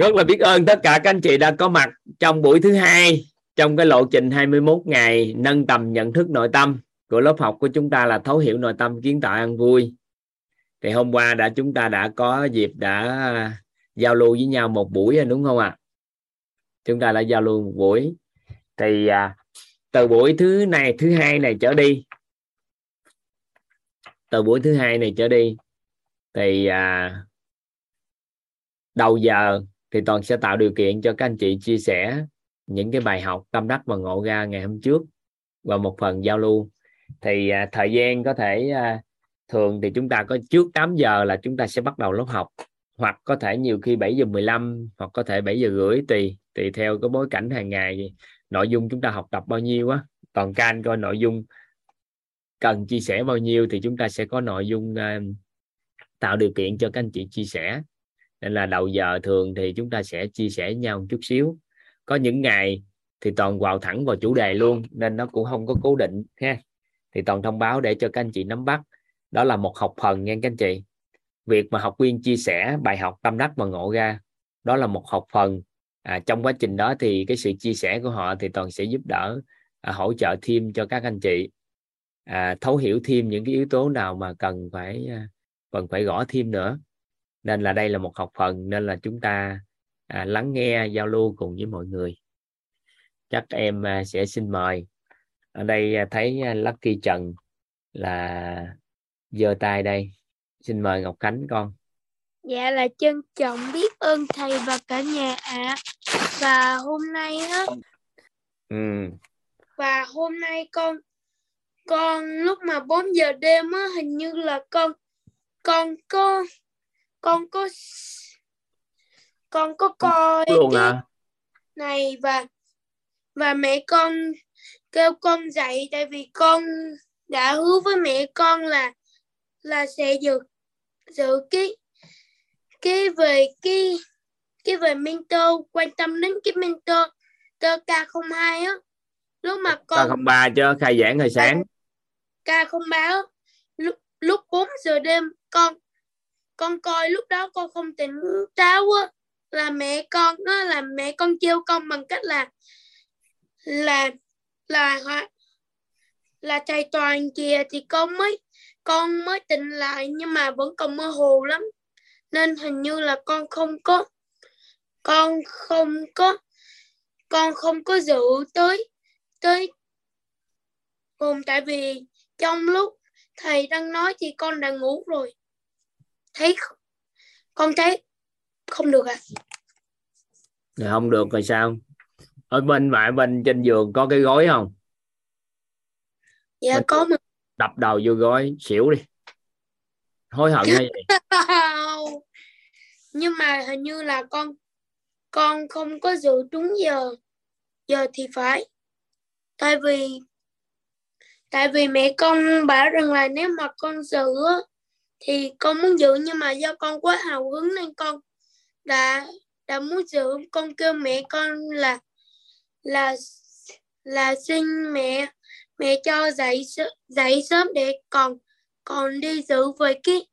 rất là biết ơn tất cả các anh chị đã có mặt trong buổi thứ hai trong cái lộ trình 21 ngày nâng tầm nhận thức nội tâm của lớp học của chúng ta là thấu hiểu nội tâm kiến tạo ăn vui thì hôm qua đã chúng ta đã có dịp đã à, giao lưu với nhau một buổi rồi đúng không ạ à? chúng ta đã giao lưu một buổi thì à, từ buổi thứ này thứ hai này trở đi từ buổi thứ hai này trở đi thì à, đầu giờ thì toàn sẽ tạo điều kiện cho các anh chị chia sẻ những cái bài học tâm đắc và ngộ ra ngày hôm trước và một phần giao lưu. Thì à, thời gian có thể à, thường thì chúng ta có trước 8 giờ là chúng ta sẽ bắt đầu lớp học. Hoặc có thể nhiều khi 7 giờ 15 hoặc có thể 7 giờ rưỡi tùy tùy theo cái bối cảnh hàng ngày. Nội dung chúng ta học tập bao nhiêu á. Toàn can coi nội dung cần chia sẻ bao nhiêu thì chúng ta sẽ có nội dung uh, tạo điều kiện cho các anh chị chia sẻ nên là đầu giờ thường thì chúng ta sẽ chia sẻ với nhau một chút xíu. Có những ngày thì toàn vào thẳng vào chủ đề luôn nên nó cũng không có cố định ha. Thì toàn thông báo để cho các anh chị nắm bắt. Đó là một học phần nha các anh chị. Việc mà học viên chia sẻ bài học tâm đắc và ngộ ra đó là một học phần. À, trong quá trình đó thì cái sự chia sẻ của họ thì toàn sẽ giúp đỡ à, hỗ trợ thêm cho các anh chị. À, thấu hiểu thêm những cái yếu tố nào mà cần phải à, cần phải gõ thêm nữa nên là đây là một học phần nên là chúng ta à, lắng nghe giao lưu cùng với mọi người chắc em à, sẽ xin mời ở đây à, thấy à, Lucky Trần là giơ tay đây xin mời Ngọc Khánh con dạ là trân trọng biết ơn thầy và cả nhà ạ à. và hôm nay á ừ. và hôm nay con con lúc mà 4 giờ đêm á hình như là con con có con có con có coi luôn à? này và và mẹ con kêu con dậy tại vì con đã hứa với mẹ con là là sẽ giữ giữ cái cái về cái cái về mentor quan tâm đến cái mentor K02 á lúc mà con K03 chứ khai giảng hồi sáng K03 lúc lúc 4 giờ đêm con con coi lúc đó con không tỉnh táo á. Là mẹ con, nó là mẹ con trêu con bằng cách là là là là thầy toàn kìa thì con mới con mới tỉnh lại nhưng mà vẫn còn mơ hồ lắm. Nên hình như là con không có, con không có, con không có dự tới tới cùng tại vì trong lúc thầy đang nói thì con đã ngủ rồi thấy con thấy không được à không được rồi sao? Ở bên mẹ bên trên giường có cái gối không? Dạ bên có mà. đập đầu vô gối xỉu đi. Hối hận hay gì? Nhưng mà hình như là con con không có dự trúng giờ giờ thì phải. Tại vì tại vì mẹ con bảo rằng là nếu mà con dự thì con muốn dự nhưng mà do con quá hào hứng nên con đã đã muốn dự con kêu mẹ con là là là xin mẹ mẹ cho dậy dậy sớm để còn còn đi dự về cái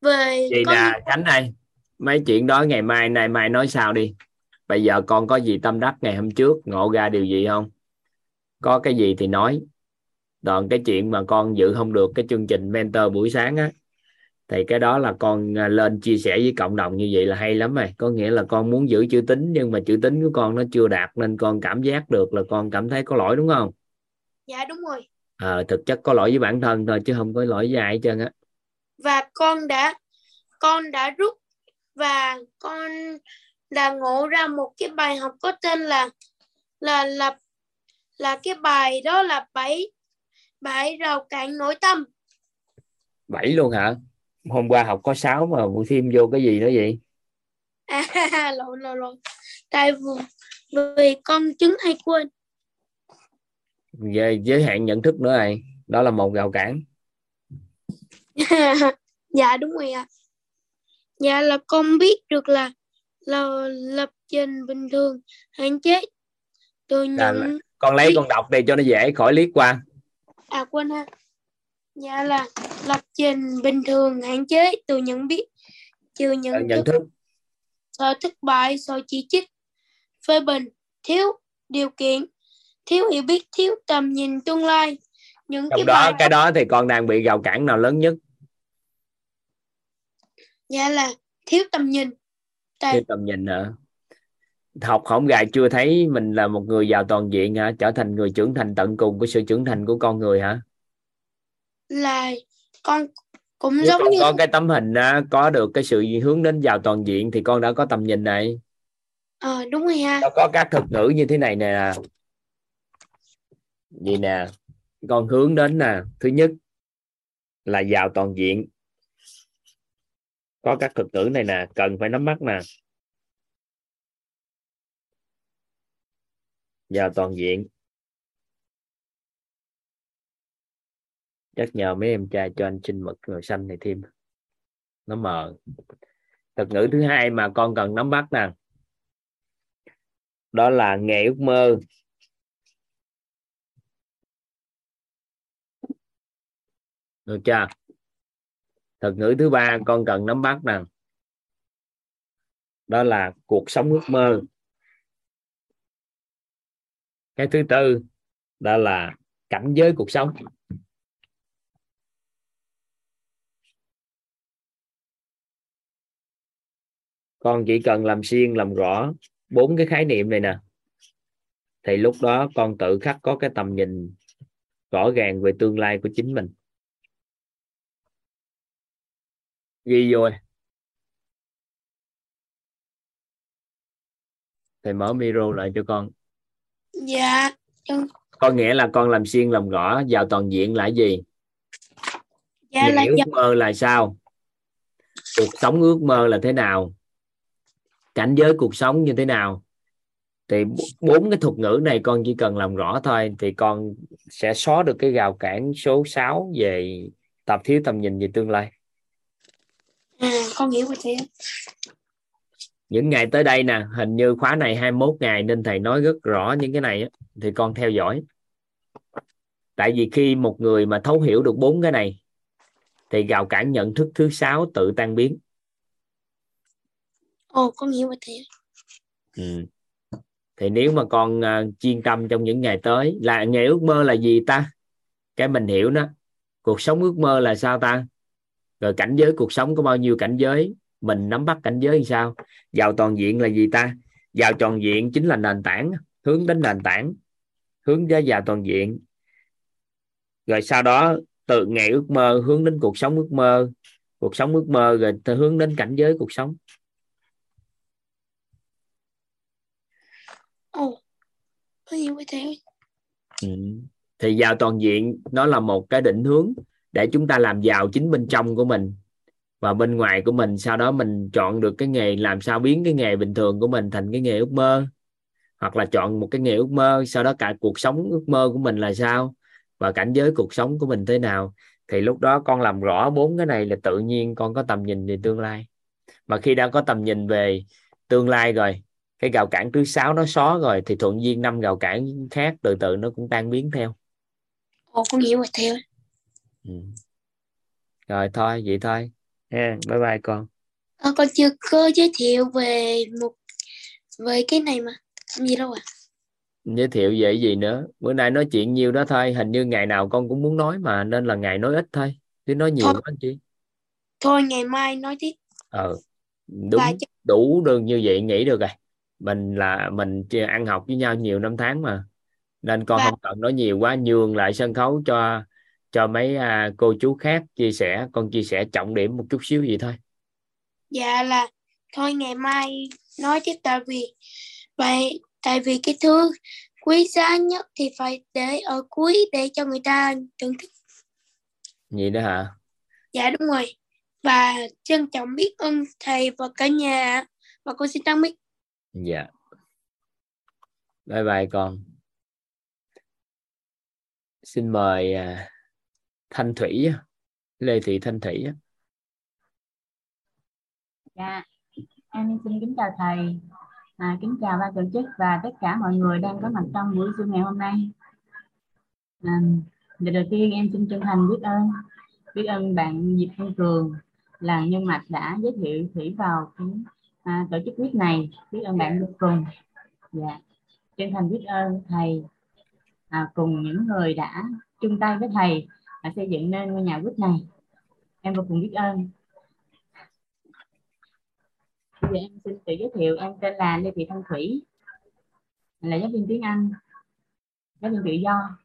về vậy con... là khánh này mấy chuyện đó ngày mai nay mai nói sao đi. Bây giờ con có gì tâm đắc ngày hôm trước ngộ ra điều gì không? Có cái gì thì nói. Đoạn cái chuyện mà con dự không được cái chương trình mentor buổi sáng á thì cái đó là con à, lên chia sẻ với cộng đồng như vậy là hay lắm rồi có nghĩa là con muốn giữ chữ tính nhưng mà chữ tính của con nó chưa đạt nên con cảm giác được là con cảm thấy có lỗi đúng không? Dạ đúng rồi. À, thực chất có lỗi với bản thân thôi chứ không có lỗi với ai hết trơn á. Và con đã con đã rút và con đã ngộ ra một cái bài học có tên là là là là cái bài đó là bảy bảy rào cản nội tâm. Bảy luôn hả hôm qua học có 6 mà thêm vô cái gì nữa vậy? À lộn lộn lộn. Tại vì, vì con chứng hay quên. Về giới hạn nhận thức nữa này đó là một rào cản. Dạ đúng rồi ạ. À. dạ là con biết được là là lập trình bình thường hạn chế. Từ những con lấy con đọc đây cho nó dễ khỏi liếc qua. À quên ha dạ là lập trình bình thường hạn chế từ nhận biết từ nhận, nhận thức sợ thất bại sợ chỉ trích. Phê bình thiếu điều kiện thiếu hiểu biết thiếu tầm nhìn tương lai. Những trong cái đó bài cái đó thì con đang bị rào cản nào lớn nhất? Dạ là thiếu tầm nhìn. Tại Thiếu tầm nhìn hả? Học hổng gài chưa thấy mình là một người giàu toàn diện hả? Trở thành người trưởng thành tận cùng của sự trưởng thành của con người hả là con cũng nếu giống con như có cái tấm hình á, có được cái sự hướng đến giàu toàn diện thì con đã có tầm nhìn này. Ờ đúng rồi ha. Nó có các thuật ngữ như thế này nè. Gì nè con hướng đến nè thứ nhất là giàu toàn diện. Có các thuật ngữ này nè cần phải nắm bắt nè. Giàu toàn diện chắc nhờ mấy em trai cho anh xin mực màu xanh này thêm. Nó mờ. Thuật ngữ thứ hai mà con cần nắm bắt nè. Đó là nghề ước mơ. Được chưa? Thuật ngữ thứ ba con cần nắm bắt nè. Đó là cuộc sống ước mơ. Cái thứ tư đó là cảnh giới cuộc sống. Con chỉ cần làm xuyên làm rõ bốn cái khái niệm này nè thì lúc đó con tự khắc có cái tầm nhìn rõ ràng về tương lai của chính mình. Ghi vô đây. thầy mở micro lại cho con. Dạ có nghĩa là con làm xuyên làm rõ vào toàn diện là gì? Dạ là ước dạ, mơ là sao? Cuộc sống ước mơ là thế nào cảnh giới cuộc sống như thế nào? Thì bốn cái thuật ngữ này con chỉ cần làm rõ thôi thì con sẽ xóa được cái rào cản số 6 về tập thiếu tầm nhìn về tương lai. À, con hiểu rồi thầy những ngày tới đây nè hình như khóa này 21 ngày nên thầy nói rất rõ những cái này thì con theo dõi. Tại vì khi một người mà thấu hiểu được bốn cái này thì rào cản nhận thức thứ sáu tự tan biến ồ con hiểu rồi thầy ừ. thì nếu mà con uh, chuyên tâm trong những ngày tới là nghề ước mơ là gì ta? Cái mình hiểu đó. Cuộc sống ước mơ là sao ta? Rồi cảnh giới cuộc sống có bao nhiêu cảnh giới? Mình nắm bắt cảnh giới như sao? Giàu toàn diện là gì ta? Giàu toàn diện chính là nền tảng hướng đến nền tảng hướng ra giàu toàn diện. Rồi sau đó từ ngày ước mơ hướng đến cuộc sống ước mơ cuộc sống ước mơ rồi hướng đến cảnh giới cuộc sống. Ồ, có gì rồi theo. ừ. thì giàu toàn diện, nó là một cái định hướng để chúng ta làm giàu chính bên trong của mình và bên ngoài của mình sau đó mình chọn được cái nghề làm sao biến cái nghề bình thường của mình thành cái nghề ước mơ hoặc là chọn một cái nghề ước mơ sau đó cả cuộc sống ước mơ của mình là sao và cảnh giới cuộc sống của mình thế nào thì lúc đó con làm rõ bốn cái này là tự nhiên con có tầm nhìn về tương lai mà khi đã có tầm nhìn về tương lai rồi cái rào cản thứ sáu nó xóa rồi thì thuận duyên năm rào cản khác từ từ nó cũng tan biến theo. Ồ con hiểu rồi thầy ừ. rồi thôi vậy thôi. Ha bye bye con. Ờ, con chưa có giới thiệu về một về cái này mà không gì đâu à giới thiệu về gì nữa? Bữa nay nói chuyện nhiều đó thôi hình như ngày nào con cũng muốn nói mà nên là ngày nói ít thôi. Chứ nói nhiều Thôi. quá chi. Thôi ngày mai nói tiếp. Ờ đúng đủ đường như vậy nghĩ được rồi mình là mình ăn học với nhau nhiều năm tháng mà. Nên con không cần nói nhiều quá nhường lại sân khấu cho cho mấy à, cô chú khác chia sẻ. Con chia sẻ trọng điểm một chút xíu gì thôi. Dạ là thôi ngày mai nói tiếp tại vì vậy tại vì cái thứ quý giá nhất thì phải để ở cuối để cho người ta thưởng thức. Gì đó hả? Dạ đúng rồi. Và trân trọng biết ơn thầy và cả nhà. Và cô xin trân biết dạ bye bye con xin mời à, Thanh Thủy Lê Thị Thanh Thủy. Dạ, em xin kính chào thầy, à, kính chào ban tổ chức và tất cả mọi người đang có mặt trong buổi Zoom ngày hôm nay. À, lời đầu tiên em xin chân thành biết ơn, biết ơn bạn Diệp Văn Cường là nhân mạch đã giới thiệu Thủy vào cái à, tổ chức quyết này. Biết ơn bạn được cùng. Dạ. Chân thành biết ơn thầy à, cùng những người đã chung tay với thầy à, xây dựng nên ngôi nhà quyết này. Em vô cùng biết ơn. Bây giờ em xin tự giới thiệu em tên là lê thị thanh thủy là giáo viên tiếng anh giáo viên tự do.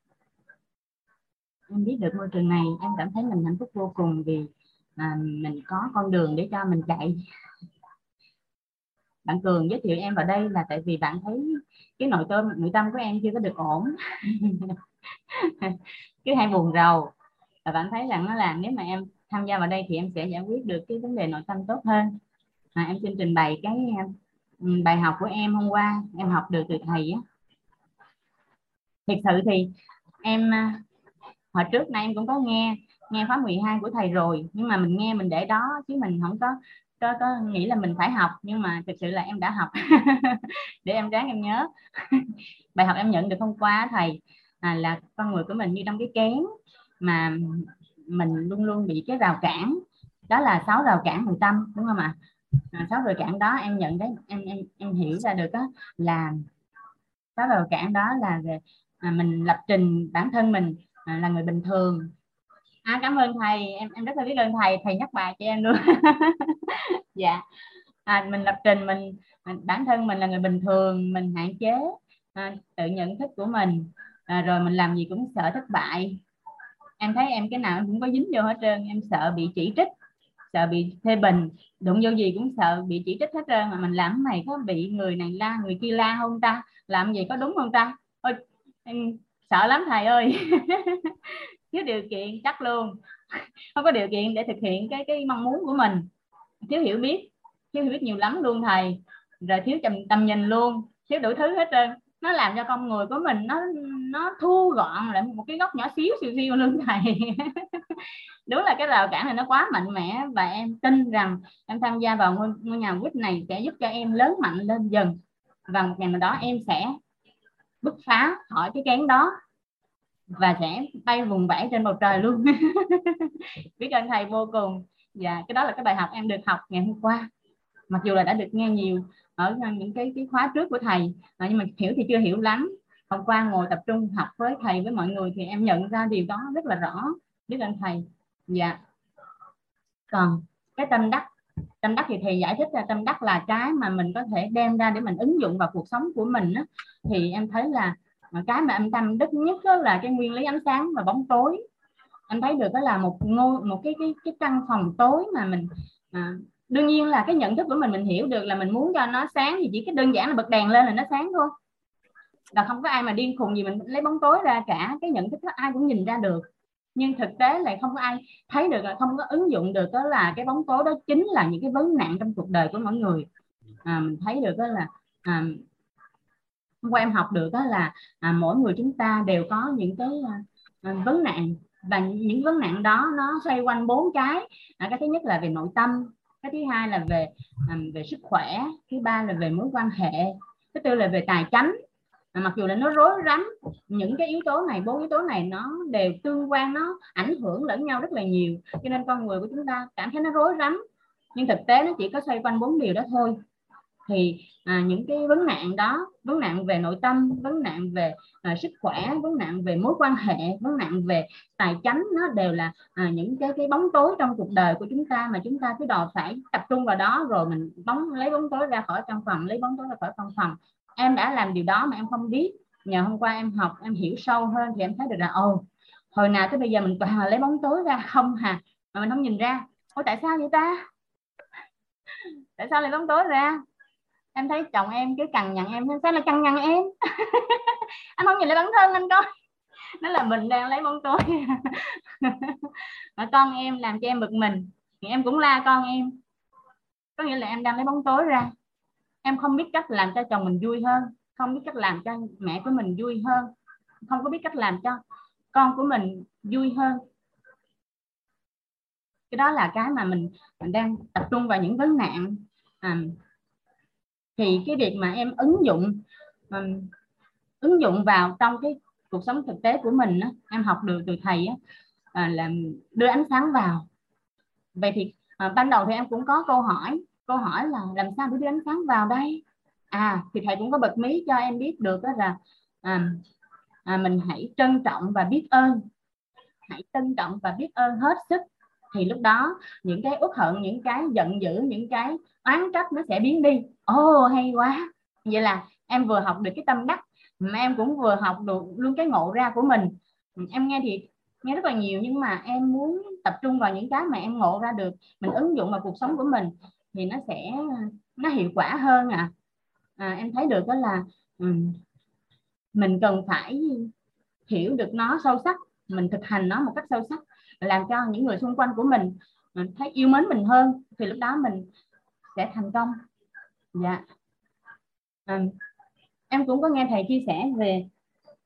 Em biết được môi trường này em cảm thấy mình hạnh phúc vô cùng vì à, mình có con đường để cho mình chạy bạn cường giới thiệu em vào đây là tại vì bạn thấy cái nội tâm nội tâm của em chưa có được ổn. Cứ hay buồn rầu. Và bạn thấy rằng nó là nếu mà em tham gia vào đây thì em sẽ giải quyết được cái vấn đề nội tâm tốt hơn. À, em xin trình bày cái ừ, bài học của em hôm qua em học được từ thầy á. Thực sự thì em à, hồi trước nay em cũng có nghe nghe khóa 12 của thầy rồi nhưng mà mình nghe mình để đó chứ mình không có có, có nghĩ là mình phải học nhưng mà thực sự là em đã học. Để em ráng em nhớ. Bài học em nhận được hôm qua thầy à, là con người của mình như trong cái kén mà mình luôn luôn bị cái rào cản. Đó là sáu rào cản nội tâm đúng không ạ? À, sáu rào cản đó em nhận đấy em em em hiểu ra được đó là sáu rào cản đó là về à, mình lập trình bản thân mình à, là người bình thường à, cảm ơn thầy. Em em rất là biết ơn thầy. Thầy nhắc bài cho em luôn. Dạ. À, mình lập trình mình, mình bản thân mình là người bình thường mình hạn chế à, tự nhận thức của mình. À, rồi mình làm gì cũng sợ thất bại. Em thấy em cái nào em cũng có dính vô hết trơn. Em sợ bị chỉ trích sợ bị phê bình. Đụng vô gì cũng sợ bị chỉ trích hết trơn. Mà mình làm cái này có bị người này la người kia la không ta? Làm gì có đúng không ta? Ôi em sợ lắm thầy ơi. thiếu điều kiện chắc luôn không có điều kiện để thực hiện cái cái mong muốn của mình. Thiếu hiểu biết thiếu hiểu biết nhiều lắm luôn thầy. Rồi thiếu tầm tầm nhìn luôn thiếu đủ thứ hết trơn. Nó làm cho con người của mình nó nó thu gọn lại một cái góc nhỏ xíu siêu siêu luôn thầy. Đúng là cái rào cản này nó quá mạnh mẽ và em tin rằng em tham gia vào ngôi, ngôi nhà quýt này sẽ giúp cho em lớn mạnh lên dần. Và một ngày nào đó em sẽ bứt phá khỏi cái kén đó và sẽ bay vùng vẫy trên bầu trời luôn. Biết ơn thầy vô cùng. Và cái đó là cái bài học em được học ngày hôm qua. Mặc dù là đã được nghe nhiều ở những cái cái khóa trước của thầy à, nhưng mà hiểu thì chưa hiểu lắm. Hôm qua ngồi tập trung học với thầy, với mọi người thì em nhận ra điều đó rất là rõ. Biết ơn thầy. Dạ. Còn cái tâm đắc tâm đắc thì thầy giải thích là tâm đắc là cái mà mình có thể đem ra để mình ứng dụng vào cuộc sống của mình thì em thấy là cái mà anh tâm đắc nhất đó là cái nguyên lý ánh sáng và bóng tối. Anh thấy được đó là một ngôi một cái cái cái căn phòng tối mà mình à, đương nhiên là cái nhận thức của mình mình hiểu được là mình muốn cho nó sáng thì chỉ cái đơn giản là bật đèn lên là nó sáng thôi. Là không có ai mà điên khùng gì mình lấy bóng tối ra cả cái nhận thức đó ai cũng nhìn ra được. Nhưng thực tế lại không có ai thấy được là không có ứng dụng được đó là cái bóng tối đó chính là những cái vấn nạn trong cuộc đời của mọi người. À, mình thấy được đó là à, hôm qua em học được đó là à, mỗi người chúng ta đều có những cái à, à, vấn nạn và những vấn nạn đó nó xoay quanh bốn cái. À, cái thứ nhất là về nội tâm cái thứ hai là về à, về sức khỏe thứ ba là về mối quan hệ thứ tư là về tài chánh à, mặc dù là nó rối rắm những cái yếu tố này bốn yếu tố này nó đều tương quan nó ảnh hưởng lẫn nhau rất là nhiều cho nên con người của chúng ta cảm thấy nó rối rắm. Nhưng thực tế nó chỉ có xoay quanh bốn điều đó thôi thì à, những cái vấn nạn đó vấn nạn về nội tâm vấn nạn về à, sức khỏe vấn nạn về mối quan hệ vấn nạn về tài chánh nó đều là à, những cái cái bóng tối trong cuộc đời của chúng ta mà chúng ta cứ đòi phải tập trung vào đó rồi mình bóng lấy bóng tối ra khỏi trong phòng lấy bóng tối ra khỏi trong phòng. Em đã làm điều đó mà em không biết. Nhờ hôm qua em học em hiểu sâu hơn thì em thấy được là ồ hồi nào tới bây giờ mình toàn là lấy bóng tối ra không hà mà mình không nhìn ra. Ôi tại sao vậy ta? Tại sao lại bóng tối ra? Em thấy chồng em cứ cằn nhằn em sao là cằn nhằn em? Anh không nhìn lại bản thân anh coi. Nó là mình đang lấy bóng tối. Mà con em làm cho em bực mình thì em cũng la con em. Có nghĩa là em đang lấy bóng tối ra. Em không biết cách làm cho chồng mình vui hơn không biết cách làm cho mẹ của mình vui hơn không có biết cách làm cho con của mình vui hơn. Cái đó là cái mà mình, mình đang tập trung vào những vấn nạn à, thì cái việc mà em ứng dụng um, ứng dụng vào trong cái cuộc sống thực tế của mình á, em học được từ thầy á, à, là đưa ánh sáng vào. Vậy thì à, ban đầu thì em cũng có câu hỏi câu hỏi là làm sao để đưa ánh sáng vào đây? À thì thầy cũng có bật mí cho em biết được đó là à, à, mình hãy trân trọng và biết ơn. Hãy trân trọng và biết ơn hết sức thì lúc đó những cái uất hận những cái giận dữ những cái oán trách nó sẽ biến đi. Ô oh, hay quá. Vậy là em vừa học được cái tâm đắc mà em cũng vừa học được luôn cái ngộ ra của mình. Em nghe thì nghe rất là nhiều nhưng mà em muốn tập trung vào những cái mà em ngộ ra được mình ứng dụng vào cuộc sống của mình thì nó sẽ nó hiệu quả hơn à, à em thấy được đó là um, mình cần phải hiểu được nó sâu sắc mình thực hành nó một cách sâu sắc làm cho những người xung quanh của mình, ờ, thấy yêu mến mình hơn thì lúc đó mình sẽ thành công. Dạ. À, em cũng có nghe thầy chia sẻ về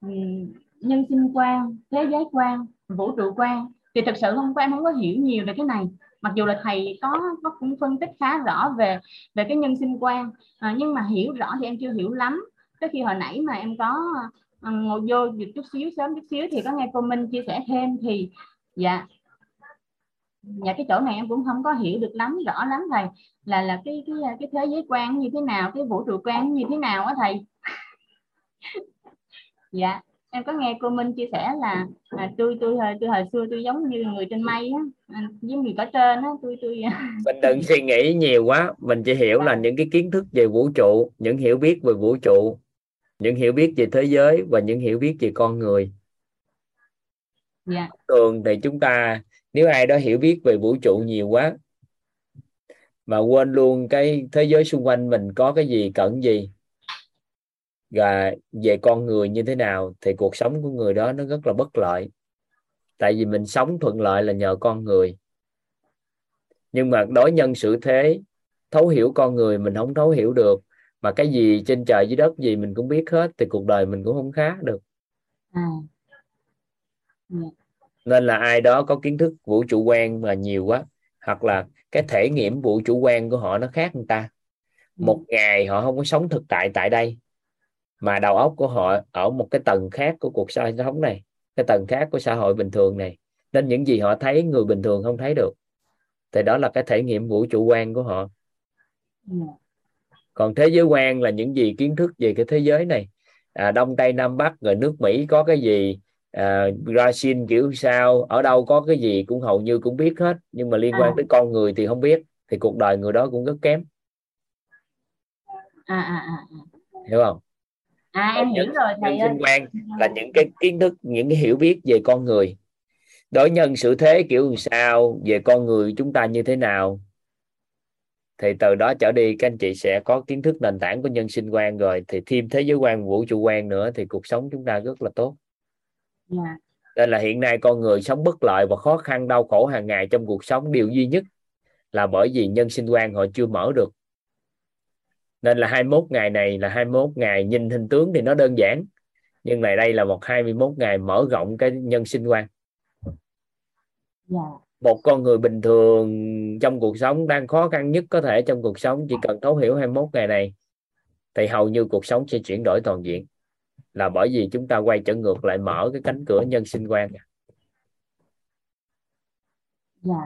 um, nhân sinh quan thế giới quan vũ trụ quan. Thì thực sự không có em không có hiểu nhiều về cái này. Mặc dù là thầy có có cũng phân tích khá rõ về về cái nhân sinh quan à, nhưng mà hiểu rõ thì em chưa hiểu lắm. Tới khi hồi nãy mà em có ngồi vô chút xíu sớm chút xíu thì có nghe cô Minh chia sẻ thêm thì dạ. Dạ cái chỗ này em cũng không có hiểu được lắm rõ lắm thầy. Là là cái cái cái thế giới quan như thế nào cái vũ trụ quan như thế nào á thầy? Dạ. Em có nghe cô Minh chia sẻ là à, tôi tôi hồi tôi hồi xưa tôi giống như người trên mây á à, giống người có trên á tôi tôi mình đừng suy nghĩ nhiều quá. Mình chỉ hiểu là những cái kiến thức về vũ trụ những hiểu biết về vũ trụ những hiểu biết về thế giới và những hiểu biết về con người yeah. thường thì chúng ta nếu ai đó hiểu biết về vũ trụ nhiều quá mà quên luôn cái thế giới xung quanh mình có cái gì cận gì và về con người như thế nào thì cuộc sống của người đó nó rất là bất lợi tại vì mình sống thuận lợi là nhờ con người nhưng mà đối nhân xử thế thấu hiểu con người mình không thấu hiểu được mà cái gì trên trời dưới đất gì mình cũng biết hết thì cuộc đời mình cũng không khá được à. Dạ nên là ai đó có kiến thức vũ trụ quan mà nhiều quá hoặc là cái thể nghiệm vũ trụ quan của họ nó khác người ta. Ừ. một ngày họ không có sống thực tại tại đây mà đầu óc của họ ở một cái tầng khác của cuộc sống này cái tầng khác của xã hội bình thường này. Nên những gì họ thấy người bình thường không thấy được. Thì đó là cái thể nghiệm vũ trụ quan của họ. Ừ. còn thế giới quan là những gì kiến thức về cái thế giới này. À, đông tây nam bắc rồi nước mỹ có cái gì à, Brazil kiểu sao? Ở đâu có cái gì cũng hầu như cũng biết hết nhưng mà liên quan à. tới con người thì không biết thì cuộc đời người đó cũng rất kém. À, à, à. hiểu không? À em hiểu rồi thầy sinh quan là những cái kiến thức những cái hiểu biết về con người. Đối nhân xử thế kiểu sao về con người chúng ta như thế nào? Thì từ đó trở đi các anh chị sẽ có kiến thức nền tảng của nhân sinh quan rồi thì thêm thế giới quan vũ trụ quan nữa thì cuộc sống chúng ta rất là tốt yeah. Dạ. nên là hiện nay con người sống bất lợi và khó khăn đau khổ hàng ngày trong cuộc sống điều duy nhất là bởi vì nhân sinh quan họ chưa mở được nên là 21 ngày này là 21 ngày nhìn hình tướng thì nó đơn giản nhưng lại đây là một 21 ngày mở rộng cái nhân sinh quan yeah. Dạ. một con người bình thường trong cuộc sống đang khó khăn nhất có thể trong cuộc sống chỉ cần thấu hiểu 21 ngày này thì hầu như cuộc sống sẽ chuyển đổi toàn diện là bởi vì chúng ta quay trở ngược lại mở cái cánh cửa nhân sinh quan. Dạ.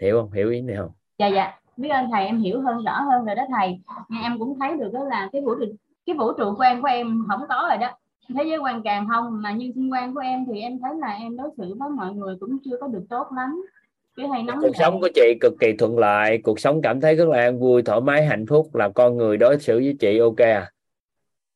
Hiểu không? Hiểu ý này không? Dạ dạ. Biết ơn thầy em hiểu hơn rõ hơn rồi đó thầy. Nhưng em cũng thấy được đó là cái vũ trụ cái vũ trụ quan của em không có rồi đó. Thế giới quan càng không mà nhân sinh quan của em thì em thấy là em đối xử với mọi người cũng chưa có được tốt lắm. Cái hay nóng cuộc sống của chị cực kỳ thuận lợi. Cuộc sống cảm thấy rất là an vui thoải mái hạnh phúc. Là con người đối xử với chị ok à?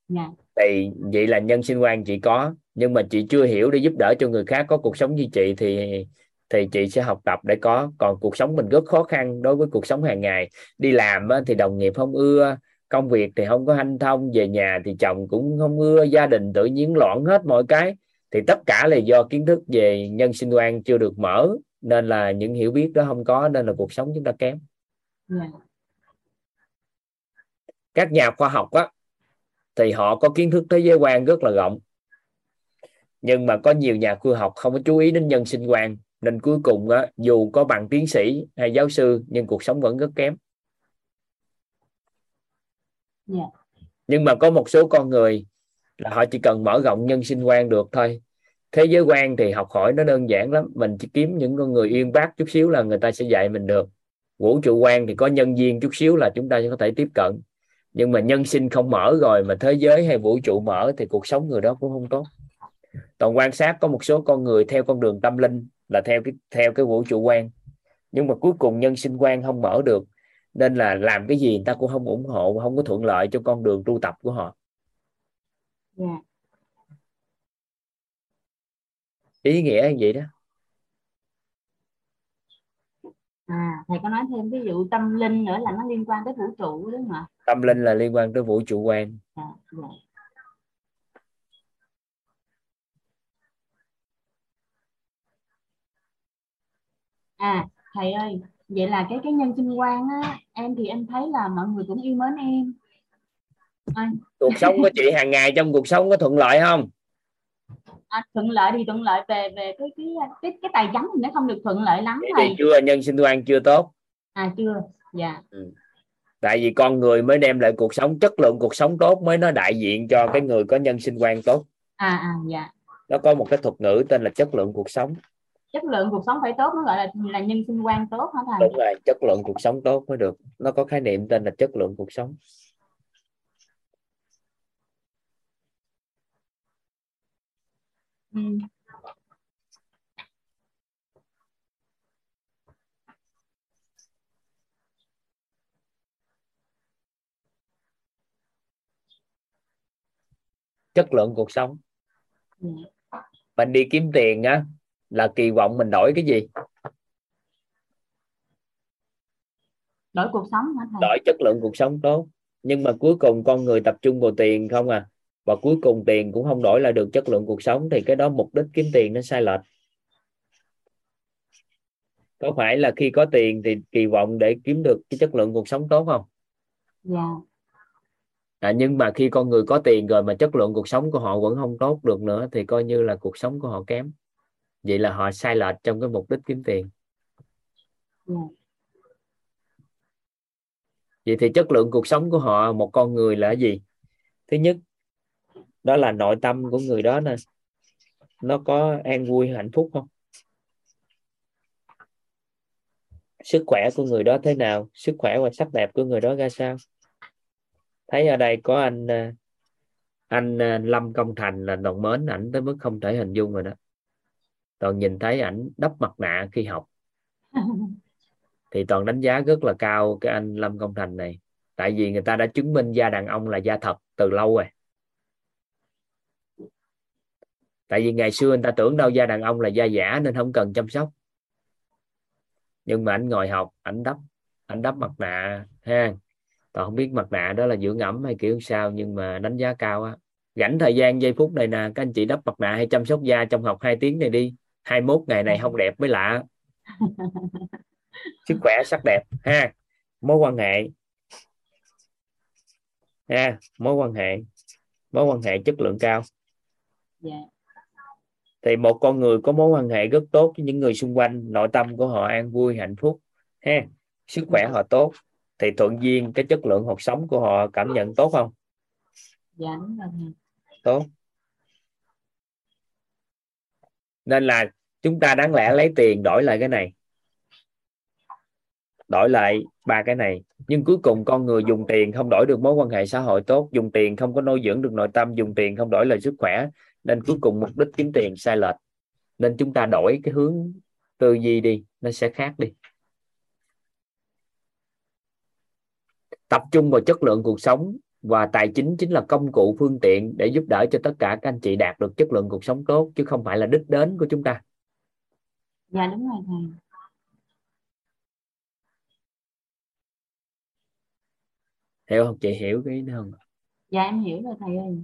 Dạ thì vậy là nhân sinh quan chị có nhưng mà chị chưa hiểu để giúp đỡ cho người khác có cuộc sống như chị thì thì chị sẽ học tập để có còn cuộc sống mình rất khó khăn đối với cuộc sống hàng ngày đi làm thì đồng nghiệp không ưa công việc thì không có hanh thông về nhà thì chồng cũng không ưa gia đình tự nhiên loạn hết mọi cái thì tất cả là do kiến thức về nhân sinh quan chưa được mở nên là những hiểu biết đó không có nên là cuộc sống chúng ta kém yeah. Dạ. các nhà khoa học á thì họ có kiến thức thế giới quan rất là rộng. Nhưng mà có nhiều nhà khoa học không có chú ý đến nhân sinh quan. Nên cuối cùng á, dù có bằng tiến sĩ hay giáo sư nhưng cuộc sống vẫn rất kém. Yeah. Dạ. nhưng mà có một số con người là họ chỉ cần mở rộng nhân sinh quan được thôi. Thế giới quan thì học hỏi nó đơn giản lắm. Mình chỉ kiếm những con người uyên bác chút xíu là người ta sẽ dạy mình được. Vũ trụ quan thì có nhân duyên chút xíu là chúng ta có thể tiếp cận nhưng mà nhân sinh không mở rồi mà thế giới hay vũ trụ mở thì cuộc sống người đó cũng không tốt. Toàn quan sát có một số con người theo con đường tâm linh là theo cái theo cái vũ trụ quan. Nhưng mà cuối cùng nhân sinh quan không mở được nên là làm cái gì người ta cũng không ủng hộ không có thuận lợi cho con đường tu tập của họ. Dạ. Ý nghĩa như vậy đó? À thầy có nói thêm ví dụ tâm linh nữa là nó liên quan tới vũ trụ đúng không ạ tâm linh là liên quan tới vũ trụ quan. Dạ, dạ. à thầy ơi vậy là cái cái nhân sinh quan á em thì em thấy là mọi người cũng yêu mến em. À, cuộc sống của chị hàng ngày trong cuộc sống có thuận lợi không? À, thuận lợi thì thuận lợi về về cái cái cái, cái tài chính thì nó không được thuận lợi lắm thầy. chưa nhân sinh quan chưa tốt. À chưa dạ tại vì con người mới đem lại cuộc sống chất lượng cuộc sống tốt mới nó đại diện cho cái người có nhân sinh quan tốt. À à dạ. Nó có một cái thuật ngữ tên là chất lượng cuộc sống. Chất lượng cuộc sống phải tốt nó gọi là là nhân sinh quan tốt hả thầy? Đúng rồi chất lượng cuộc sống tốt mới được. Nó có khái niệm tên là chất lượng cuộc sống. Ừ. chất lượng cuộc sống. Mình đi kiếm tiền á là kỳ vọng mình đổi cái gì? Đổi cuộc sống hả thầy? Đổi chất lượng cuộc sống tốt. Nhưng mà cuối cùng con người tập trung vào tiền không à? Và cuối cùng tiền cũng không đổi lại được chất lượng cuộc sống thì cái đó mục đích kiếm tiền nó sai lệch. Có phải là khi có tiền thì kỳ vọng để kiếm được cái chất lượng cuộc sống tốt không? Dạ à, nhưng mà khi con người có tiền rồi mà chất lượng cuộc sống của họ vẫn không tốt được nữa thì coi như là cuộc sống của họ kém. Vậy là họ sai lệch trong cái mục đích kiếm tiền. Dạ vậy thì chất lượng cuộc sống của họ một con người là gì? Thứ nhất đó là nội tâm của người đó nè. Nó có an vui hạnh phúc không? Sức khỏe của người đó thế nào? Sức khỏe và sắc đẹp của người đó ra sao thấy ở đây có anh ờ, anh ờ, Lâm Công Thành là đồng mến ảnh tới mức không thể hình dung rồi đó. Toàn nhìn thấy ảnh đắp mặt nạ khi học. Thì toàn đánh giá rất là cao cái anh Lâm Công Thành này. Tại vì người ta đã chứng minh da đàn ông là da thật từ lâu rồi. Tại vì ngày xưa người ta tưởng đâu da đàn ông là da giả nên không cần chăm sóc. Nhưng mà anh ngồi học ảnh đắp ảnh đắp mặt nạ ha còn không biết mặt nạ đó là dưỡng ẩm hay kiểu sao nhưng mà đánh giá cao á. Rảnh thời gian giây phút này nè các anh chị đắp mặt nạ hay chăm sóc da trong học 2 tiếng này đi. 21 ngày này không đẹp mới lạ. Sức khỏe sắc đẹp ha. Mối quan hệ. Ha mối quan hệ. Mối quan hệ chất lượng cao. Dạ. Thì một con người có mối quan hệ rất tốt với những người xung quanh nội tâm của họ an vui hạnh phúc ha. Sức khỏe họ tốt thì thuận duyên cái chất lượng cuộc sống của họ cảm nhận tốt không? Dạ đúng rồi tốt. Nên là chúng ta đáng lẽ lấy tiền đổi lại cái này. Đổi lại ba cái này. Nhưng cuối cùng con người dùng tiền không đổi được mối quan hệ xã hội tốt dùng tiền không có nuôi dưỡng được nội tâm dùng tiền không đổi lại sức khỏe nên cuối cùng mục đích kiếm tiền sai lệch. Nên chúng ta đổi cái hướng tư duy đi nó sẽ khác đi tập trung vào chất lượng cuộc sống và tài chính chính là công cụ phương tiện để giúp đỡ cho tất cả các anh chị đạt được chất lượng cuộc sống tốt chứ không phải là đích đến của chúng ta. Dạ đúng rồi thầy. Hiểu không? Chị hiểu cái đó không? Dạ em hiểu rồi thầy ơi.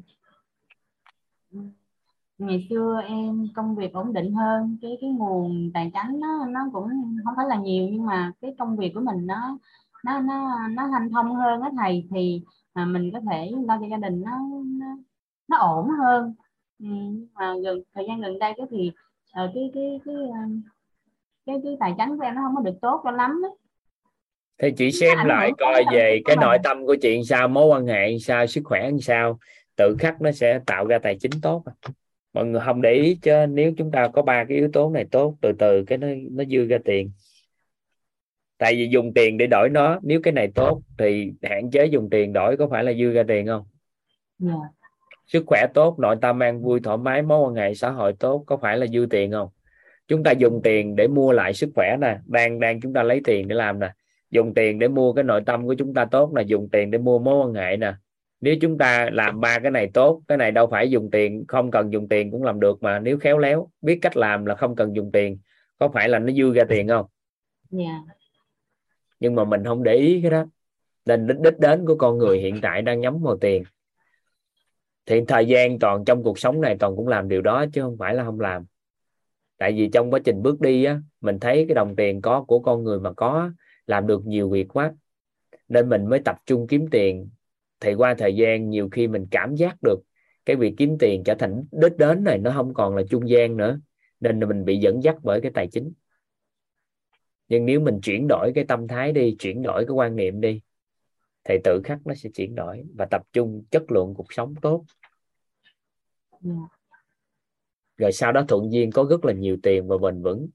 Ngày xưa em công việc ổn định hơn cái cái nguồn tài chính nó nó cũng không phải là nhiều nhưng mà cái công việc của mình nó nó nó nó hanh thông hơn á thầy thì mà mình có thể lo cho gia đình nó nó, nó ổn hơn ừ, mà gần thời gian gần đây cái thì ờ, cái cái cái ờ, cái cái tài chính của em nó không có được tốt cho lắm đó. thì chị xem lại coi về cái nội tâm của chị sao mối quan hệ sao sức khỏe sao tự khắc nó sẽ tạo ra tài chính tốt à. mọi người không để ý chứ nếu chúng ta có ba cái yếu tố này tốt từ từ cái nó nó dư ra tiền tại vì dùng tiền để đổi nó nếu cái này tốt thì hạn chế dùng tiền đổi có phải là dư ra tiền không? Dạ. Sức khỏe tốt nội tâm an vui thoải mái mối quan hệ xã hội tốt có phải là dư tiền không? Chúng ta dùng tiền để mua lại sức khỏe nè đang đang chúng ta lấy tiền để làm nè. Dùng tiền để mua cái nội tâm của chúng ta tốt nè dùng tiền để mua mối quan hệ nè. Nếu chúng ta làm ba cái này tốt cái này đâu phải dùng tiền không cần dùng tiền cũng làm được mà nếu khéo léo biết cách làm là không cần dùng tiền có phải là nó dư ra tiền không? Dạ nhưng mà mình không để ý cái đó. Nên đích đích đến của con người hiện tại đang nhắm vào tiền. Thì thời gian toàn trong cuộc sống này toàn cũng làm điều đó chứ không phải là không làm. Tại vì trong quá trình bước đi á, mình thấy cái đồng tiền có của con người mà có, làm được nhiều việc quá. Nên mình mới tập trung kiếm tiền. Thì qua thời gian nhiều khi mình cảm giác được cái việc kiếm tiền trở thành đích đến này, nó không còn là trung gian nữa. Nên là mình bị dẫn dắt bởi cái tài chính nhưng nếu mình chuyển đổi cái tâm thái đi chuyển đổi cái quan niệm đi thì tự khắc nó sẽ chuyển đổi và tập trung chất lượng cuộc sống tốt. Dạ. Rồi sau đó thuận duyên có rất là nhiều tiền và bền vững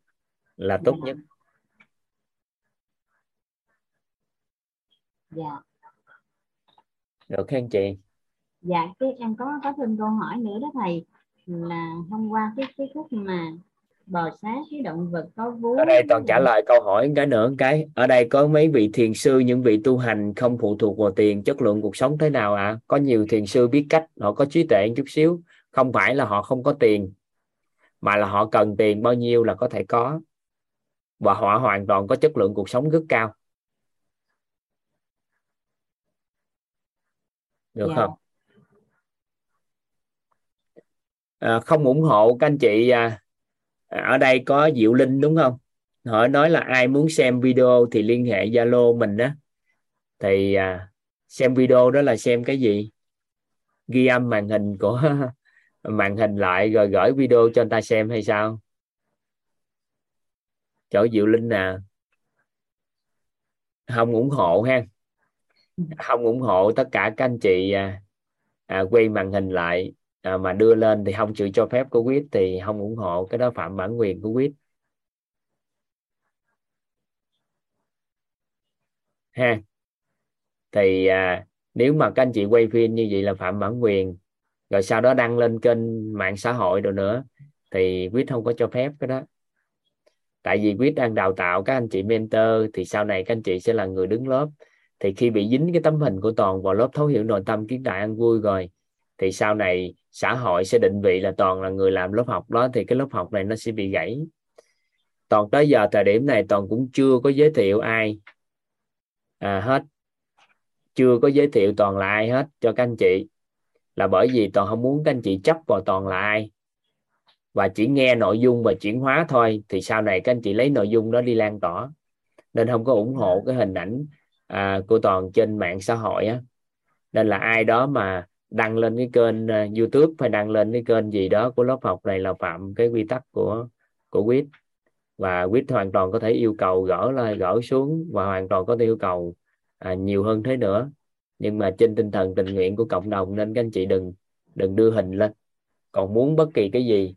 là tốt nhất. Dạ. Được anh chị? Dạ cái em có có thêm câu hỏi nữa đó thầy là hôm qua cái cái khúc mà bò sát với động vật có vú ở đây toàn trả lời câu hỏi cái nữa cái. Ở đây có mấy vị thiền sư những vị tu hành không phụ thuộc vào tiền chất lượng cuộc sống thế nào ạ? À? có nhiều thiền sư biết cách họ có trí tuệ chút xíu. Không phải là họ không có tiền mà là họ cần tiền bao nhiêu là có thể có. Và họ hoàn toàn có chất lượng cuộc sống rất cao. Được Dạ. không? À, không ủng hộ các anh chị à, ở đây có Diệu Linh đúng không? Họ nói là ai muốn xem video thì liên hệ Zalo mình á. Thì à, xem video đó là xem cái gì? Ghi âm màn hình của màn hình lại rồi gửi video cho người ta xem hay sao? Chỗ Diệu Linh nè. Không ủng hộ ha. Không ủng hộ tất cả các anh chị à, à, quay màn hình lại à, mà đưa lên thì không chịu cho phép của quýt thì không ủng hộ cái đó phạm bản quyền của quýt ha. Thì à, nếu mà các anh chị quay phim như vậy là phạm bản quyền rồi sau đó đăng lên kênh mạng xã hội rồi nữa thì quýt không có cho phép cái đó. Tại vì quýt đang đào tạo các anh chị mentor thì sau này các anh chị sẽ là người đứng lớp. Thì khi bị dính cái tấm hình của toàn vào lớp thấu hiểu nội tâm kiến đại ăn vui rồi thì sau này xã hội sẽ định vị là toàn là người làm lớp học đó thì cái lớp học này nó sẽ bị gãy. Toàn tới giờ thời điểm này toàn cũng chưa có giới thiệu ai à, hết. Chưa có giới thiệu toàn là ai hết cho các anh chị. Là bởi vì toàn không muốn các anh chị chấp vào toàn là ai. Và chỉ nghe nội dung và chuyển hóa thôi thì sau này các anh chị lấy nội dung đó đi lan tỏa. Nên không có ủng hộ cái hình ảnh à, của toàn trên mạng xã hội á. Nên là ai đó mà đăng lên cái kênh uh, YouTube hay đăng lên cái kênh gì đó của lớp học này là phạm cái quy tắc của của quýt. Và quýt hoàn toàn có thể yêu cầu gỡ lên gỡ xuống và hoàn toàn có thể yêu cầu à, nhiều hơn thế nữa. Nhưng mà trên tinh thần tình nguyện của cộng đồng nên các anh chị đừng đừng đưa hình lên. Còn muốn bất kỳ cái gì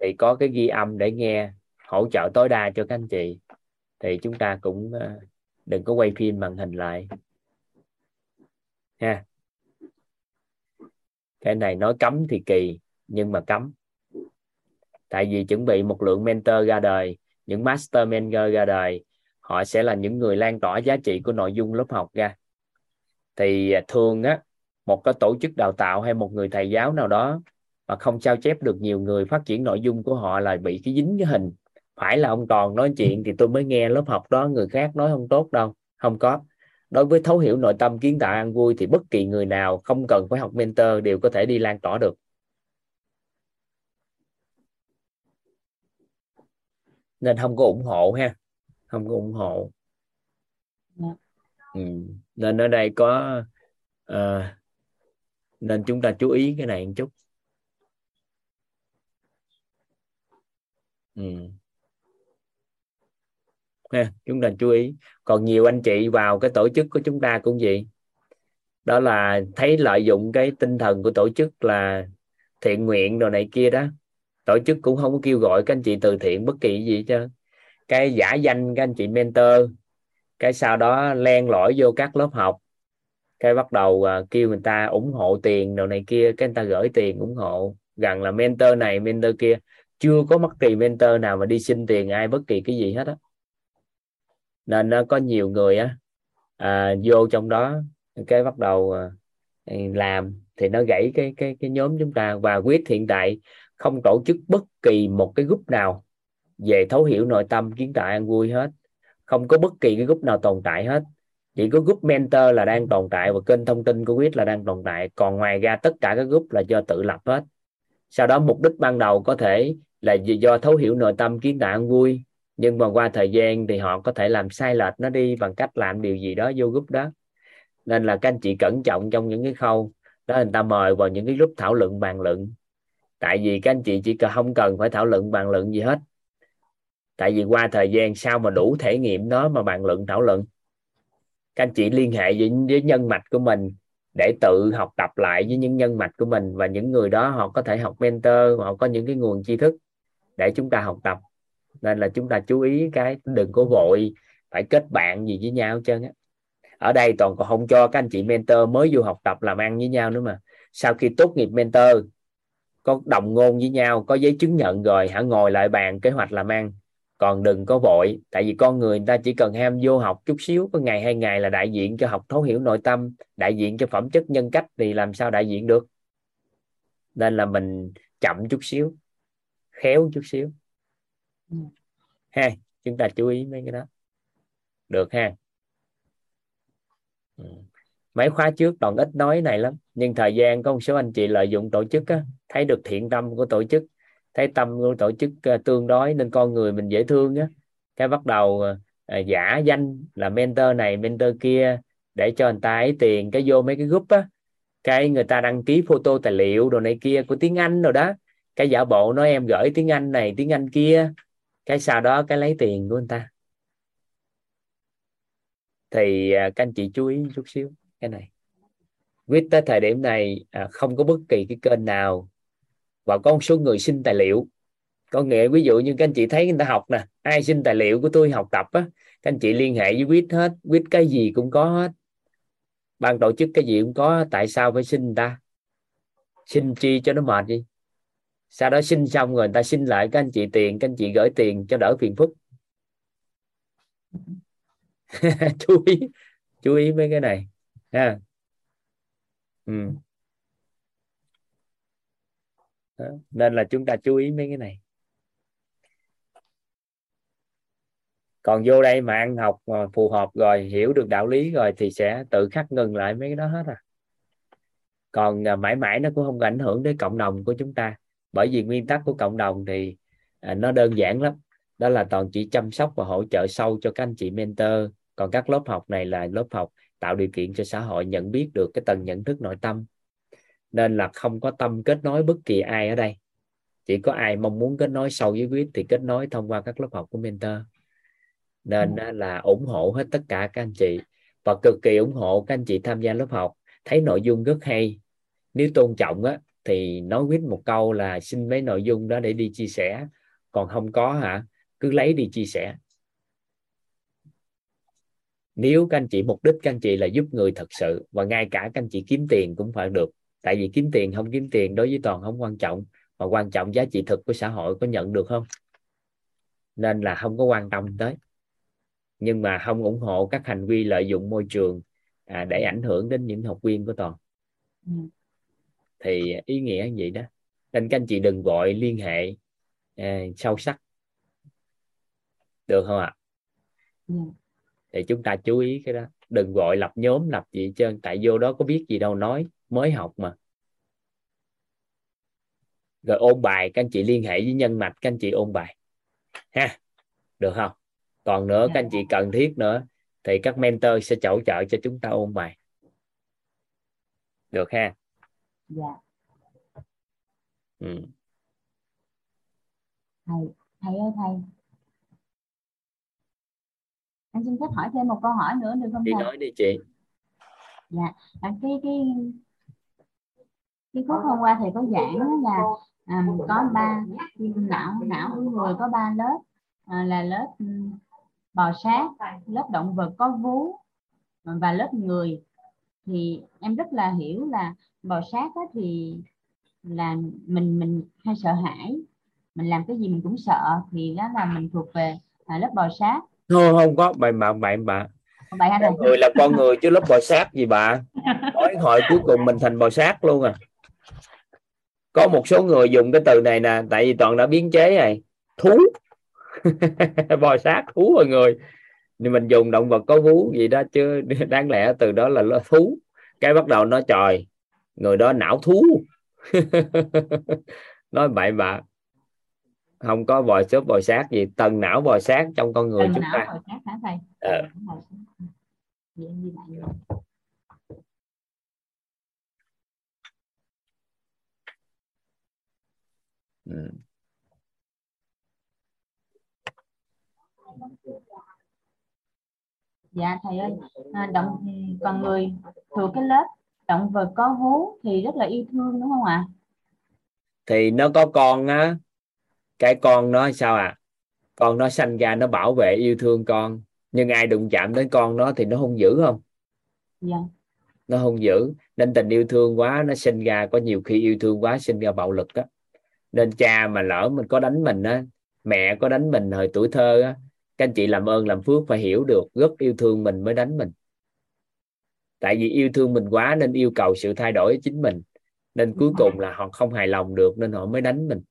thì có cái ghi âm để nghe hỗ trợ tối đa cho các anh chị. Thì chúng ta cũng ờ, đừng có quay phim màn hình lại. Ha cái này nói cấm thì kỳ, nhưng mà cấm. Tại vì chuẩn bị một lượng mentor ra đời, những master mentor ra đời, họ sẽ là những người lan tỏa giá trị của nội dung lớp học ra. Thì à, thường á, một cái tổ chức đào tạo hay một người thầy giáo nào đó mà không sao chép được nhiều người phát triển nội dung của họ là bị cái dính cái hình. Phải là ông toàn nói chuyện thì tôi mới nghe lớp học đó, người khác nói không tốt đâu, không có đối với thấu hiểu nội tâm kiến tạo ăn vui thì bất kỳ người nào không cần phải học mentor đều có thể đi lan tỏa được nên không có ủng hộ ha không có ủng hộ Dạ. ừ. nên ở đây có uh, nên chúng ta chú ý cái này một chút ừ ha, chúng ta chú ý. Còn nhiều anh chị vào cái tổ chức của chúng ta cũng vậy. Đó là thấy lợi dụng cái tinh thần của tổ chức là thiện nguyện đồ này kia đó. Tổ chức cũng không có kêu gọi các anh chị từ thiện bất kỳ gì chứ cái giả danh các anh chị mentor cái sau đó len lỏi vô các lớp học cái bắt đầu uh, kêu người ta ủng hộ tiền đồ này kia cái người ta gửi tiền ủng hộ. Gần là mentor này mentor kia chưa có mất kỳ mentor nào mà đi xin tiền ai bất kỳ cái gì hết á nên nó có nhiều người á à, vô trong đó cái bắt đầu à, ừ, làm. Thì nó gãy cái cái cái nhóm chúng ta. Và quyết hiện tại không tổ chức bất kỳ một cái group nào về thấu hiểu nội tâm kiến tạo an vui hết. Không có bất kỳ cái group nào tồn tại hết. Chỉ có group mentor là đang tồn tại và kênh thông tin của quyết là đang tồn tại. Còn ngoài ra tất cả các group là do tự lập hết. Sau đó mục đích ban đầu có thể là do thấu hiểu nội tâm kiến tạo an vui nhưng mà qua thời gian thì họ có thể làm sai lệch nó đi bằng cách làm điều gì đó vô group đó. Nên là các anh chị cẩn trọng trong những cái khâu đó người ta mời vào những cái lúc thảo luận bàn luận. Tại vì các anh chị chỉ cần không cần phải thảo luận bàn luận gì hết. Tại vì qua thời gian sao mà đủ thể nghiệm nó mà bàn luận thảo luận các anh chị liên hệ với, với nhân mạch của mình để tự học tập lại với những nhân mạch của mình và những người đó họ có thể học mentor họ có những cái nguồn tri thức để chúng ta học tập nên là chúng ta chú ý cái đừng có vội phải kết bạn gì với nhau chân á. Ở đây toàn còn không cho các anh chị mentor mới vô học tập làm ăn với nhau nữa mà. Sau khi tốt nghiệp mentor có đồng ngôn với nhau có giấy chứng nhận rồi hãy ngồi lại bàn kế hoạch làm ăn. Còn đừng có vội tại vì con người, người ta chỉ cần ham vô học chút xíu có ngày hai ngày là đại diện cho học thấu hiểu nội tâm đại diện cho phẩm chất nhân cách thì làm sao đại diện được? Nên là mình chậm chút xíu khéo chút xíu ha chúng ta chú ý mấy cái đó. Được ha. Ừ. Mấy khóa trước toàn ít nói này lắm nhưng thời gian có một số anh chị lợi dụng tổ chức á, thấy được thiện tâm của tổ chức thấy tâm của tổ chức ờ, tương đối nên con người mình dễ thương á. Cái bắt đầu à, giả danh là mentor này mentor kia để cho người ta ấy tiền cái vô mấy cái group á. Cái người ta đăng ký photo tài liệu đồ này kia của tiếng Anh rồi đó. Cái giả bộ nói em gửi tiếng Anh này tiếng Anh kia cái sau đó cái lấy tiền của người ta. Thì à, các anh chị chú ý chút xíu cái này. Quyết tới thời điểm này à, không có bất kỳ cái kênh nào và có một số người xin tài liệu. Có nghĩa ví dụ như các anh chị thấy người ta học nè ai xin tài liệu của tôi học tập á các anh chị liên hệ với quyết hết. Quyết cái gì cũng có hết. Ban tổ chức cái gì cũng có tại sao phải xin người ta? Xin chi cho nó mệt đi sau đó xin xong rồi, người ta xin lại, các anh chị tiền, các anh chị gửi tiền cho đỡ phiền phức chú ý chú ý mấy cái này, ha ừ. Đó. nên là chúng ta chú ý mấy cái này còn vô đây mà ăn học mà phù hợp rồi, hiểu được đạo lý rồi thì sẽ tự khắc ngừng lại mấy cái đó hết à còn à, mãi mãi nó cũng không ảnh hưởng đến cộng đồng của chúng ta bởi vì nguyên tắc của cộng đồng thì à, nó đơn giản lắm. Đó là toàn chỉ chăm sóc và hỗ trợ sâu cho các anh chị mentor. Còn các lớp học này là lớp học tạo điều kiện cho xã hội nhận biết được cái tầng nhận thức nội tâm. Nên là không có tâm kết nối bất kỳ ai ở đây. Chỉ có ai mong muốn kết nối sâu với quyết thì kết nối thông qua các lớp học của mentor. Nên ừ. là ủng hộ hết tất cả các anh chị. Và cực kỳ ủng hộ các anh chị tham gia lớp học. Thấy nội dung rất hay. Nếu tôn trọng á thì nói quyết một câu là xin mấy nội dung đó để đi chia sẻ. Còn không có hả? Cứ lấy đi chia sẻ. Nếu các anh chị mục đích các anh chị là giúp người thật sự và ngay cả các anh chị kiếm tiền cũng phải được. Tại vì kiếm tiền không kiếm tiền đối với toàn không quan trọng. Mà quan trọng giá trị thực của xã hội có nhận được không? Nên là không có quan tâm tới. Nhưng mà không ủng hộ các hành vi lợi dụng môi trường à, để ảnh hưởng đến những học viên của toàn. Ừ thì ý nghĩa như vậy đó. Nên các anh chị đừng gọi liên hệ à, sâu sắc. Được không ạ? Ừ. thì chúng ta chú ý cái đó. Đừng gọi lập nhóm lập gì hết trơn tại vô đó có biết gì đâu nói mới học mà. Rồi ôn bài các anh chị liên hệ với nhân mạch các anh chị ôn bài. Ha được không? Còn nữa các anh chị cần thiết nữa thì các mentor sẽ hỗ trợ cho chúng ta ôn bài. Được ha dạ. Ừ. thầy thầy ơi thầy. Anh xin phép hỏi thêm một câu hỏi nữa được không thầy? nói đi chị. Dạ. À, cái cái cái khúc hôm qua thầy có giảng là à, có ba não não của người có ba lớp. À, là lớp bò sát lớp động vật có vú và lớp người thì em rất là hiểu là bò sát đó thì là mình mình hay sợ hãi mình làm cái gì mình cũng sợ thì đó là mình thuộc về à, lớp bò sát. Không không có bạn bạn bạn bà con người là con người chứ lớp bò sát gì bà? Nói hồi cuối cùng mình thành bò sát luôn à. Có một số người dùng cái từ này nè tại vì toàn đã biến chế này thú. Bò sát thú mọi người nhưng mình dùng động vật có vú gì đó chứ đáng lẽ từ đó là thú. Cái bắt đầu nó tròi người đó não thú. Nói bậy bạ. Không có bò xốp bò sát gì tầng não bò sát trong con người tầng chúng ta? Ờ. Ừ. dạ thầy ơi. À, động còn người thuộc cái lớp động vật có vú thì rất là yêu thương đúng không ạ? Thì nó có con á cái con nó sao à con nó sanh ra nó bảo vệ yêu thương con nhưng ai đụng chạm đến con nó thì nó hung dữ không? Dạ. Nó hung dữ. Nên tình yêu thương quá nó sinh ra có nhiều khi yêu thương quá sinh ra bạo lực á. Nên cha mà lỡ mình có đánh mình á mẹ có đánh mình hồi tuổi thơ á các anh chị làm ơn làm phước phải hiểu được rất yêu thương mình mới đánh mình. Tại vì yêu thương mình quá nên yêu cầu sự thay đổi chính mình. Nên cuối cùng là họ không hài lòng được nên họ mới đánh mình.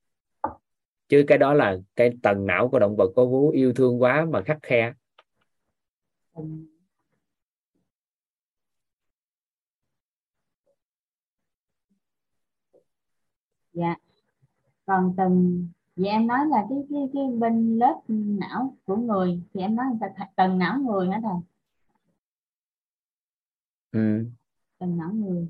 Chứ cái đó là cái tầng não của động vật có vú yêu thương quá mà khắc khe. Dạ. Còn tầng vì em nói là cái cái cái bên lớp não của người thì em nói là tầng não người hả thầy. Ừ. tầng não người.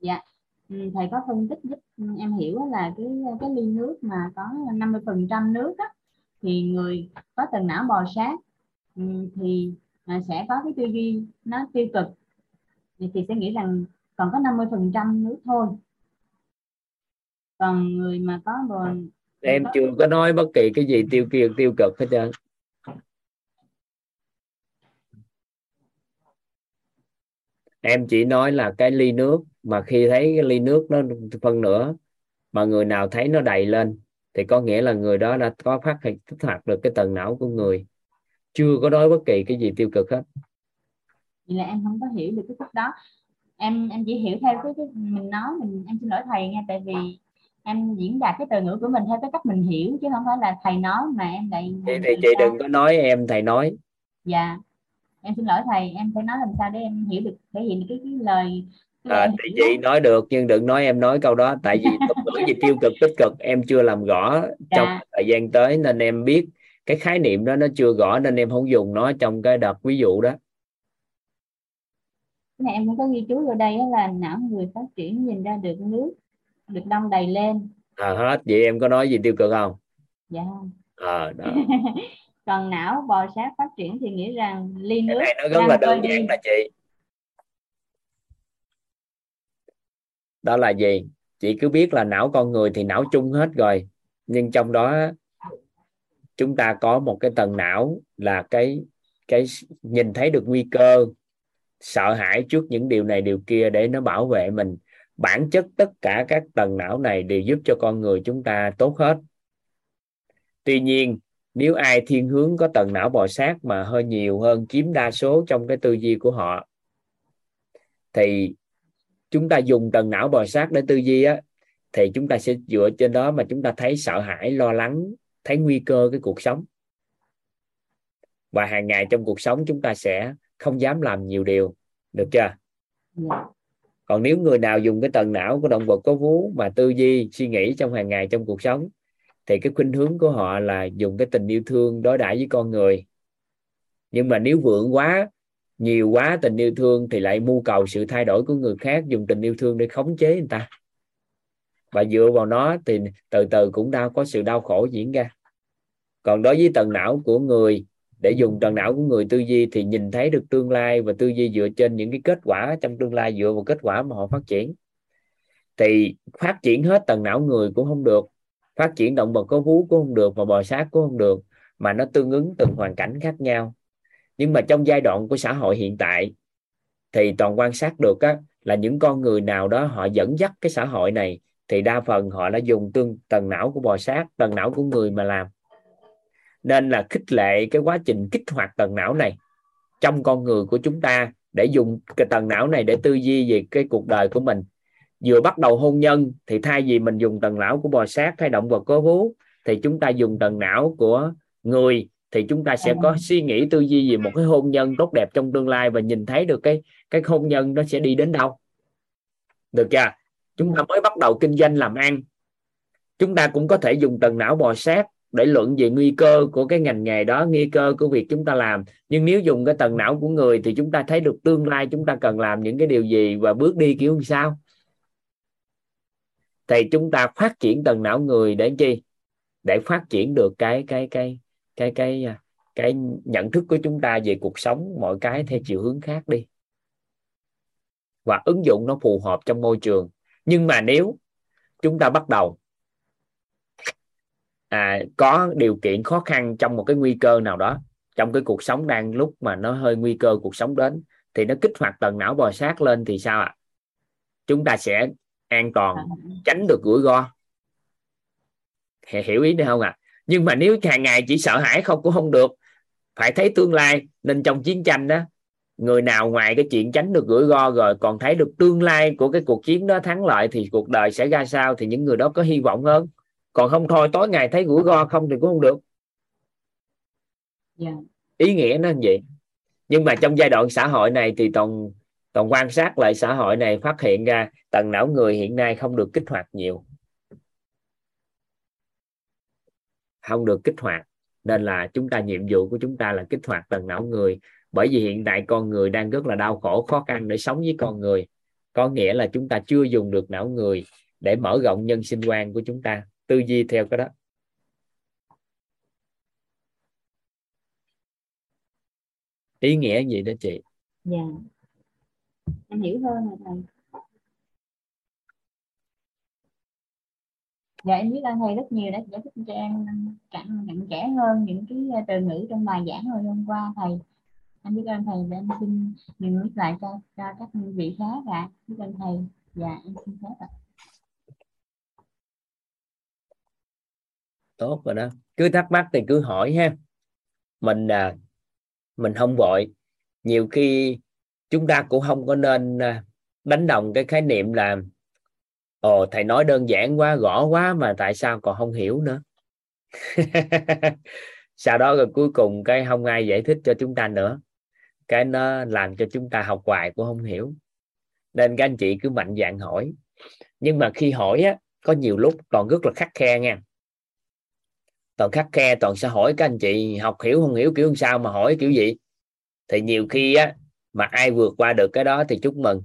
Dạ. Ừ, thầy có phân tích giúp em hiểu là cái cái ly nước mà có 50 phần trăm nước á, thì người có tầng não bò sát ừ, thì à, sẽ có cái tư duy nó tiêu cực. Thì, thì sẽ nghĩ rằng còn có 50 phần trăm nước thôi còn người mà có bò em có... chưa có nói bất kỳ cái gì tiêu kiệt tiêu cực hết trơn. Em chỉ nói là cái ly nước mà khi thấy cái ly nước nó phân nửa mà người nào thấy nó đầy lên thì có nghĩa là người đó đã có phát hiện kích hoạt được cái tầng não của người. Chưa có nói bất kỳ cái gì tiêu cực hết. Vậy là em không có hiểu được cái chút đó. Em em chỉ hiểu theo cái, cái mình nói mình em xin lỗi thầy nha tại vì em diễn đạt cái từ ngữ của mình theo cái cách mình hiểu chứ không phải là thầy nói mà em lại thì, thì chị đừng có nói em thầy nói. Dạ em xin lỗi thầy em phải nói làm sao để em hiểu được thể hiện cái, cái lời à, thì chị nói được nhưng đừng nói em nói câu đó tại vì ngữ gì tiêu cực tích cực em chưa làm rõ dạ. trong thời gian tới nên em biết cái khái niệm đó nó chưa rõ nên em không dùng nó trong cái đợt ví dụ đó. Cái này em cũng có ghi chú ở đây là não người phát triển nhìn ra được nước được đông đầy lên. À hết. Vậy em có nói gì tiêu cực không? Dạ. Không à, đó. còn não bò sát phát triển thì nghĩ rằng ly nước cái này nó rất là đơn giản là chị. Đó là gì? Chị cứ biết là não con người thì não chung hết rồi. Nhưng trong đó chúng ta có một cái tầng não là cái cái nhìn thấy được nguy cơ sợ hãi trước những điều này điều kia để nó bảo vệ mình bản chất tất cả các tầng não này đều giúp cho con người chúng ta tốt hết. Tuy nhiên, nếu ai thiên hướng có tầng não bò sát mà hơi nhiều hơn chiếm đa số trong cái tư duy của họ, thì chúng ta dùng tầng não bò sát để tư duy á, thì chúng ta sẽ dựa trên đó mà chúng ta thấy sợ hãi, lo lắng, thấy nguy cơ cái cuộc sống. Và hàng ngày trong cuộc sống chúng ta sẽ không dám làm nhiều điều, được chưa? Yeah còn nếu người nào dùng cái tầng não của động vật có vú mà tư duy, suy nghĩ trong hàng ngày, trong cuộc sống, thì cái khuynh hướng của họ là dùng cái tình yêu thương đối đãi với con người. Nhưng mà nếu vượng quá, nhiều quá tình yêu thương thì lại mưu cầu sự thay đổi của người khác dùng tình yêu thương để khống chế người ta. Và dựa vào nó thì từ từ cũng đau, có sự đau khổ diễn ra. Còn đối với tầng não của người để dùng tầng não của người tư duy thì nhìn thấy được tương lai và tư duy dựa trên những cái kết quả trong tương lai dựa vào kết quả mà họ phát triển. Thì phát triển hết tầng não người cũng không được phát triển động vật có vú cũng không được và bò sát cũng không được mà nó tương ứng từng hoàn cảnh khác nhau. Nhưng mà trong giai đoạn của xã hội hiện tại thì toàn quan sát được á, là những con người nào đó họ dẫn dắt cái xã hội này thì đa phần họ đã dùng tương tầng não của bò sát tầng não của người mà làm nên là khích lệ cái quá trình kích hoạt tầng não này trong con người của chúng ta để dùng cái tầng não này để tư duy về cái cuộc đời của mình. Vừa bắt đầu hôn nhân thì thay vì mình dùng tầng não của bò sát hay động vật có vú thì chúng ta dùng tầng não của người thì chúng ta sẽ có suy nghĩ tư duy về một cái hôn nhân tốt đẹp trong tương lai và nhìn thấy được cái cái hôn nhân nó sẽ đi đến đâu. Được chưa? Chúng ta mới bắt đầu kinh doanh làm ăn. Chúng ta cũng có thể dùng tầng não bò sát để luận về nguy cơ của cái ngành nghề đó, nguy cơ của việc chúng ta làm. Nhưng nếu dùng cái tầng não của người thì chúng ta thấy được tương lai chúng ta cần làm những cái điều gì và bước đi kiểu sao? Thì chúng ta phát triển tầng não người để chi? Để phát triển được cái cái cái cái cái cái nhận thức của chúng ta về cuộc sống mọi cái theo chiều hướng khác đi. Và ứng dụng nó phù hợp trong môi trường. Nhưng mà nếu chúng ta bắt đầu à, có điều kiện khó khăn trong một cái nguy cơ nào đó trong cái cuộc sống đang lúc mà nó hơi nguy cơ cuộc sống đến thì nó kích hoạt tầng não bò sát lên thì sao ạ à? chúng ta sẽ an toàn tránh được rủi ro hiểu ý đấy không ạ à? nhưng mà nếu hàng ngày chỉ sợ hãi không cũng không được phải thấy tương lai nên trong chiến tranh đó người nào ngoài cái chuyện tránh được rủi ro rồi còn thấy được tương lai của cái cuộc chiến đó thắng lợi thì cuộc đời sẽ ra sao thì những người đó có hy vọng hơn còn không thôi tối ngày thấy rủi ro không thì cũng không được. Yeah. Dạ. ý nghĩa nó như vậy. Nhưng mà trong giai đoạn xã hội này thì toàn toàn quan sát lại xã hội này phát hiện ra tầng não người hiện nay không được kích hoạt nhiều. Không được kích hoạt. Nên là chúng ta nhiệm vụ của chúng ta là kích hoạt tầng não người. Bởi vì hiện tại con người đang rất là đau khổ khó khăn để sống với con người. Có nghĩa là chúng ta chưa dùng được não người để mở rộng nhân sinh quan của chúng ta tư duy theo cái đó. Ý nghĩa gì đó chị? Dạ. Em hiểu hơn rồi thầy. Dạ em biết ơn thầy rất nhiều đã giải thích cho em cặn cặn kẽ hơn những cái ờ, từ ngữ trong bài giảng hồi hôm qua thầy. Em biết ơn thầy và em xin nhường mic lại cho, cho các vị khác ạ biết ơn thầy. Dạ em xin phép ạ. Tốt rồi đó. Cứ thắc mắc thì cứ hỏi ha. Mình à, mình không vội. Nhiều khi chúng ta cũng không có nên à, đánh đồng cái khái niệm là ồ thầy nói đơn giản quá gõ quá mà tại sao còn không hiểu nữa? Sau đó rồi cuối cùng cái không ai giải thích cho chúng ta nữa. Cái nó làm cho chúng ta học hoài cũng không hiểu. Nên các anh chị cứ mạnh dạn hỏi. Nhưng mà khi hỏi á có nhiều lúc còn rất là khắc khe nha toàn khắc khe toàn sẽ hỏi các anh chị học hiểu không hiểu kiểu sao mà hỏi kiểu gì. Thì nhiều khi á mà ai vượt qua được cái đó thì chúc mừng.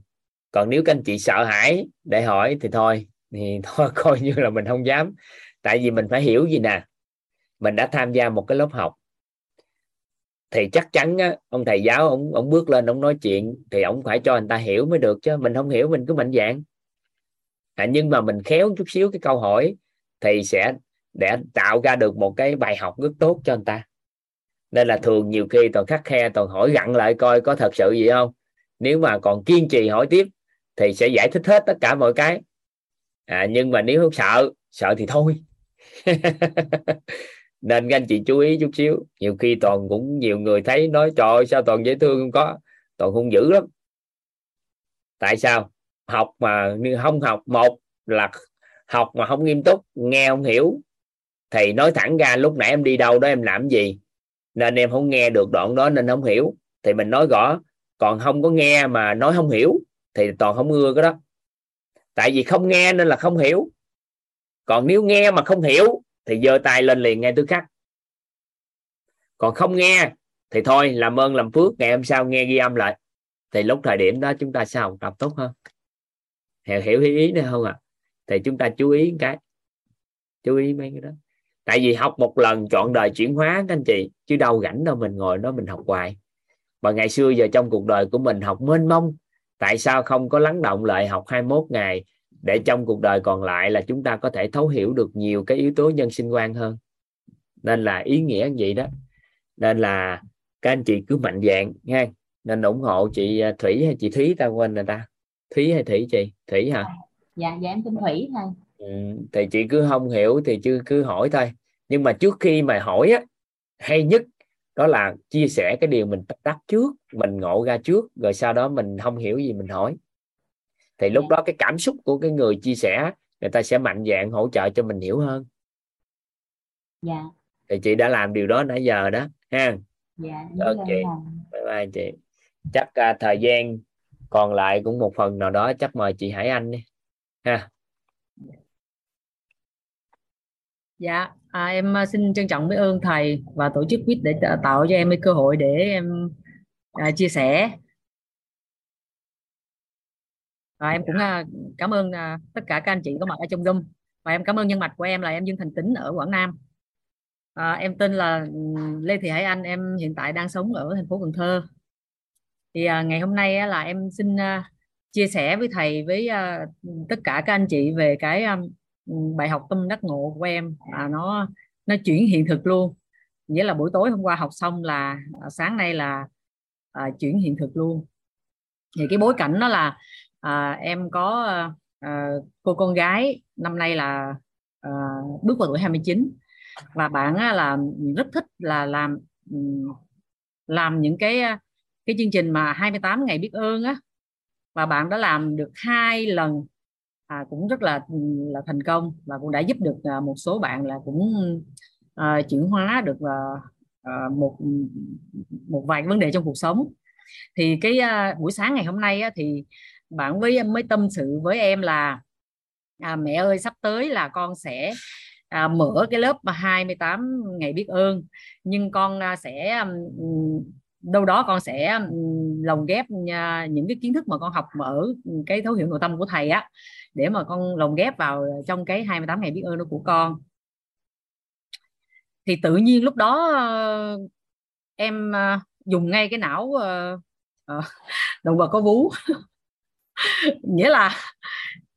Còn nếu các anh chị sợ hãi để hỏi thì thôi thì thôi coi như là mình không dám. Tại vì mình phải hiểu gì nè mình đã tham gia một cái lớp học. Thì chắc chắn á, ông thầy giáo ông ông bước lên ông nói chuyện thì ông phải cho người ta hiểu mới được chứ. Mình không hiểu mình cứ mạnh dạng. À, nhưng mà mình khéo chút xíu cái câu hỏi thì sẽ để tạo ra được một cái bài học rất tốt cho người ta. Nên là thường nhiều khi toàn khắc khe toàn hỏi gặn lại coi có thật sự gì không. Nếu mà còn kiên trì hỏi tiếp thì sẽ giải thích hết tất cả mọi cái. À, nhưng mà nếu không sợ sợ thì thôi. Nên các anh chị chú ý chút xíu. Nhiều khi toàn cũng nhiều người thấy nói trời sao toàn dễ thương không có? Toàn hung dữ lắm. Tại sao? Học mà không học một là học mà không nghiêm túc nghe không hiểu thầy nói thẳng ra lúc nãy em đi đâu đó em làm gì? Nên em không nghe được đoạn đó nên không hiểu. Thì mình nói rõ còn không có nghe mà nói không hiểu thì toàn không ưa cái đó. Tại vì không nghe nên là không hiểu. Còn nếu nghe mà không hiểu thì giơ tay lên liền ngay tức khắc. Còn không nghe thì thôi làm ơn làm phước ngày hôm sau nghe ghi âm lại. Thì lúc thời điểm đó chúng ta sẽ học tập tốt hơn. Hiểu hiểu ý, nữa không ạ? À? thì chúng ta chú ý cái. Chú ý mấy cái đó tại vì học một lần chọn đời chuyển hóa các anh chị, chứ đâu rảnh đâu mình ngồi đó mình học hoài. Và ngày xưa giờ trong cuộc đời của mình học mênh mông. Tại sao không có lắng động lại học 21 ngày để trong cuộc đời còn lại là chúng ta có thể thấu hiểu được nhiều cái yếu tố nhân sinh quan hơn? Nên là ý nghĩa như vậy đó. Nên là các anh chị cứ mạnh dạng nha nên ủng hộ chị à, Thủy hay chị Thúy ta quên rồi ta. Thúy hay Thủy chị? Thủy hả? Dạ dạ em tên Thủy thôi ừ, thì chị cứ không hiểu thì chứ cứ hỏi thôi. Nhưng mà trước khi mà hỏi á hay nhất đó là chia sẻ cái điều mình đắc trước mình ngộ ra trước rồi sau đó mình không hiểu gì mình hỏi. Thì lúc dạ. đó cái cảm xúc của cái người chia sẻ người ta sẽ mạnh dạng hỗ trợ cho mình hiểu hơn. Dạ. Thì chị đã làm điều đó nãy giờ đó ha. Dạ ok. bye bye chị. Chắc uh, thời gian còn lại cũng một phần nào đó chắc mời chị Hải Anh đi ha dạ. À, em à, xin trân trọng biết ơn thầy và tổ chức quýt để à, tạo cho em cái cơ hội để em à, chia sẻ. Và em cũng à, cảm ơn à, tất cả các anh chị có mặt ở trong Zoom. Và em cảm ơn nhân mạch của em là em Dương Thành Tính ở Quảng Nam. À, em tên là ừ, Lê Thị Hải Anh em hiện tại đang sống ở thành phố Cần Thơ. Thì à, ngày hôm nay á, là em xin à, chia sẻ với thầy với à, tất cả các anh chị về cái à, bài học tâm đắc ngộ của em à, nó nó chuyển hiện thực luôn. Nghĩa là buổi tối hôm qua học xong là à, sáng nay là à, chuyển hiện thực luôn. Thì cái bối cảnh đó là à, em có à, cô con gái năm nay là à, bước vào tuổi 29 và bạn á, là rất thích là làm làm những cái à, cái chương trình mà 28 ngày biết ơn á. Và bạn đã làm được hai lần à, cũng rất là ừ, là thành công và cũng đã giúp được à, một số bạn là cũng à, chuyển hóa được à, à, một một vài vấn đề trong cuộc sống. Thì cái à, buổi sáng ngày hôm nay á, thì bạn với mới tâm sự với em là à, mẹ ơi sắp tới là con sẽ à, mở cái lớp 28 ngày biết ơn nhưng con à, sẽ đâu đó con sẽ lồng ghép những cái kiến thức mà con học ở cái thấu hiểu nội tâm của thầy á để mà con lồng ghép vào trong cái 28 ngày biết ơn đó của con. Thì tự nhiên lúc đó ờ, em ờ, dùng ngay cái não ờ, động vật có vú. Nghĩa là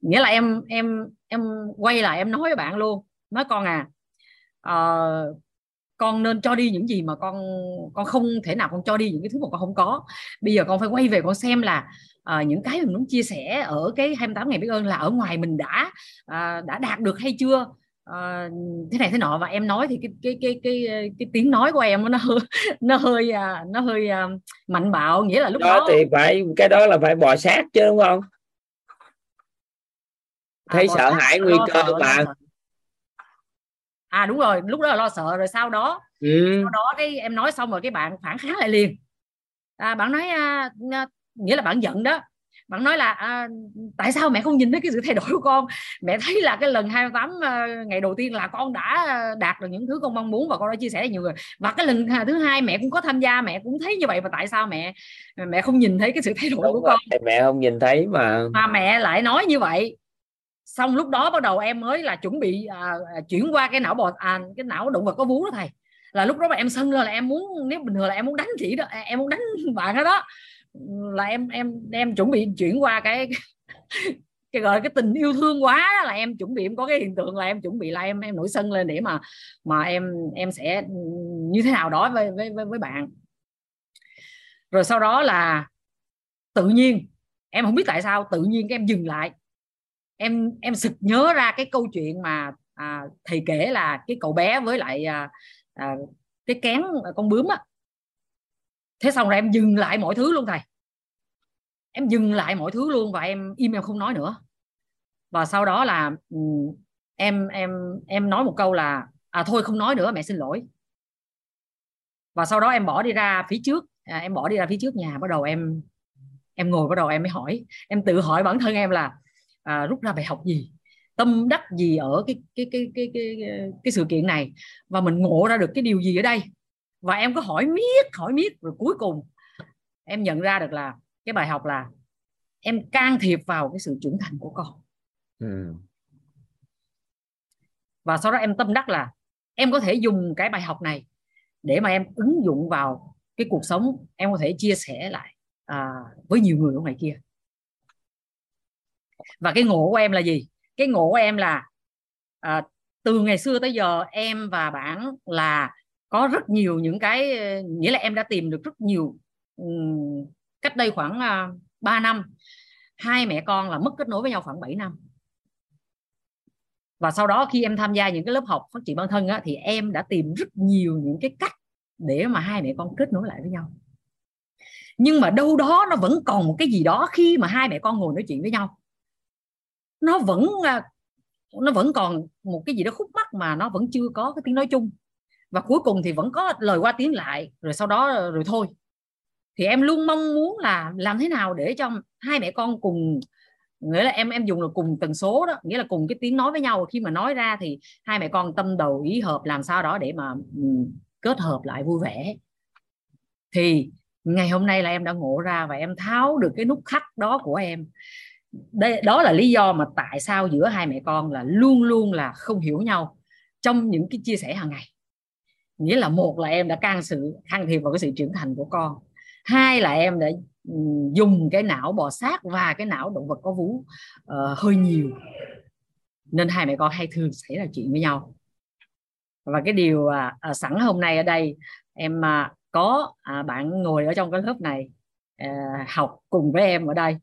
nghĩa là em em em quay lại em nói với bạn luôn nói con à uh, con nên cho đi những gì mà con con không thể nào con cho đi những cái thứ mà con không có. Bây giờ con phải quay về con xem là uh, những cái mình muốn chia sẻ ở cái 28 ngày biết ơn là ở ngoài mình đã uh, đã đạt được hay chưa? Uh, thế này thế nọ và em nói thì cái cái cái cái cái tiếng nói của em nó hơi nó hơi nó hơi uh, mạnh bạo nghĩa là lúc đó, đó thì phải cái đó là phải bò sát chứ đúng không? À, thấy à, sợ hãi nguy cơ mà à đúng rồi lúc đó là lo sợ rồi sau đó ừ. sau đó cái em nói xong rồi cái bạn phản kháng lại liền. À, bạn nói à, nghĩa là bạn giận đó. Bạn nói là à, tại sao mẹ không nhìn thấy cái sự thay đổi của con? Mẹ thấy là cái lần 28 uh, ngày đầu tiên là con đã đạt được những thứ con mong muốn và con đã chia sẻ với nhiều người. Và cái lần thứ hai mẹ cũng có tham gia mẹ cũng thấy như vậy và tại sao mẹ mẹ không nhìn thấy cái sự thay đổi Đúng của rồi. con? mẹ không nhìn thấy mà. Mà mẹ lại nói như vậy xong lúc đó bắt đầu em mới là chuẩn bị à, à, chuyển qua cái não bò à, cái não động vật có vú đó thầy. Là lúc đó mà em sân lên là em muốn nếu bình thường là em muốn đánh chị đó em muốn đánh bạn đó đó. Là em em em chuẩn bị chuyển qua cái cái gọi là cái tình yêu thương quá là em chuẩn bị em có cái hiện tượng là em chuẩn bị là em em nổi sân lên để mà mà em em sẽ như thế nào đó với với với, với bạn. Rồi sau đó là tự nhiên em không biết tại sao tự nhiên cái em dừng lại em em sực nhớ ra cái câu chuyện mà à, thầy kể là cái cậu bé với lại à, à, cái kén con bướm á. Thế xong rồi em dừng lại mọi thứ luôn thầy. Em dừng lại mọi thứ luôn và em im em không nói nữa. Và sau đó là ừ, em em em nói một câu là à thôi không nói nữa mẹ xin lỗi. Và sau đó em bỏ đi ra phía trước à, em bỏ đi ra phía trước nhà bắt đầu em em ngồi bắt đầu em mới hỏi. Em tự hỏi bản thân em là à, rút ra bài học gì? Tâm đắc gì ở cái cái cái cái cái cái sự kiện này? Và mình ngộ ra được cái điều gì ở đây? Và em có hỏi miết hỏi miết rồi cuối cùng em nhận ra được là cái bài học là em can thiệp vào cái sự trưởng thành của con. Ừ. và sau đó em tâm đắc là em có thể dùng cái bài học này để mà em ứng dụng vào cái cuộc sống em có thể chia sẻ lại à, với nhiều người ở ngoài kia và cái ngộ của em là gì? Cái ngộ của em là à, từ ngày xưa tới giờ em và bạn là có rất nhiều những cái nghĩa là em đã tìm được rất nhiều um, cách đây khoảng à, uh, 3 năm. Hai mẹ con là mất kết nối với nhau khoảng 7 năm. Và sau đó khi em tham gia những cái lớp học phát triển bản thân á, thì em đã tìm rất nhiều những cái cách để mà hai mẹ con kết nối lại với nhau. Nhưng mà đâu đó nó vẫn còn một cái gì đó khi mà hai mẹ con ngồi nói chuyện với nhau nó vẫn à, nó vẫn còn một cái gì đó khúc mắc mà nó vẫn chưa có cái tiếng nói chung. Và cuối cùng thì vẫn có lời qua tiếng lại, rồi sau đó ờ, rồi thôi. Thì em luôn mong muốn là làm thế nào để cho hai mẹ con cùng, nghĩa là em em dùng là cùng tần số đó, nghĩa là cùng cái tiếng nói với nhau. Khi mà nói ra thì hai mẹ con tâm đầu ý hợp làm sao đó để mà kết hợp lại vui vẻ. Thì ngày hôm nay là em đã ngộ ra và em tháo được cái nút khắc đó của em đây đó là lý do mà tại sao giữa hai mẹ con là luôn luôn là không hiểu nhau trong những cái chia sẻ hàng ngày. Nghĩa là một là em đã can sự can thiệp vào cái sự trưởng thành của con. Hai là em đã dùng cái não bò sát và cái não động vật có vú uh, hơi nhiều. Nên hai mẹ con hay thường xảy ra chuyện với nhau. Và cái điều à, à, sẵn hôm nay ở đây em à, có à, bạn ngồi ở trong cái lớp này à, học cùng với em ở đây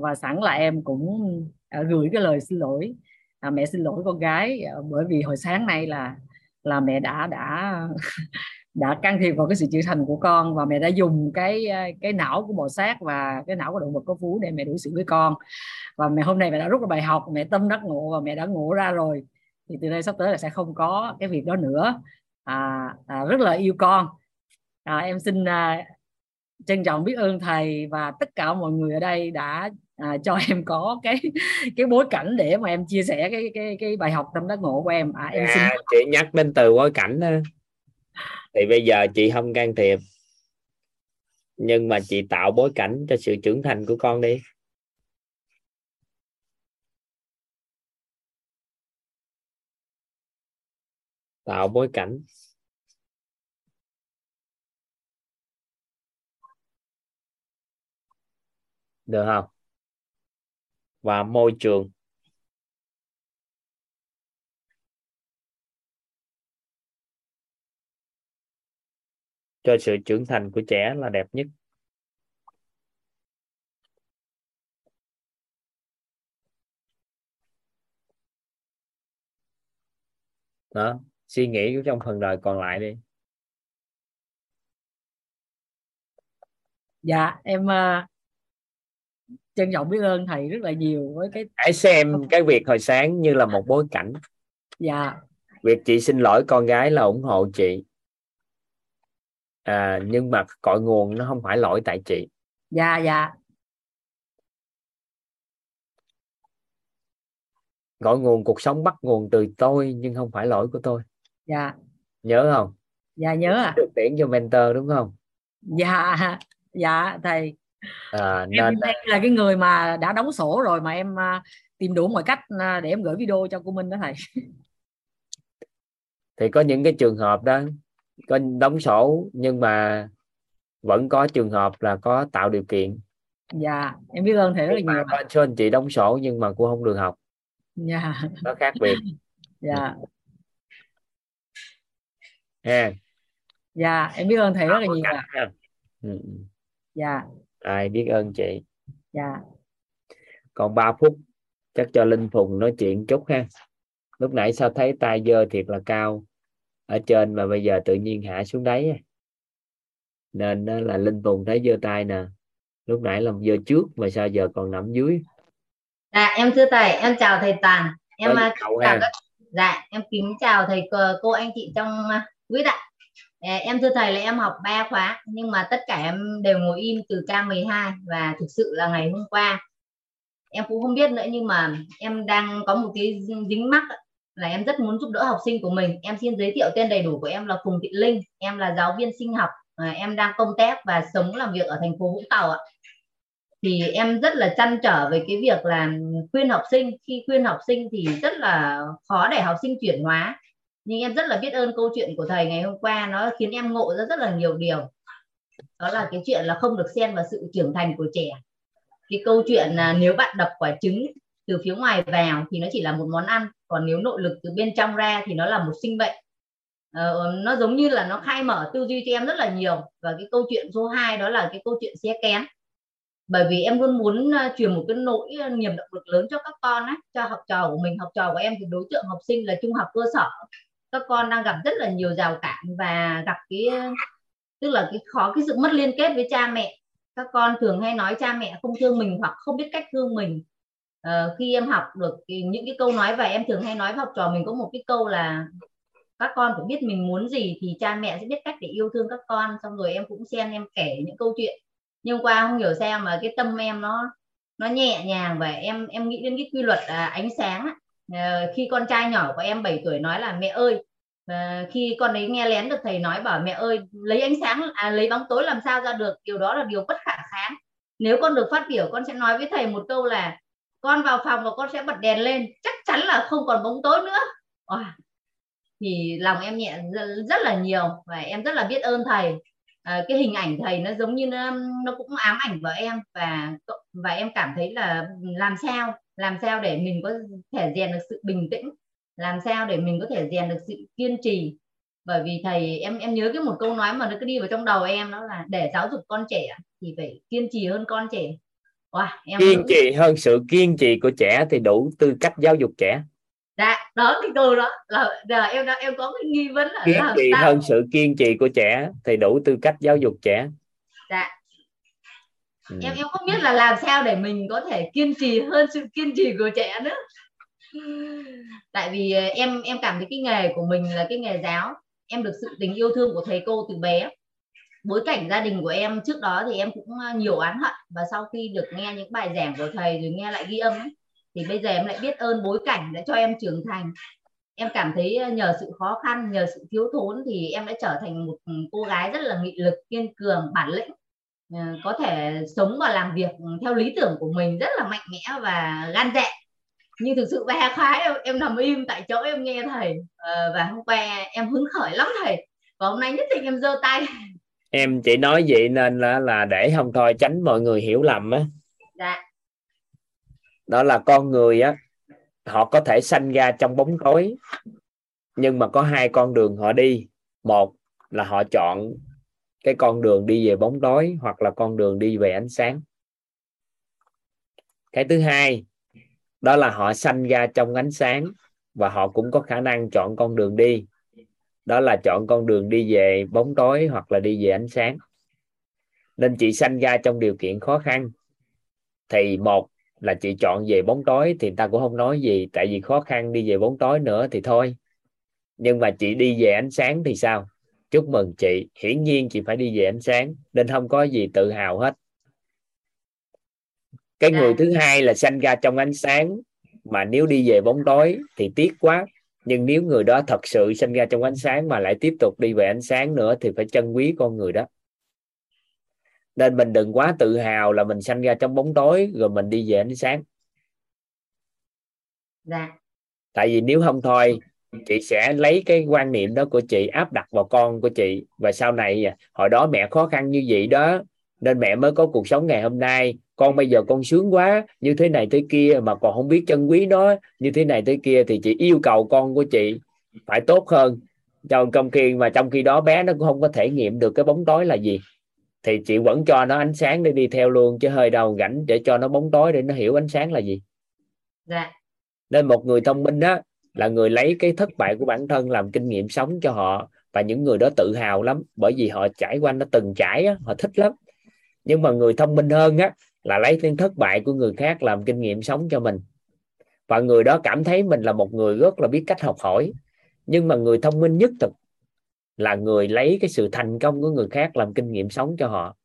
và sẵn là em cũng à, gửi cái lời xin lỗi. À, mẹ xin lỗi con gái à, bởi vì hồi sáng nay là là mẹ đã đã đã can thiệp vào cái sự trưởng thành của con và mẹ đã dùng cái à, cái não của bò sát và cái não của động vật có vú để mẹ đối xử với con. Và mẹ hôm nay mẹ đã rút ra bài học mẹ tâm đắc ngộ và mẹ đã ngộ ra rồi. Thì từ đây sắp tới là sẽ không có cái việc đó nữa. À, à, rất là yêu con. À, em xin à, trân trọng biết ơn thầy và tất cả mọi người ở đây đã à, cho em có cái cái bối cảnh để mà em chia sẻ cái cái cái bài học tâm đắc ngộ của em. À, em à, xin chị nhắc đến từ bối cảnh đó. thì bây giờ chị không can thiệp. Nhưng mà chị tạo bối cảnh cho sự trưởng thành của con đi. Tạo bối cảnh. Được không và môi trường. Cho sự trưởng thành của trẻ là đẹp nhất. Đó, suy nghĩ trong phần đời còn lại đi. Dạ em ờ, trân trọng biết ơn thầy rất là nhiều với cái hãy xem cái việc hồi sáng như là một bối cảnh. Dạ. Việc chị xin lỗi con gái là ủng hộ chị. À, nhưng mà cội nguồn nó không phải lỗi tại chị. Dạ dạ. Cội nguồn cuộc sống bắt nguồn từ tôi nhưng không phải lỗi của tôi. Dạ. Nhớ không? Dạ nhớ à được tiễn cho mentor đúng không? Dạ dạ thầy à, nên em đây là cái người mà đã đóng sổ rồi mà em uh, tìm đủ mọi cách uh, để em gửi video cho cô Minh đó thầy. Thì có những cái trường hợp đó có đóng sổ nhưng mà vẫn có trường hợp là có tạo điều kiện. Dạ em biết ơn thầy rất là nhiều có số anh chị đóng sổ nhưng mà cô không được học. Dạ. Nó khác biệt. Dạ. Ha dạ em biết ơn thầy rất là nhiều ừ. dạ ai biết ơn chị? Dạ. Còn 3 phút chắc cho linh phùng nói chuyện chút ha. Lúc nãy sao thấy tay dơ thiệt là cao. Ở trên mà bây giờ tự nhiên hạ xuống đáy nên đó là linh phùng thấy dơ tay nè. Lúc nãy làm dơ trước mà sao giờ còn nằm dưới? Dạ em thưa thầy em chào thầy toàn. Em chào các... dạ em kính chào thầy cô anh chị trong à, quý ạ em thưa thầy là em học 3 khóa nhưng mà tất cả em đều ngồi im từ K12 và thực sự là ngày hôm qua. Em cũng không biết nữa nhưng mà em đang có một cái dính mắc là em rất muốn giúp đỡ học sinh của mình. Em xin giới thiệu tên đầy đủ của em là Phùng Thị Linh em là giáo viên sinh học à, em đang công tác và sống làm việc ở thành phố Vũng Tàu ạ. Thì em rất là chăn trở về cái việc là khuyên học sinh khi khuyên học sinh thì rất là khó để học sinh chuyển hóa nhưng em rất là biết ơn câu chuyện của thầy ngày hôm qua nó khiến em ngộ ra rất là nhiều điều. Đó là cái chuyện là không được xen vào sự trưởng thành của trẻ. Cái câu chuyện là nếu bạn đập quả trứng từ phía ngoài vào thì nó chỉ là một món ăn còn nếu nội lực từ bên trong ra thì nó là một sinh bệnh ờ, nó giống như là nó khai mở tư duy cho em rất là nhiều. Và cái câu chuyện số 2 đó là cái câu chuyện xé kén. Bởi vì em luôn muốn ờ, truyền một cái nỗi ờ, niềm động lực lớn cho các con á, cho học trò của mình. Học trò của em thì đối tượng học sinh là trung học cơ sở các con đang gặp rất là nhiều rào cản và gặp cái tức là cái khó cái sự mất liên kết với cha mẹ. Các con thường hay nói cha mẹ không thương mình hoặc không biết cách thương mình. Uh, khi em học được những cái câu nói và em thường hay nói với học trò mình có một cái câu là các con phải biết mình muốn gì thì cha mẹ sẽ biết cách để yêu thương các con. Xong rồi em cũng xem em kể những câu chuyện. Nhưng qua không hiểu sao mà cái tâm em nó nó nhẹ nhàng và em em nghĩ đến cái quy luật à, ánh sáng á. Ờ, khi con trai nhỏ của em 7 tuổi nói là mẹ ơi à, khi con ấy nghe lén được thầy nói bảo mẹ ơi lấy ánh sáng à, lấy bóng tối làm sao ra được? Điều đó là điều bất khả kháng. Nếu con được phát biểu con sẽ nói với thầy một câu là con vào phòng và con sẽ bật đèn lên chắc chắn là không còn bóng tối nữa. Wow. thì lòng em nhẹ rất là nhiều và em rất là biết ơn thầy. À, cái hình ảnh thầy nó giống như nó, nó cũng ám ảnh vào em và và em cảm thấy là làm sao làm sao để mình có thể rèn được sự bình tĩnh? Làm sao để mình có thể rèn được sự kiên trì? Bởi vì thầy em em nhớ cái một câu nói mà nó cứ đi vào trong đầu em đó là để giáo dục con trẻ thì phải kiên trì hơn con trẻ. Wow, em kiên cũng... trì hơn sự kiên trì của trẻ thì đủ tư cách giáo dục trẻ. Dạ đó cái câu đó. Là, là em em có cái nghi vấn là kiên trì hơn sự kiên trì của trẻ thì đủ tư cách giáo dục trẻ. Dạ ừ. em em không biết là làm sao để mình có thể kiên trì hơn sự kiên trì của trẻ nữa. Tại vì ờ, em em cảm thấy cái nghề của mình là cái nghề giáo. Em được sự tình yêu thương của thầy cô từ bé. Bối cảnh gia đình của em trước đó thì em cũng ờ, nhiều oán hận. Và sau khi được nghe những bài giảng của thầy rồi nghe lại ghi âm ấy, thì bây giờ em lại biết ơn bối cảnh đã cho em trưởng thành. Em cảm thấy ờ, nhờ sự khó khăn nhờ sự thiếu thốn thì em đã trở thành một ừ, cô gái rất là nghị lực kiên cường bản lĩnh có thể sống và làm việc theo lý tưởng của mình rất là mạnh mẽ và gan dạ. Nhưng thực sự ba khóa em, em nằm im tại chỗ em nghe thầy. À, và hôm qua em hứng khởi lắm thầy. Và hôm nay nhất định em giơ tay. Em chỉ nói vậy nên là là để không thôi tránh mọi người hiểu lầm á. Dạ. đó là con người á họ có thể sanh ra trong bóng tối nhưng mà có hai con đường họ đi. Một là họ chọn cái con đường đi về bóng tối hoặc là con đường đi về ánh sáng. Cái thứ hai, đó là họ sanh ra trong ánh sáng và họ cũng có khả năng chọn con đường đi. Đó là chọn con đường đi về bóng tối hoặc là đi về ánh sáng. Nên chị sanh ra trong điều kiện khó khăn. Thì một là chị chọn về bóng tối thì ta cũng không nói gì, tại vì khó khăn đi về bóng tối nữa thì thôi. Nhưng mà chị đi về ánh sáng thì sao? Chúc mừng chị. Hiển nhiên chị phải đi về ánh sáng nên không có gì tự hào hết. Cái người à. thứ hai là sanh ra trong ánh sáng mà nếu đi về bóng tối thì tiếc quá. Nhưng nếu người đó thật sự sanh ra trong ánh sáng mà lại tiếp tục đi về ánh sáng nữa thì phải trân quý con người đó. Nên mình đừng quá tự hào là mình sanh ra trong bóng tối rồi mình đi về ánh sáng. Dạ. tại vì nếu không thôi chị sẽ lấy cái quan niệm đó của chị áp đặt vào con của chị. Và sau này hồi đó mẹ khó khăn như vậy đó nên mẹ mới có cuộc sống ngày hôm nay. Con bây giờ con sướng quá như thế này thế kia mà còn không biết trân quý nó như thế này thế kia thì chị yêu cầu con của chị phải tốt hơn. Trong khi mà trong khi đó bé nó cũng không có thể nghiệm được cái bóng tối là gì. Thì chị vẫn cho nó ánh sáng để đi theo luôn chứ hơi đầu gảnh để cho nó bóng tối để nó hiểu ánh sáng là gì. Dạ. nên một người thông minh đó là người lấy cái thất bại của bản thân làm kinh nghiệm sống cho họ và những người đó tự hào lắm bởi vì họ trải qua nó từng trải á, họ thích lắm. Nhưng mà người thông minh hơn á là lấy những thất bại của người khác làm kinh nghiệm sống cho mình. Và người đó cảm thấy mình là một người rất là biết cách học hỏi. Nhưng mà người thông minh nhất thực là người lấy cái sự thành công của người khác làm kinh nghiệm sống cho họ.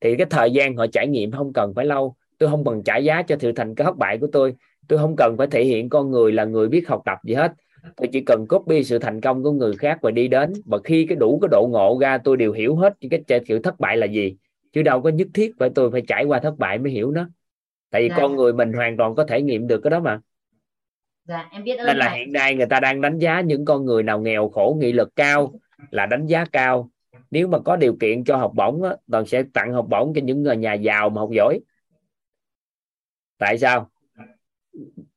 Thì cái thời gian họ trải nghiệm không cần phải lâu. Tôi không cần trả giá cho sự thành cái thất bại của tôi tôi không cần phải thể hiện con người là người biết học tập gì hết. Tôi chỉ cần copy sự thành công của người khác và đi đến. Và khi cái đủ cái độ ngộ ra tôi đều hiểu hết những cái sự thất bại là gì. Chứ đâu có nhất thiết phải tôi phải trải qua thất bại mới hiểu nó. Tại vì dạ. con người mình hoàn toàn có thể nghiệm được cái đó mà. Dạ, em biết nên là thầy. hiện nay người ta đang đánh giá những con người nào nghèo khổ nghị lực cao là đánh giá cao. Nếu mà có điều kiện cho học bổng á, toàn sẽ tặng học bổng cho những người nhà giàu mà học giỏi. Tại sao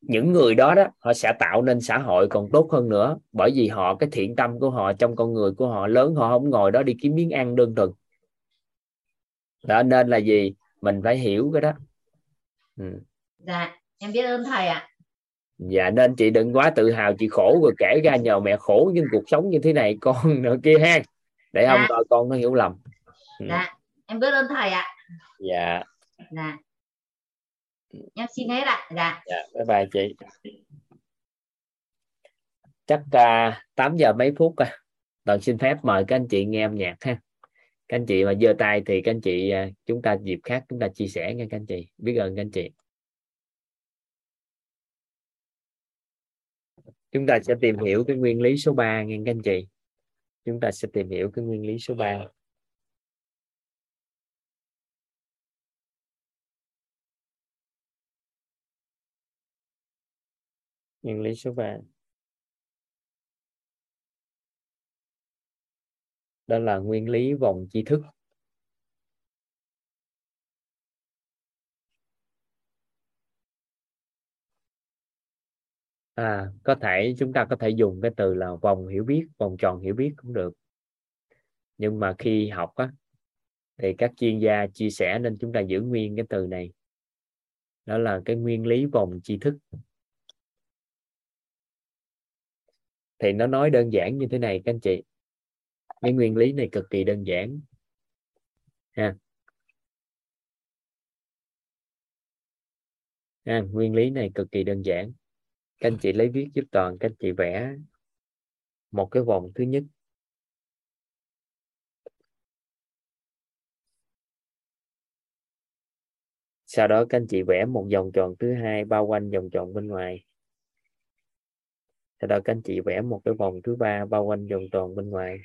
những người đó đó họ sẽ tạo nên xã hội còn tốt hơn nữa. Bởi vì họ cái thiện tâm của họ trong con người của họ lớn họ không ngồi đó đi kiếm miếng ăn đơn thuần. Đó nên là gì? Mình phải hiểu cái đó. Ừ. dạ em biết ơn thầy ạ. Dạ nên chị đừng quá tự hào chị khổ rồi kể ra nhờ mẹ khổ nhưng cuộc sống như thế này con nữa kia ha. Để dạ. không con nó hiểu lầm. Ừ. dạ em biết ơn thầy ạ. Dạ. Dạ em xin hết ạ dạ. Dạ bye bye chị. Chắc à, uh, 8 giờ mấy phút à. toàn xin phép mời các anh chị nghe âm nhạc ha. Các anh chị mà giơ tay thì các anh chị uh, chúng ta dịp khác chúng ta chia sẻ nha các anh chị. Biết ơn các anh chị. Chúng ta sẽ tìm hiểu cái nguyên lý số 3 nghe các anh chị. Chúng ta sẽ tìm hiểu cái nguyên lý số 3 nguyên lý số vàng đó là nguyên lý vòng tri thức. À có thể, chúng ta có thể dùng cái từ là vòng hiểu biết, vòng tròn hiểu biết cũng được. Nhưng mà khi học á, thì các chuyên gia chia sẻ nên chúng ta giữ nguyên cái từ này. Đó là cái nguyên lý vòng tri thức. Thì nó nói đơn giản như thế này các anh chị. Cái nguyên lý này cực kỳ đơn giản. Ha. Ha, nguyên lý này cực kỳ đơn giản. Các anh chị lấy viết giúp toàn, các anh chị vẽ một cái vòng thứ nhất. Sau đó các anh chị vẽ một vòng tròn thứ hai, bao quanh vòng tròn bên ngoài sau đó các anh chị vẽ một cái vòng thứ ba bao quanh vòng tròn bên ngoài.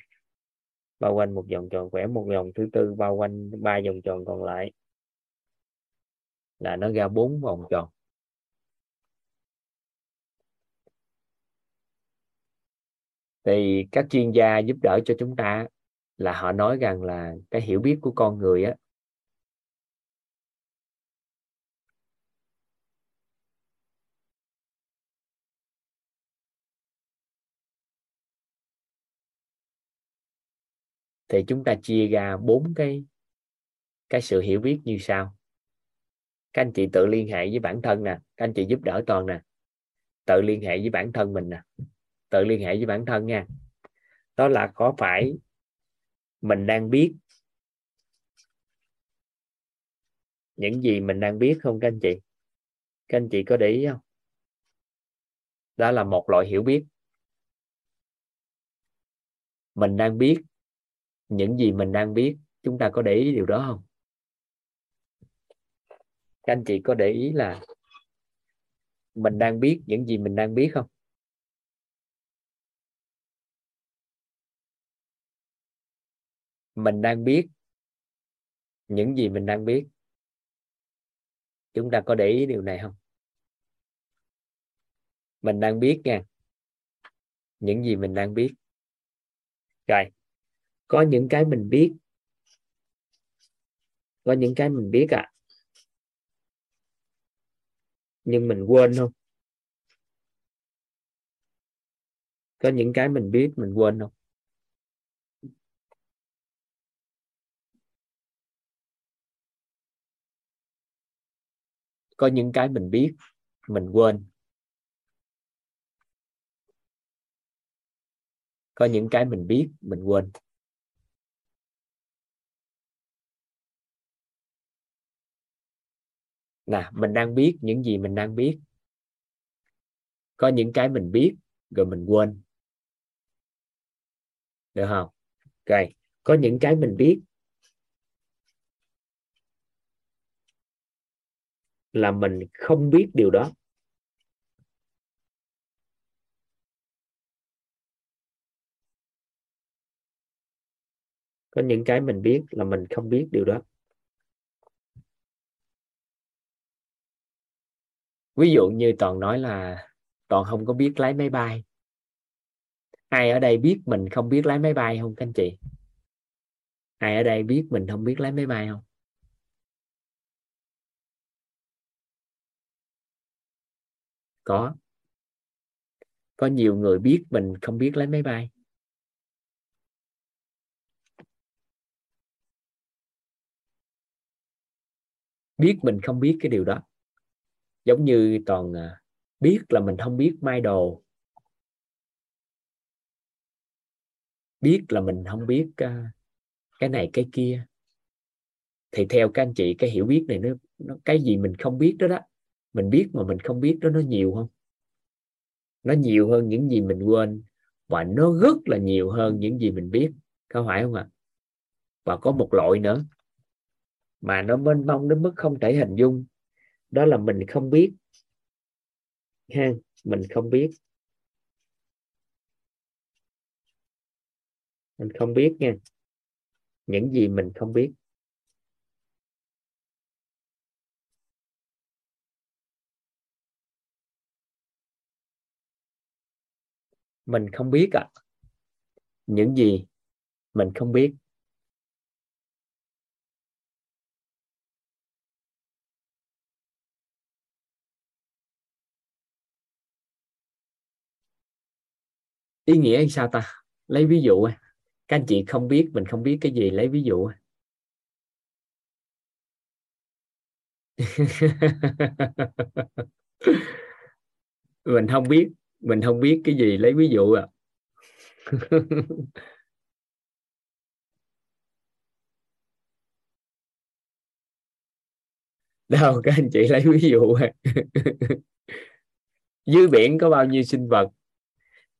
Bao quanh một vòng tròn, vẽ một vòng thứ tư, bao quanh ba vòng tròn còn lại. Là nó ra bốn vòng tròn. Thì các chuyên gia giúp đỡ cho chúng ta là họ nói rằng là cái hiểu biết của con người á thì chúng ta chia ra bốn cái cái sự hiểu biết như sau. Các anh chị tự liên hệ với bản thân nè, các anh chị giúp đỡ toàn nè. Tự liên hệ với bản thân mình nè. Tự liên hệ với bản thân nha. Đó là có phải mình đang biết những gì mình đang biết không các anh chị? Các anh chị có để ý không? Đó là một loại hiểu biết. Mình đang biết những gì mình đang biết, chúng ta có để ý điều đó không? Các anh chị có để ý là mình đang biết những gì mình đang biết không? Mình đang biết những gì mình đang biết. Chúng ta có để ý điều này không? Mình đang biết nha. Những gì mình đang biết. Rồi có những cái mình biết. Có những cái mình biết à nhưng mình quên không? Có những cái mình biết, mình quên không? Có những cái mình biết, mình quên. Có những cái mình biết, mình quên. Nè, mình đang biết những gì mình đang biết. Có những cái mình biết, rồi mình quên. Được không? Ok, có những cái mình biết là mình không biết điều đó. Có những cái mình biết là mình không biết điều đó. Ví dụ như toàn nói là toàn không có biết lái máy bay. Ai ở đây biết mình không biết lái máy bay không, các anh chị? Ai ở đây biết mình không biết lái máy bay không? Có. Có nhiều người biết mình không biết lái máy bay. Biết mình không biết cái điều đó giống như toàn à, biết là mình không biết mai đồ. Biết là mình không biết à, cái này cái kia. Thì theo các anh chị cái hiểu biết này nó, nó cái gì mình không biết đó đó mình biết mà mình không biết đó nó nhiều không? Nó nhiều hơn những gì mình quên và nó rất là nhiều hơn những gì mình biết có phải không ạ? Và có một loại nữa mà nó mênh mông đến mức không thể hình dung đó là mình không biết. Ha, mình không biết. Mình không biết nha. Những gì mình không biết. Mình không biết à những gì mình không biết. Ý nghĩa hay sao ta? Lấy ví dụ các anh chị không biết, mình không biết cái gì, lấy ví dụ mình không biết, mình không biết cái gì lấy ví dụ à đâu, các anh chị lấy ví dụ à. dưới biển có bao nhiêu sinh vật?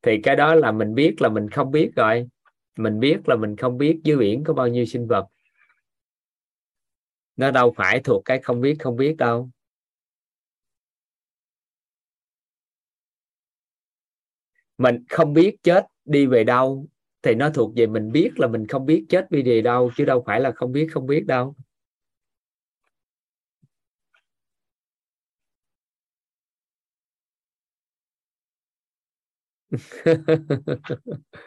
Thì cái đó là mình biết là mình không biết rồi. Mình biết là mình không biết dưới biển có bao nhiêu sinh vật. Nó đâu phải thuộc cái không biết không biết đâu. Mình không biết chết đi về đâu, thì nó thuộc về mình biết là mình không biết chết đi về đâu, chứ đâu phải là không biết không biết đâu.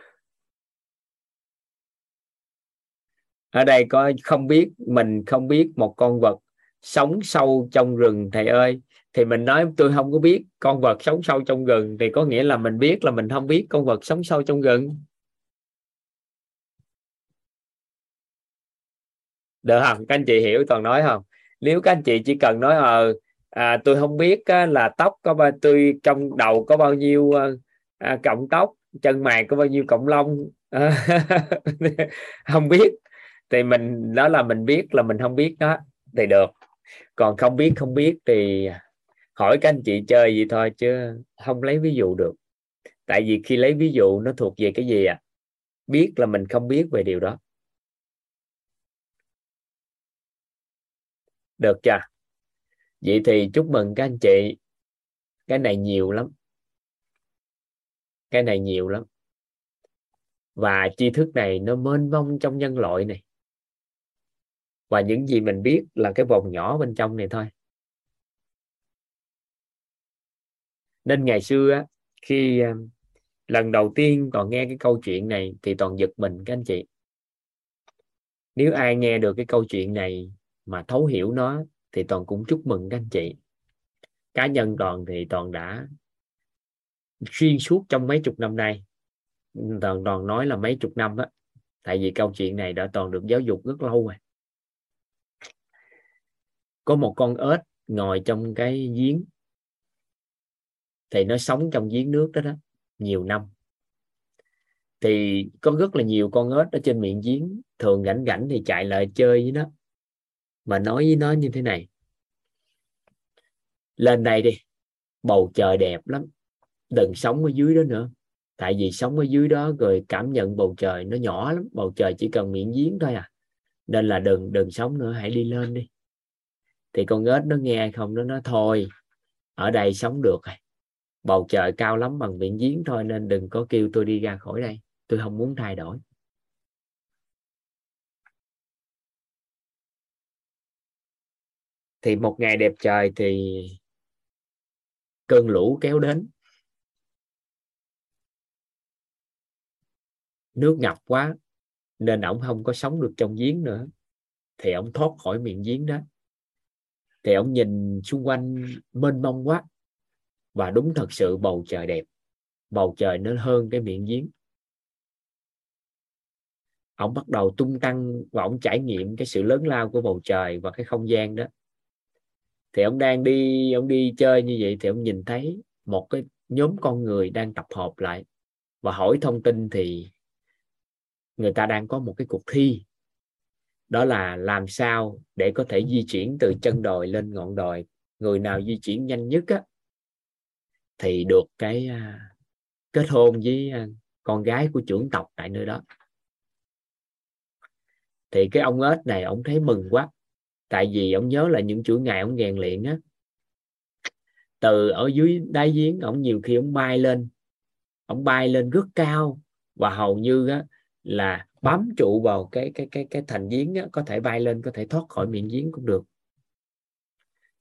ở đây có không biết mình không biết một con vật sống sâu trong rừng thầy ơi. Thì mình nói tôi không có biết con vật sống sâu trong rừng. Thì có nghĩa là mình biết là mình không biết con vật sống sâu trong rừng. Được không? Các anh chị hiểu toàn nói không? Nếu các anh chị chỉ cần nói ờ à, tôi không biết á, là tóc có bao tôi trong đầu có bao nhiêu à, cộng tóc chân mày có bao nhiêu cộng lông? À, không biết. Thì mình đó là mình biết là mình không biết đó thì được. Còn không biết không biết thì hỏi các anh chị chơi gì thôi chứ không lấy ví dụ được. Tại vì khi lấy ví dụ nó thuộc về cái gì à? Biết là mình không biết về điều đó. Được chưa? Vậy thì chúc mừng các anh chị. Cái này nhiều lắm cái này nhiều lắm. Và tri thức này nó mênh mông trong nhân loại này. Và những gì mình biết là cái vòng nhỏ bên trong này thôi. Nên ngày xưa á, khi ờ, lần đầu tiên còn nghe cái câu chuyện này thì toàn giật mình các anh chị. Nếu ai nghe được cái câu chuyện này mà thấu hiểu nó thì toàn cũng chúc mừng các anh chị. Cá nhân toàn thì toàn đã xuyên suốt trong mấy chục năm nay. Toàn toàn nói là mấy chục năm á, tại vì câu chuyện này đã toàn được giáo dục rất lâu rồi. Có một con ếch ngồi trong cái giếng, thì nó sống trong giếng nước đó đó, nhiều năm. Thì có rất là nhiều con ếch ở trên miệng giếng, thường rảnh rảnh thì chạy lại chơi với nó. Mà nói với nó như thế này. Lên đây đi, bầu trời đẹp lắm đừng sống ở dưới đó nữa. Tại vì sống ở dưới đó rồi cảm nhận bầu trời nó nhỏ lắm, bầu trời chỉ cần miệng giếng thôi à. Nên là đừng đừng sống nữa, hãy đi lên đi. Thì con ếch nó nghe không nó nói, thôi, ở đây sống được rồi bầu trời cao lắm bằng miệng giếng thôi nên đừng có kêu tôi đi ra khỏi đây. Tôi không muốn thay đổi. Thì một ngày đẹp trời thì cơn lũ kéo đến. Nước ngập quá, nên ổng không có sống được trong giếng nữa. Thì ổng thoát khỏi miệng giếng đó. Thì ổng nhìn xung quanh mênh mông quá. Và đúng thật sự bầu trời đẹp. Bầu trời nó hơn cái miệng giếng. Ông bắt đầu tung tăng và ông trải nghiệm cái sự lớn lao của bầu trời và cái không gian đó. Thì ông đang đi ông đi chơi như vậy thì ông nhìn thấy một cái nhóm con người đang tập hợp lại và hỏi thông tin thì người ta đang có một cái cuộc thi. Đó là làm sao để có thể di chuyển từ chân đồi lên ngọn đồi. Người nào di chuyển nhanh nhất á, thì được cái à, kết hôn với à, con gái của trưởng tộc tại nơi đó. Thì cái ông ếch này ông thấy mừng quá tại vì ông nhớ là những chuỗi ngày ông rèn luyện á từ ở dưới đáy giếng ông nhiều khi ông bay lên ông bay lên rất cao và hầu như á, là bám trụ vào cái cái cái cái thành giếng á, có thể bay lên có thể thoát khỏi miệng giếng cũng được.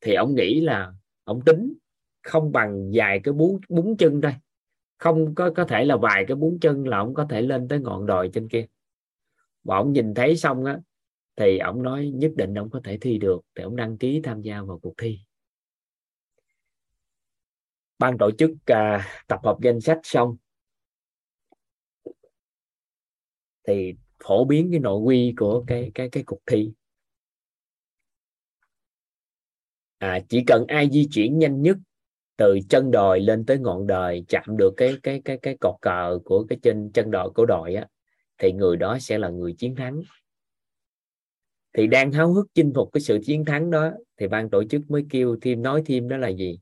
Thì ông nghĩ là ông tính không bằng vài cái bún bún chân thôi. Không có có thể là vài cái bún chân là ông có thể lên tới ngọn đồi trên kia. Và ông nhìn thấy xong á thì ông nói nhất định ông có thể thi được thì ông đăng ký tham gia vào cuộc thi. Ban tổ chức à, tập hợp danh sách xong. Thì phổ biến cái nội quy của cái cái cái cuộc thi. À, chỉ cần ai di chuyển nhanh nhất từ chân đồi lên tới ngọn đồi chạm được cái cái cái cái cột cờ của cái trên chân đồi của đồi á thì người đó sẽ là người chiến thắng. Thì đang háo hức chinh phục cái sự chiến thắng đó thì ban tổ chức mới kêu thêm nói thêm đó là gì?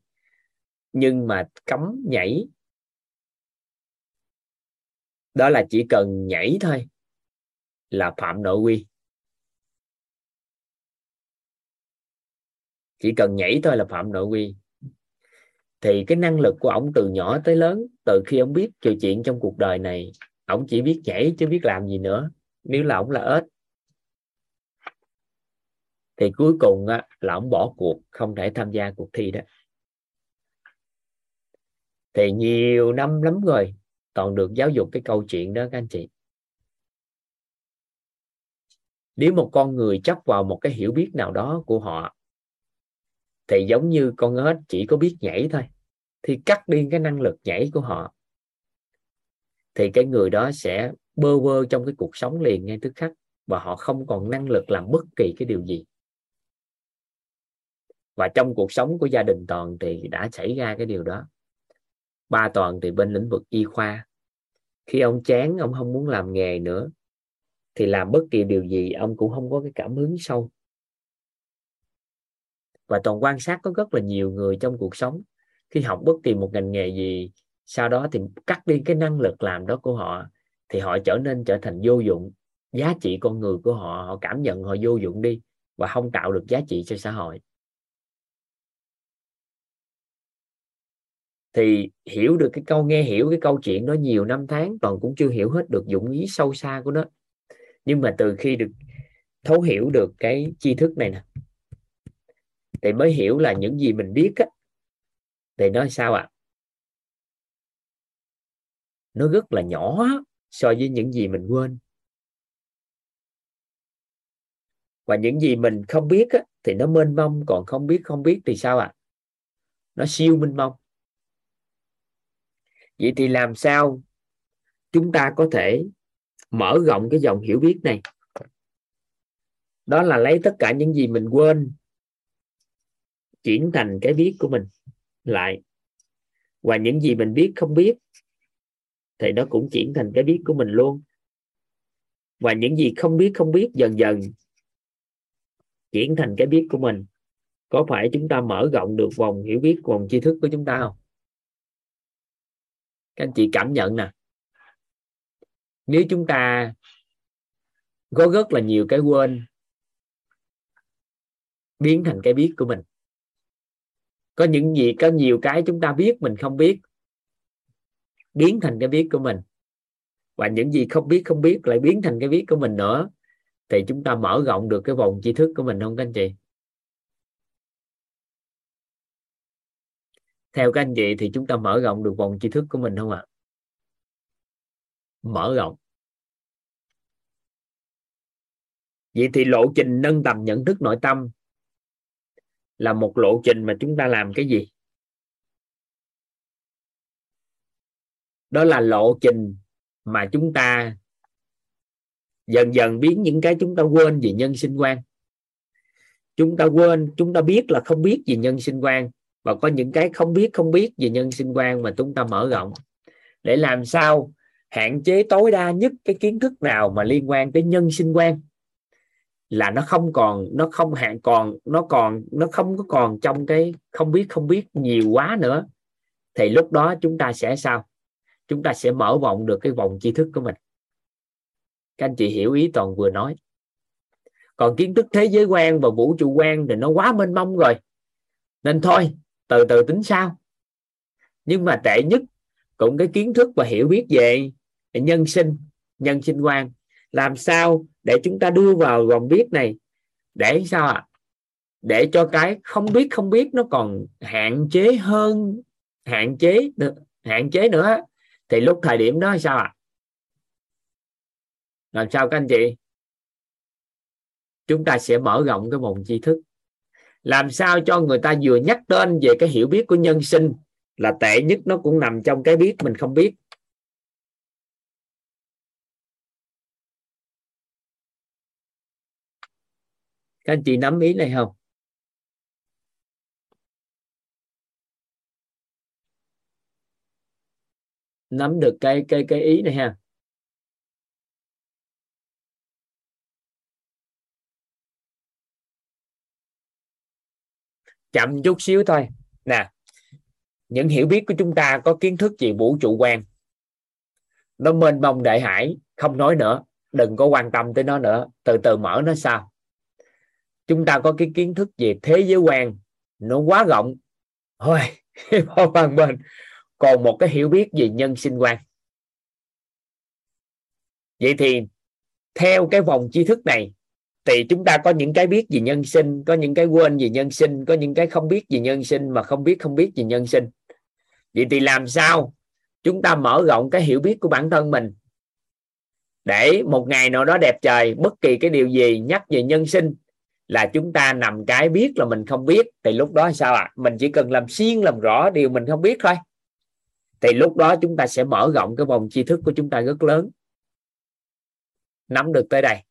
Nhưng mà cấm nhảy. Đó là chỉ cần nhảy thôi là phạm nội quy. Chỉ cần nhảy thôi là phạm nội quy. Thì cái năng lực của ổng từ nhỏ tới lớn từ khi ông biết trò chuyện trong cuộc đời này ổng chỉ biết nhảy chứ biết làm gì nữa nếu là ổng là ếch. Thì cuối cùng á, là ổng bỏ cuộc không thể tham gia cuộc thi đó. Thì nhiều năm lắm rồi toàn được giáo dục cái câu chuyện đó các anh chị nếu một con người chấp vào một cái hiểu biết nào đó của họ, thì giống như con ếch chỉ có biết nhảy thôi, thì cắt đi cái năng lực nhảy của họ, thì cái người đó sẽ bơ vơ trong cái cuộc sống liền ngay tức khắc, và họ không còn năng lực làm bất kỳ cái điều gì. Và trong cuộc sống của gia đình toàn thì đã xảy ra cái điều đó. Ba toàn thì bên lĩnh vực y khoa. Khi ông chán, ông không muốn làm nghề nữa thì làm bất kỳ điều gì, ông cũng không có cái cảm hứng sâu. Và toàn quan sát có rất là nhiều người trong cuộc sống. Khi học bất kỳ một ngành nghề gì, sau đó thì cắt đi cái năng lực làm đó của họ, thì họ trở nên trở thành vô dụng. Giá trị con người của họ họ cảm nhận họ vô dụng đi và không tạo được giá trị cho xã hội. Thì hiểu được cái câu, nghe hiểu cái câu chuyện đó nhiều năm tháng, toàn cũng chưa hiểu hết được dụng ý sâu xa của nó nhưng mà từ khi được thấu hiểu được cái tri thức này nè thì mới hiểu là những gì mình biết á thì nó sao ạ à? nó rất là nhỏ so với những gì mình quên và những gì mình không biết á, thì nó mênh mông còn không biết không biết thì sao ạ à? nó siêu mênh mông vậy thì làm sao chúng ta có thể mở rộng cái dòng hiểu biết này. Đó là lấy tất cả những gì mình quên, chuyển thành cái biết của mình lại. Và những gì mình biết không biết, thì nó cũng chuyển thành cái biết của mình luôn. Và những gì không biết không biết dần dần, chuyển thành cái biết của mình. Có phải chúng ta mở rộng được vòng hiểu biết, vòng tri thức của chúng ta không? Các anh chị cảm nhận nè nếu chúng ta có rất là nhiều cái quên, biến thành cái biết của mình. Có những gì có nhiều cái chúng ta biết mình không biết, biến thành cái biết của mình. Và những gì không biết không biết lại biến thành cái biết của mình nữa, thì chúng ta mở rộng được cái vòng tri thức của mình, không các anh chị? Theo các anh chị thì chúng ta mở rộng được vòng tri thức của mình không ạ? Mở rộng. Vậy thì lộ trình nâng tầm nhận thức nội tâm là một lộ trình mà chúng ta làm cái gì? Đó là lộ trình mà chúng ta dần dần biến những cái chúng ta quên về nhân sinh quan. Chúng ta quên, chúng ta biết là không biết về nhân sinh quan và có những cái không biết không biết về nhân sinh quan mà chúng ta mở rộng. Để làm sao hạn chế tối đa nhất cái kiến thức nào mà liên quan tới nhân sinh quan. Là nó không còn, nó không hạn còn, nó còn, nó không có còn trong cái không biết không biết nhiều quá nữa. Thì lúc đó chúng ta sẽ sao? Chúng ta sẽ mở rộng được cái vòng tri thức của mình. Các anh chị hiểu ý toàn vừa nói. Còn kiến thức thế giới quan và vũ trụ quan thì nó quá mênh mông rồi. Nên thôi, từ từ tính sao nhưng mà tệ nhất, cũng cái kiến thức và hiểu biết về nhân sinh nhân sinh quan. Làm sao để chúng ta đưa vào vòng biết này? Để sao ạ? À? để cho cái không biết không biết nó còn hạn chế hơn, hạn chế hạn chế nữa. Thì lúc thời điểm đó sao ạ? À? làm sao các anh chị? Chúng ta sẽ mở rộng cái vòng tri thức. Làm sao cho người ta vừa nhắc tên về cái hiểu biết của nhân sinh là tệ nhất, nó cũng nằm trong cái biết mình không biết. Các anh chị nắm ý này không? Nắm được cái cái cái ý này ha. Chậm chút xíu thôi. Nè, những hiểu biết của chúng ta có kiến thức về vũ trụ quan. Nó mênh mông đại hải, không nói nữa. Đừng có quan tâm tới nó nữa. Từ từ mở nó sao? Chúng ta có cái kiến thức về thế giới quan, nó quá rộng. Thôi bằng bên. Còn một cái hiểu biết về nhân sinh quan. Vậy thì, theo cái vòng tri thức này, thì chúng ta có những cái biết về nhân sinh, có những cái quên về nhân sinh, có những cái không biết về nhân sinh mà không biết không biết về nhân sinh. Vậy thì làm sao chúng ta mở rộng cái hiểu biết của bản thân mình để một ngày nào đó đẹp trời, bất kỳ cái điều gì nhắc về nhân sinh là chúng ta nằm cái biết là mình không biết, thì lúc đó sao ạ? À? mình chỉ cần làm xuyên làm rõ điều mình không biết thôi. Thì lúc đó chúng ta sẽ mở rộng cái vòng tri thức của chúng ta rất lớn. Nắm được tới đây.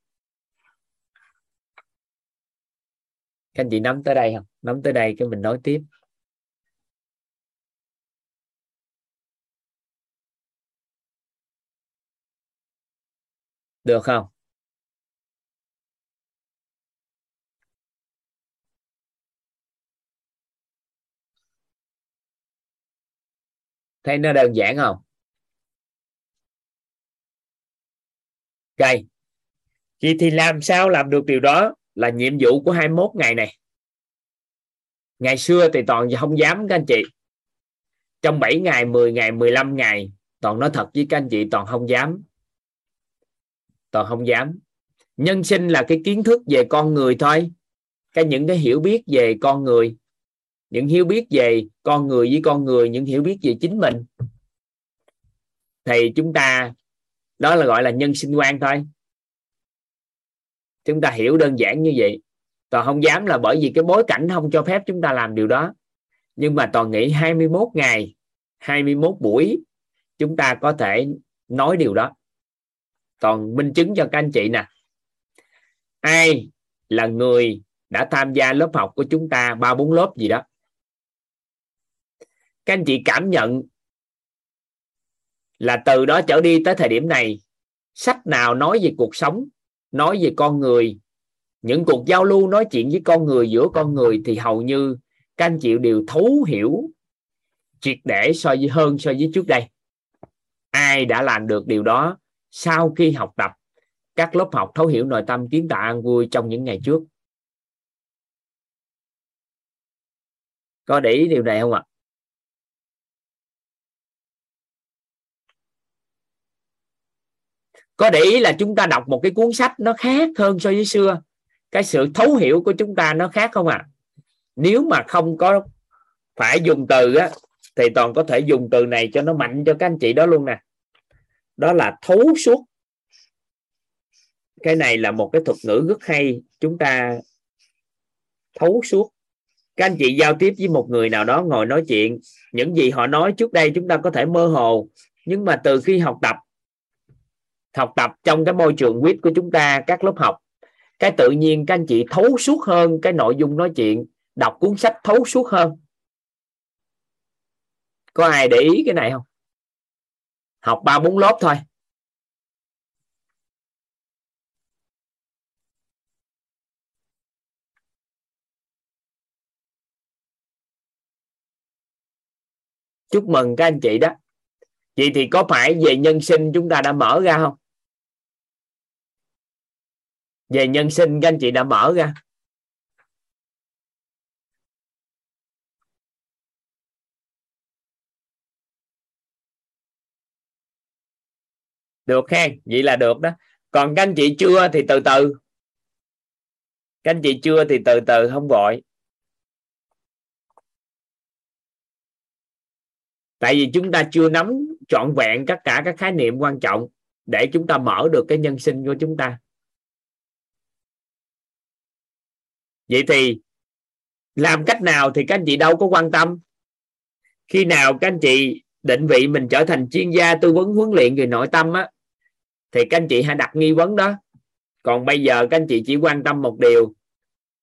Các anh chị nắm tới đây không? Nắm tới đây cái mình nói tiếp. Được không? Thấy nó đơn giản không? Ok vậy thì làm sao làm được điều đó là nhiệm vụ của 21 ngày này? Ngày xưa thì toàn không dám, các anh chị. Trong 7 ngày 10 ngày 15 ngày, toàn nói thật với các anh chị, toàn không dám. Toàn không dám. Nhân sinh là cái kiến thức về con người thôi. Cái những cái hiểu biết về con người những hiểu biết về con người với con người, những hiểu biết về chính mình. Thì chúng ta, đó là gọi là nhân sinh quan thôi. Chúng ta hiểu đơn giản như vậy. Toàn không dám là bởi vì cái bối cảnh không cho phép chúng ta làm điều đó. Nhưng mà toàn nghĩ 21 ngày 21 buổi, chúng ta có thể nói điều đó. Toàn minh chứng cho các anh chị nè. Ai là người đã tham gia lớp học của chúng ta, ba bốn lớp gì đó các anh chị cảm nhận là từ đó trở đi tới thời điểm này, sách nào nói về cuộc sống, nói về con người, những cuộc giao lưu nói chuyện với con người, giữa con người thì hầu như các anh chị đều thấu hiểu triệt để so với, hơn so với trước đây. Ai đã làm được điều đó sau khi học tập các lớp học thấu hiểu nội tâm kiến tạo an vui trong những ngày trước? Có để ý điều này không ạ? Có để ý là chúng ta đọc một cái cuốn sách nó khác hơn so với xưa. Cái sự thấu hiểu của chúng ta nó khác không ạ? À? nếu mà không có phải dùng từ á, thì toàn có thể dùng từ này cho nó mạnh cho các anh chị đó luôn nè. Đó là thấu suốt. Cái này là một cái thuật ngữ rất hay. Chúng ta thấu suốt. Các anh chị giao tiếp với một người nào đó ngồi nói chuyện. Những gì họ nói trước đây chúng ta có thể mơ hồ. Nhưng mà từ khi học tập học tập trong cái môi trường quýt của chúng ta, các lớp học. Cái tự nhiên các anh chị thấu suốt hơn cái nội dung nói chuyện, đọc cuốn sách thấu suốt hơn. Có ai để ý cái này không? Học ba bốn lớp thôi. Chúc mừng các anh chị đó. Vậy thì có phải về nhân sinh chúng ta đã mở ra không? Về nhân sinh, các anh chị đã mở ra. Được khen vậy là được đó. Còn các anh chị chưa thì từ từ. Các anh chị chưa thì từ từ, không gọi. Tại vì chúng ta chưa nắm trọn vẹn tất cả các khái niệm quan trọng để chúng ta mở được cái nhân sinh của chúng ta. Vậy thì làm cách nào thì các anh chị đâu có quan tâm. Khi nào các anh chị định vị mình trở thành chuyên gia tư vấn huấn luyện về nội tâm á, thì các anh chị hãy đặt nghi vấn đó. Còn bây giờ các anh chị chỉ quan tâm một điều,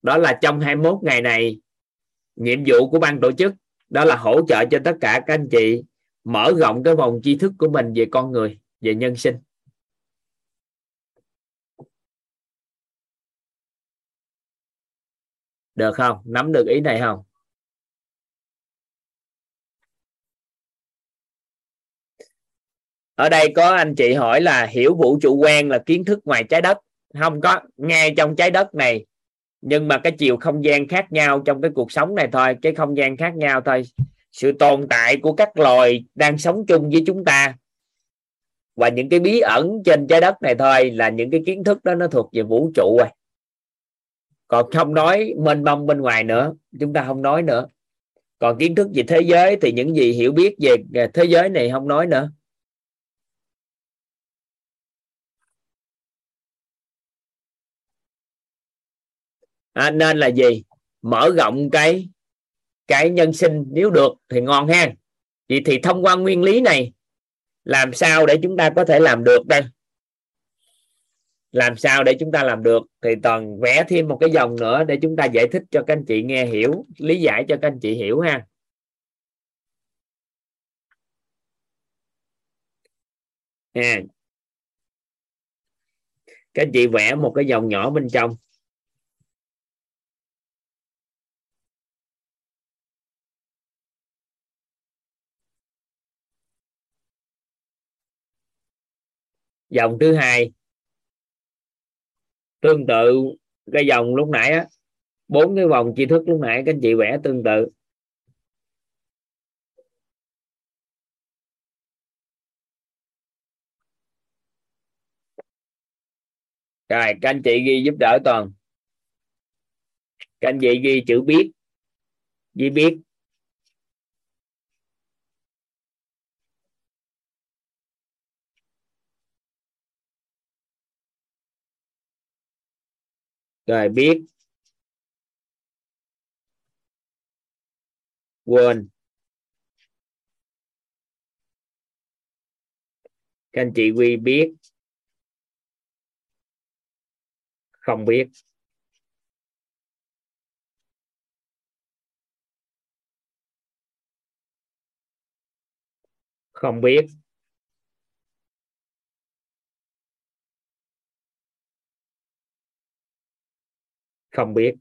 đó là trong 21 ngày này, nhiệm vụ của ban tổ chức, đó là hỗ trợ cho tất cả các anh chị mở rộng cái vòng tri thức của mình về con người, về nhân sinh. Được không? Nắm được ý này không? Ở đây có anh chị hỏi là hiểu vũ trụ quen là kiến thức ngoài trái đất. Không có ngay trong trái đất này. Nhưng mà cái chiều không gian khác nhau trong cái cuộc sống này thôi, cái không gian khác nhau thôi. Sự tồn tại của các loài đang sống chung với chúng ta. Và những cái bí ẩn trên trái đất này thôi là những cái kiến thức đó nó thuộc về vũ trụ rồi còn không nói mênh mông bên ngoài nữa chúng ta không nói nữa. Còn kiến thức về thế giới thì những gì hiểu biết về thế giới này không nói nữa. À, nên là gì? Mở rộng cái cái nhân sinh nếu được thì ngon ha vậy thì thông qua nguyên lý này làm sao để chúng ta có thể làm được đây? Làm sao để chúng ta làm được? Thì toàn vẽ thêm một cái dòng nữa để chúng ta giải thích cho các anh chị nghe hiểu, lý giải cho các anh chị hiểu ha. Ha các anh chị vẽ một cái dòng nhỏ bên trong. Dòng thứ hai tương tự cái vòng lúc nãy á, bốn cái vòng tri thức lúc nãy, các anh chị vẽ tương tự. Rồi, các anh chị ghi giúp đỡ toàn. Các anh chị ghi chữ biết, ghi biết. Rồi biết. Quên. Các anh chị quy biết. Không biết. Không biết. Không biết.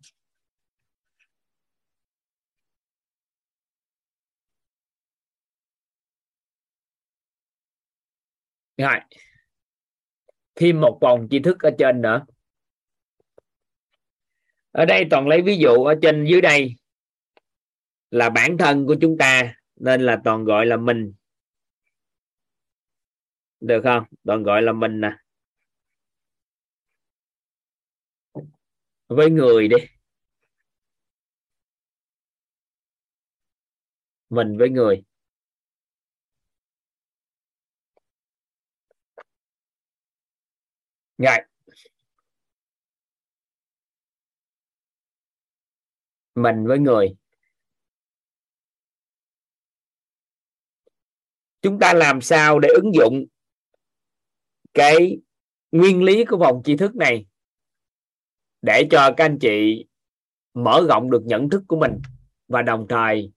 Rồi. Thêm một vòng tri thức ở trên nữa. Ở đây toàn lấy ví dụ ở trên dưới đây là bản thân của chúng ta, nên là toàn gọi là mình. Được không? Toàn gọi là mình nè. Với người đi. Mình với người. Rồi mình với người. Chúng ta làm sao để ứng dụng cái nguyên lý của vòng tri thức này? Để cho các anh chị mở rộng được nhận thức của mình và đồng thời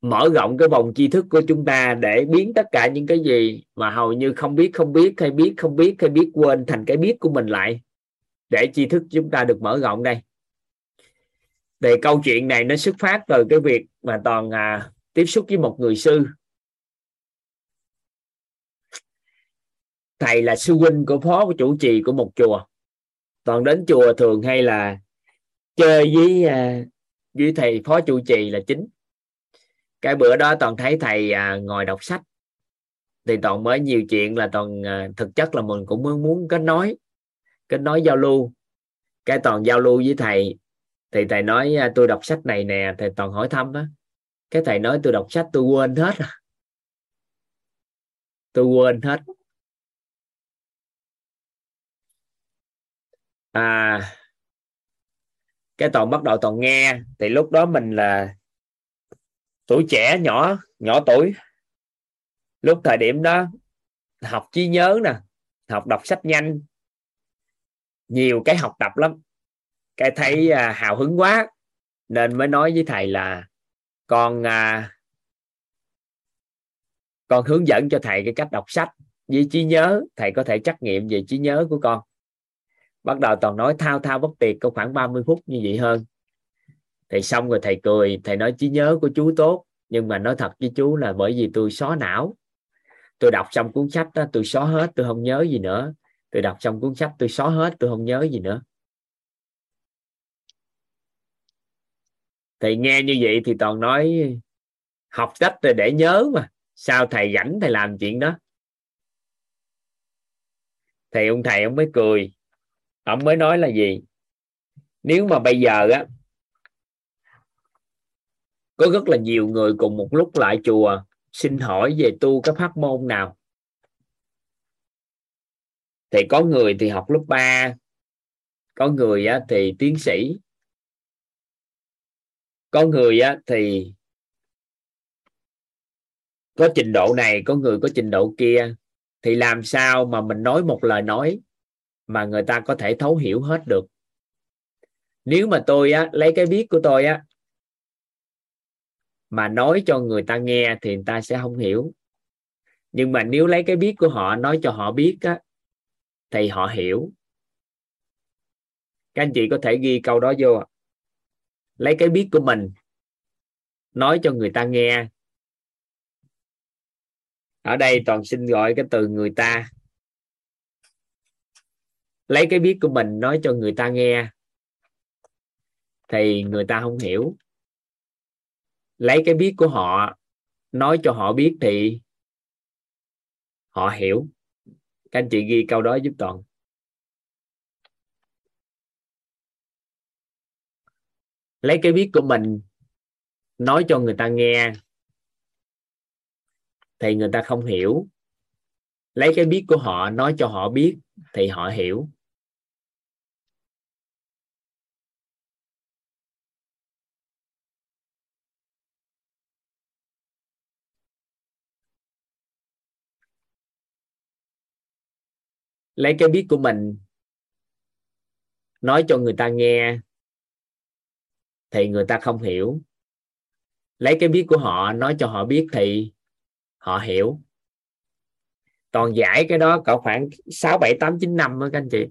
mở rộng cái vòng tri thức của chúng ta để biến tất cả những cái gì mà hầu như không biết không biết hay biết không biết hay biết quên thành cái biết của mình lại để tri thức chúng ta được mở rộng đây. Về câu chuyện này nó xuất phát từ cái việc mà toàn à, tiếp xúc với một người sư. Thầy là sư huynh của phó của chủ trì của một chùa còn đến chùa thường hay là chơi với à, với thầy phó chủ trì là chính. Cái bữa đó toàn thấy thầy à, ngồi đọc sách. Thì toàn mới nhiều chuyện là toàn à, thực chất là mình cũng muốn muốn kết nối kết nối giao lưu. Cái toàn giao lưu với thầy. Thì thầy nói à, tôi đọc sách này nè. Thầy toàn hỏi thăm á. Cái thầy nói tôi đọc sách tôi quên hết rồi tôi quên hết. À cái toàn bắt đầu toàn nghe thì lúc đó mình là tuổi trẻ nhỏ nhỏ tuổi. Lúc thời điểm đó học trí nhớ nè học đọc sách nhanh nhiều cái học tập lắm. Cái thấy à, hào hứng quá nên mới nói với thầy là con à, con hướng dẫn cho thầy cái cách đọc sách. Với trí nhớ thầy có thể trắc nghiệm về trí nhớ của con bắt đầu toàn nói thao thao bất tuyệt có khoảng 30 phút như vậy hơn. Thì xong rồi thầy cười, thầy nói trí nhớ của chú tốt, nhưng mà nói thật với chú là bởi vì tôi xóa não. Tôi đọc xong cuốn sách đó, tôi xóa hết, tôi không nhớ gì nữa. Tôi đọc xong cuốn sách, tôi xóa hết, tôi không nhớ gì nữa. Thầy nghe như vậy thì toàn nói học sách rồi để nhớ mà. Sao thầy rảnh thầy làm chuyện đó? Thầy ông thầy ông mới cười ông mới nói là gì? Nếu mà bây giờ á có rất là nhiều người cùng một lúc lại chùa xin hỏi về tu cái pháp môn nào? Thì có người thì học lớp 3 có người á, thì tiến sĩ có người á, thì có trình độ này có người có trình độ kia. Thì làm sao mà mình nói một lời nói mà người ta có thể thấu hiểu hết được. Nếu mà tôi á, lấy cái biết của tôi á mà nói cho người ta nghe thì người ta sẽ không hiểu. Nhưng mà nếu lấy cái biết của họ nói cho họ biết á, thì họ hiểu. Các anh chị có thể ghi câu đó vô lấy cái biết của mình nói cho người ta nghe. Ở đây toàn xin gọi cái từ người ta lấy cái biết của mình nói cho người ta nghe, thì người ta không hiểu. Lấy cái biết của họ, nói cho họ biết thì họ hiểu. Các anh chị ghi câu đó giúp toàn. Lấy cái biết của mình nói cho người ta nghe thì người ta không hiểu. Lấy cái biết của họ nói cho họ biết thì họ hiểu. Lấy cái biết của mình. Nói cho người ta nghe, thì người ta không hiểu. Lấy cái biết của họ, nói cho họ biết thì họ hiểu. Toàn giải cái đó cỡ khoảng 6 7 8 9 năm đó các anh chị.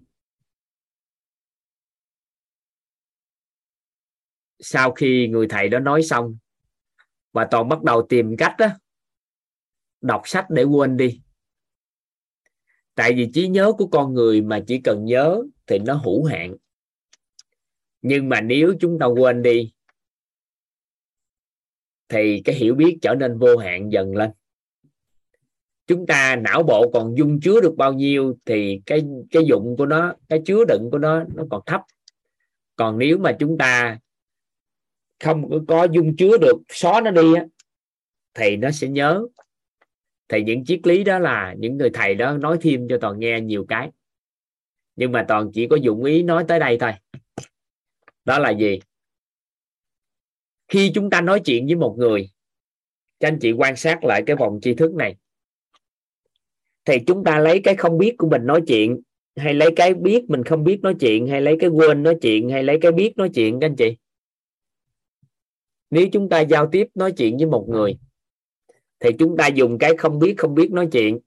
Sau khi người thầy đó nói xong và toàn bắt đầu tìm cách đó đọc sách để quên đi tại vì trí nhớ của con người mà chỉ cần nhớ thì nó hữu hạn. Nhưng mà nếu chúng ta quên đi thì cái hiểu biết trở nên vô hạn dần lên. Chúng ta não bộ còn dung chứa được bao nhiêu thì cái cái dụng của nó cái chứa đựng của nó nó còn thấp. Còn nếu mà chúng ta không có dung chứa được xóa nó đi á, thì nó sẽ nhớ thì những triết lý đó là những người thầy đó nói thêm cho toàn nghe nhiều cái. Nhưng mà toàn chỉ có dụng ý nói tới đây thôi. Đó là gì? Khi chúng ta nói chuyện với một người cho anh chị quan sát lại cái vòng tri thức này. Thì chúng ta lấy cái không biết của mình nói chuyện, hay lấy cái biết mình không biết nói chuyện, hay lấy cái quên nói chuyện, hay lấy cái biết nói chuyện, các anh chị? Nếu chúng ta giao tiếp nói chuyện với một người thì chúng ta dùng cái không biết không biết nói chuyện.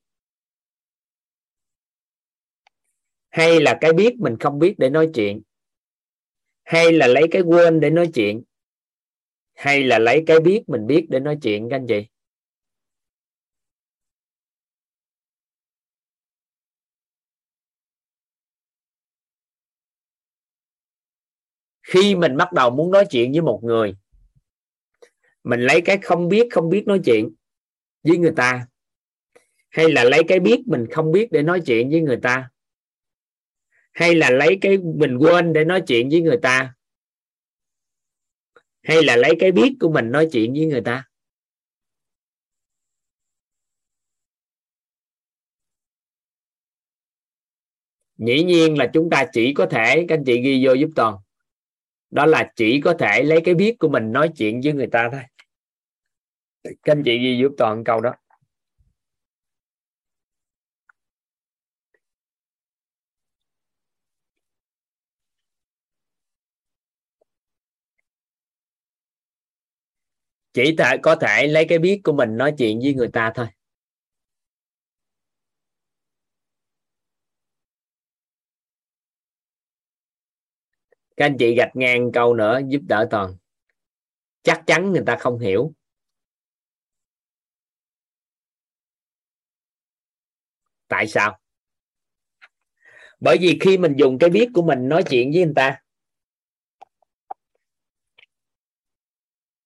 Hay là cái biết mình không biết để nói chuyện. Hay là lấy cái quên để nói chuyện. Hay là lấy cái biết mình biết để nói chuyện, các anh chị. Khi mình bắt đầu muốn nói chuyện với một người, mình lấy cái không biết không biết nói chuyện với người ta? Hay là lấy cái biết mình không biết để nói chuyện với người ta? Hay là lấy cái mình quên để nói chuyện với người ta? Hay là lấy cái biết của mình nói chuyện với người ta? Dĩ nhiên là chúng ta chỉ có thể, các anh chị ghi vô giúp toàn. Đó là chỉ có thể lấy cái biết của mình nói chuyện với người ta thôi các anh chị ghi giúp toàn câu đó. Chỉ thể, có thể lấy cái biết của mình nói chuyện với người ta thôi. Các anh chị gạch ngang câu nữa giúp đỡ toàn. Chắc chắn người ta không hiểu. Tại sao? Bởi vì khi mình dùng cái biết của mình nói chuyện với người ta,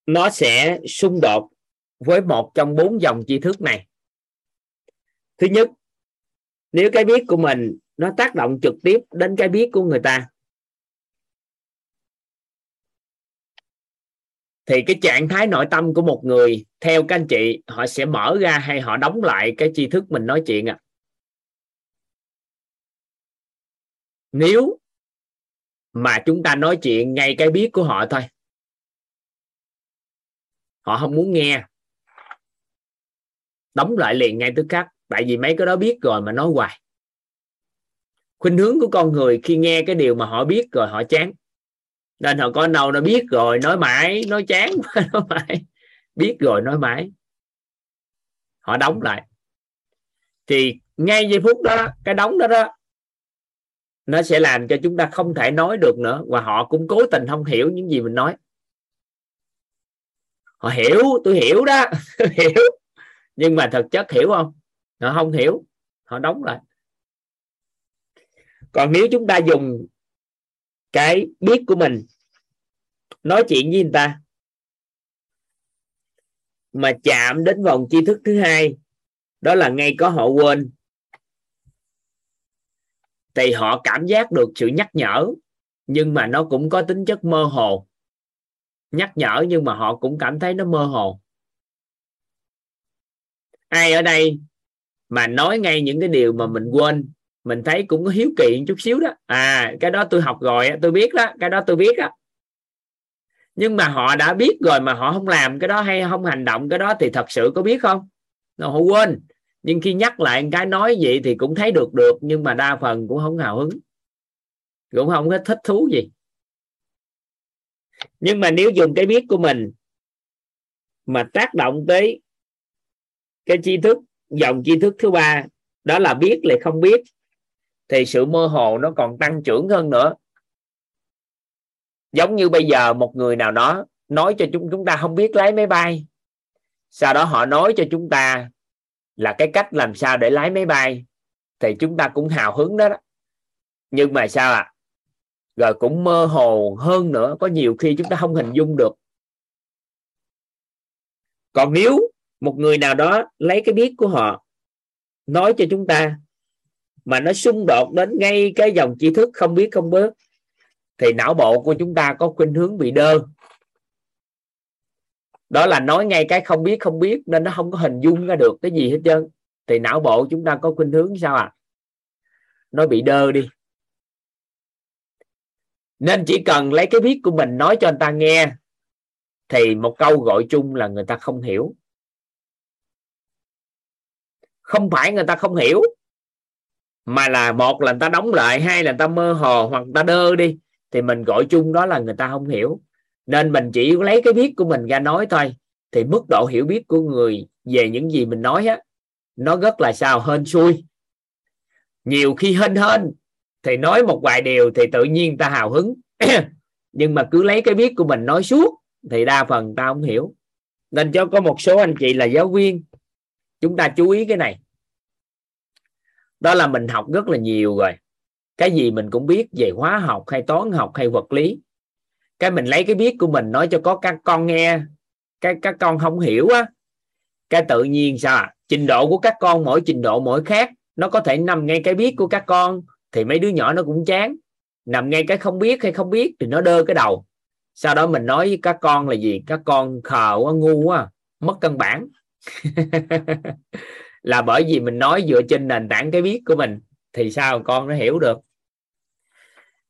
nó sẽ xung đột với một trong bốn dòng tri thức này. Thứ nhất, nếu cái biết của mình nó tác động trực tiếp đến cái biết của người ta, thì cái trạng thái nội tâm của một người, theo các anh chị, họ sẽ mở ra hay họ đóng lại cái tri thức mình nói chuyện à nếu mà chúng ta nói chuyện ngay cái biết của họ thôi. Họ không muốn nghe. Đóng lại liền ngay tức khắc. Tại vì mấy cái đó biết rồi mà nói hoài. Khuynh hướng của con người khi nghe cái điều mà họ biết rồi họ chán. Nên họ có đâu nó biết rồi nói mãi, nói chán nói mãi. Biết rồi nói mãi. Họ đóng lại. Thì ngay giây phút đó, cái đóng đó đó nó sẽ làm cho chúng ta không thể nói được nữa, và họ cũng cố tình không hiểu những gì mình nói. Họ hiểu, tôi hiểu đó hiểu. Nhưng mà thực chất hiểu không? Họ không hiểu, họ đóng lại. Còn nếu chúng ta dùng cái biết của mình nói chuyện với người ta mà chạm đến vòng tri thức thứ hai, đó là ngay có họ quên thì họ cảm giác được sự nhắc nhở, nhưng mà nó cũng có tính chất mơ hồ. Nhắc nhở nhưng mà họ cũng cảm thấy nó mơ hồ. Ai ở đây mà nói ngay những cái điều mà mình quên, mình thấy cũng có hiếu kỳ chút xíu đó. À cái đó tôi học rồi tôi biết đó, cái đó tôi biết đó nhưng mà họ đã biết rồi mà họ không làm cái đó hay không hành động cái đó thì thật sự có biết không? Họ quên nhưng khi nhắc lại cái nói vậy thì cũng thấy được được, nhưng mà đa phần cũng không hào hứng. Cũng không có thích thú gì. Nhưng mà nếu dùng cái biết của mình mà tác động tới cái tri thức, dòng tri thức thứ ba, đó là biết lại không biết, thì sự mơ hồ nó còn tăng trưởng hơn nữa. Giống như bây giờ một người nào đó nói cho chúng chúng ta không biết lái máy bay, sau đó họ nói cho chúng ta là cái cách làm sao để lái máy bay thì chúng ta cũng hào hứng đó, đó. nhưng mà sao ạ à? rồi cũng mơ hồ hơn nữa có nhiều khi chúng ta không hình dung được còn nếu một người nào đó lấy cái biết của họ nói cho chúng ta mà nó xung đột đến ngay cái dòng tri thức không biết không bớt thì não bộ của chúng ta có khuynh hướng bị đơ đó là nói ngay cái không biết không biết, nên nó không có hình dung ra được cái gì hết trơn. Thì não bộ chúng ta có khuynh hướng sao à? Nó bị đơ đi. Nên chỉ cần lấy cái biết của mình nói cho người ta nghe, thì một câu gọi chung là người ta không hiểu. Không phải người ta không hiểu, mà là một là người ta đóng lại, hai là người ta mơ hồ hoặc người ta đơ đi, thì mình gọi chung đó là người ta không hiểu nên mình chỉ lấy cái biết của mình ra nói thôi. Thì mức độ hiểu biết của người về những gì mình nói á, nó rất là sao, hên xui. Nhiều khi hên hên, thì nói một vài điều thì tự nhiên ta hào hứng. Nhưng mà cứ lấy cái biết của mình nói suốt, thì đa phần ta không hiểu. Nên cho có một số anh chị là giáo viên, chúng ta chú ý cái này. Đó là mình học rất là nhiều rồi. Cái gì mình cũng biết về hóa học hay toán học hay vật lý cái mình lấy cái biết của mình nói cho có các con nghe cái các con không hiểu á. Cái tự nhiên sao à? trình độ của các con mỗi trình độ mỗi khác, nó có thể nằm ngay cái biết của các con, thì mấy đứa nhỏ nó cũng chán. Nằm ngay cái không biết hay không biết thì nó đơ cái đầu. Sau đó mình nói với các con là gì? Các con khờ quá, ngu quá, mất cân bản. Là bởi vì mình nói dựa trên nền tảng cái biết của mình, thì sao con nó hiểu được?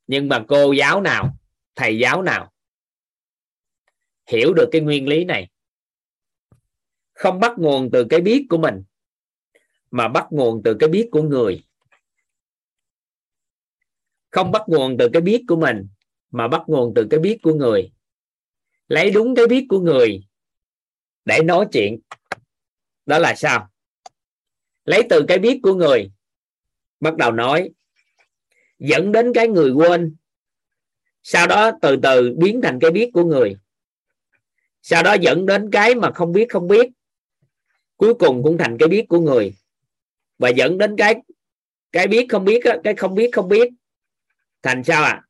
Nhưng mà cô giáo nào thầy giáo nào hiểu được cái nguyên lý này, không bắt nguồn từ cái biết của mình, mà bắt nguồn từ cái biết của người. Không bắt nguồn từ cái biết của mình, mà bắt nguồn từ cái biết của người. Lấy đúng cái biết của người để nói chuyện. Đó là sao? Lấy từ cái biết của người, bắt đầu nói, dẫn đến cái người quên sau đó từ từ biến thành cái biết của người. Sau đó dẫn đến cái mà không biết không biết, cuối cùng cũng thành cái biết của người. Và dẫn đến cái cái biết không biết cái không biết không biết. Thành sao à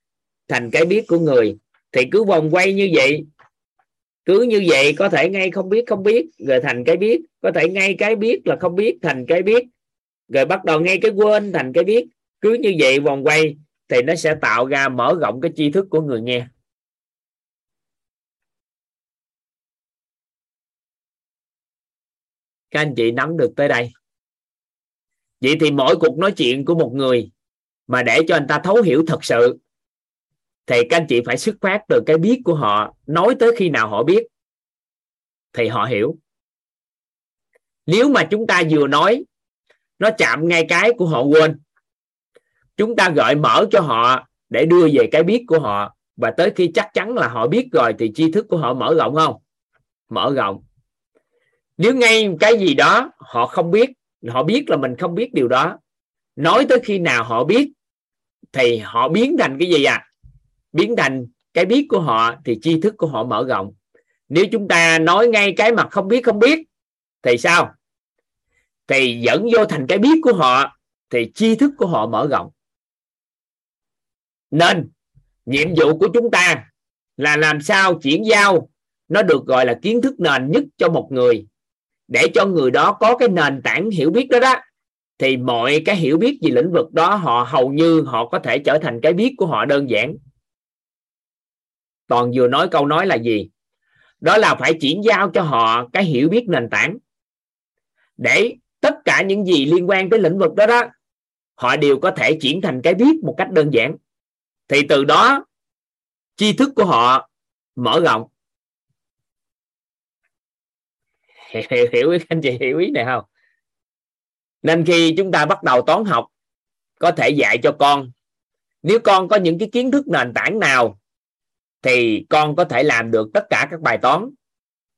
thành cái biết của người. Thì cứ vòng quay như vậy, cứ như vậy có thể ngay không biết không biết, rồi thành cái biết. Có thể ngay cái biết là không biết, thành cái biết. Rồi bắt đầu ngay cái quên, thành cái biết. Cứ như vậy vòng quay thì nó sẽ tạo ra mở rộng cái tri thức của người nghe. Các anh chị nắm được tới đây. Vậy thì mỗi cuộc nói chuyện của một người mà để cho anh ta thấu hiểu thật sự, thì các anh chị phải xuất phát từ cái biết của họ, nói tới khi nào họ biết, thì họ hiểu. Nếu mà chúng ta vừa nói, nó chạm ngay cái của họ quên chúng ta gợi mở cho họ để đưa về cái biết của họ. Và tới khi chắc chắn là họ biết rồi thì tri thức của họ mở rộng không? Mở rộng. Nếu ngay cái gì đó họ không biết, họ biết là mình không biết điều đó. Nói tới khi nào họ biết thì họ biến thành cái gì à? Biến thành cái biết của họ thì tri thức của họ mở rộng. Nếu chúng ta nói ngay cái mà không biết không biết thì sao? Thì dẫn vô thành cái biết của họ thì tri thức của họ mở rộng nên, nhiệm vụ của chúng ta là làm sao chuyển giao nó được gọi là kiến thức nền nhất cho một người. Để cho người đó có cái nền tảng hiểu biết đó đó, thì mọi cái hiểu biết về lĩnh vực đó họ hầu như họ có thể trở thành cái biết của họ đơn giản. Toàn vừa nói câu nói là gì? Đó là phải chuyển giao cho họ cái hiểu biết nền tảng. Để tất cả những gì liên quan tới lĩnh vực đó đó, họ đều có thể chuyển thành cái biết một cách đơn giản thì từ đó tri thức của họ mở rộng. Hiểu, hiểu anh chị hiểu ý này không? Nên khi chúng ta bắt đầu toán học có thể dạy cho con. Nếu con có những cái kiến thức nền tảng nào thì con có thể làm được tất cả các bài toán.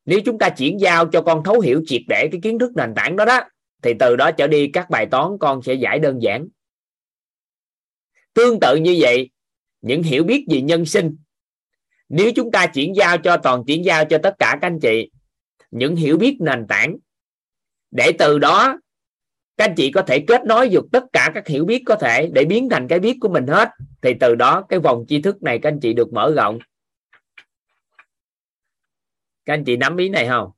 Nếu chúng ta chuyển giao cho con thấu hiểu triệt để cái kiến thức nền tảng đó đó thì từ đó trở đi các bài toán con sẽ giải đơn giản. Tương tự như vậy những hiểu biết về nhân sinh. Nếu chúng ta chuyển giao cho toàn chuyển giao cho tất cả các anh chị, những hiểu biết nền tảng, để từ đó các anh chị có thể kết nối được tất cả các hiểu biết có thể để biến thành cái biết của mình hết, thì từ đó cái vòng tri thức này các anh chị được mở rộng. Các anh chị nắm ý này không?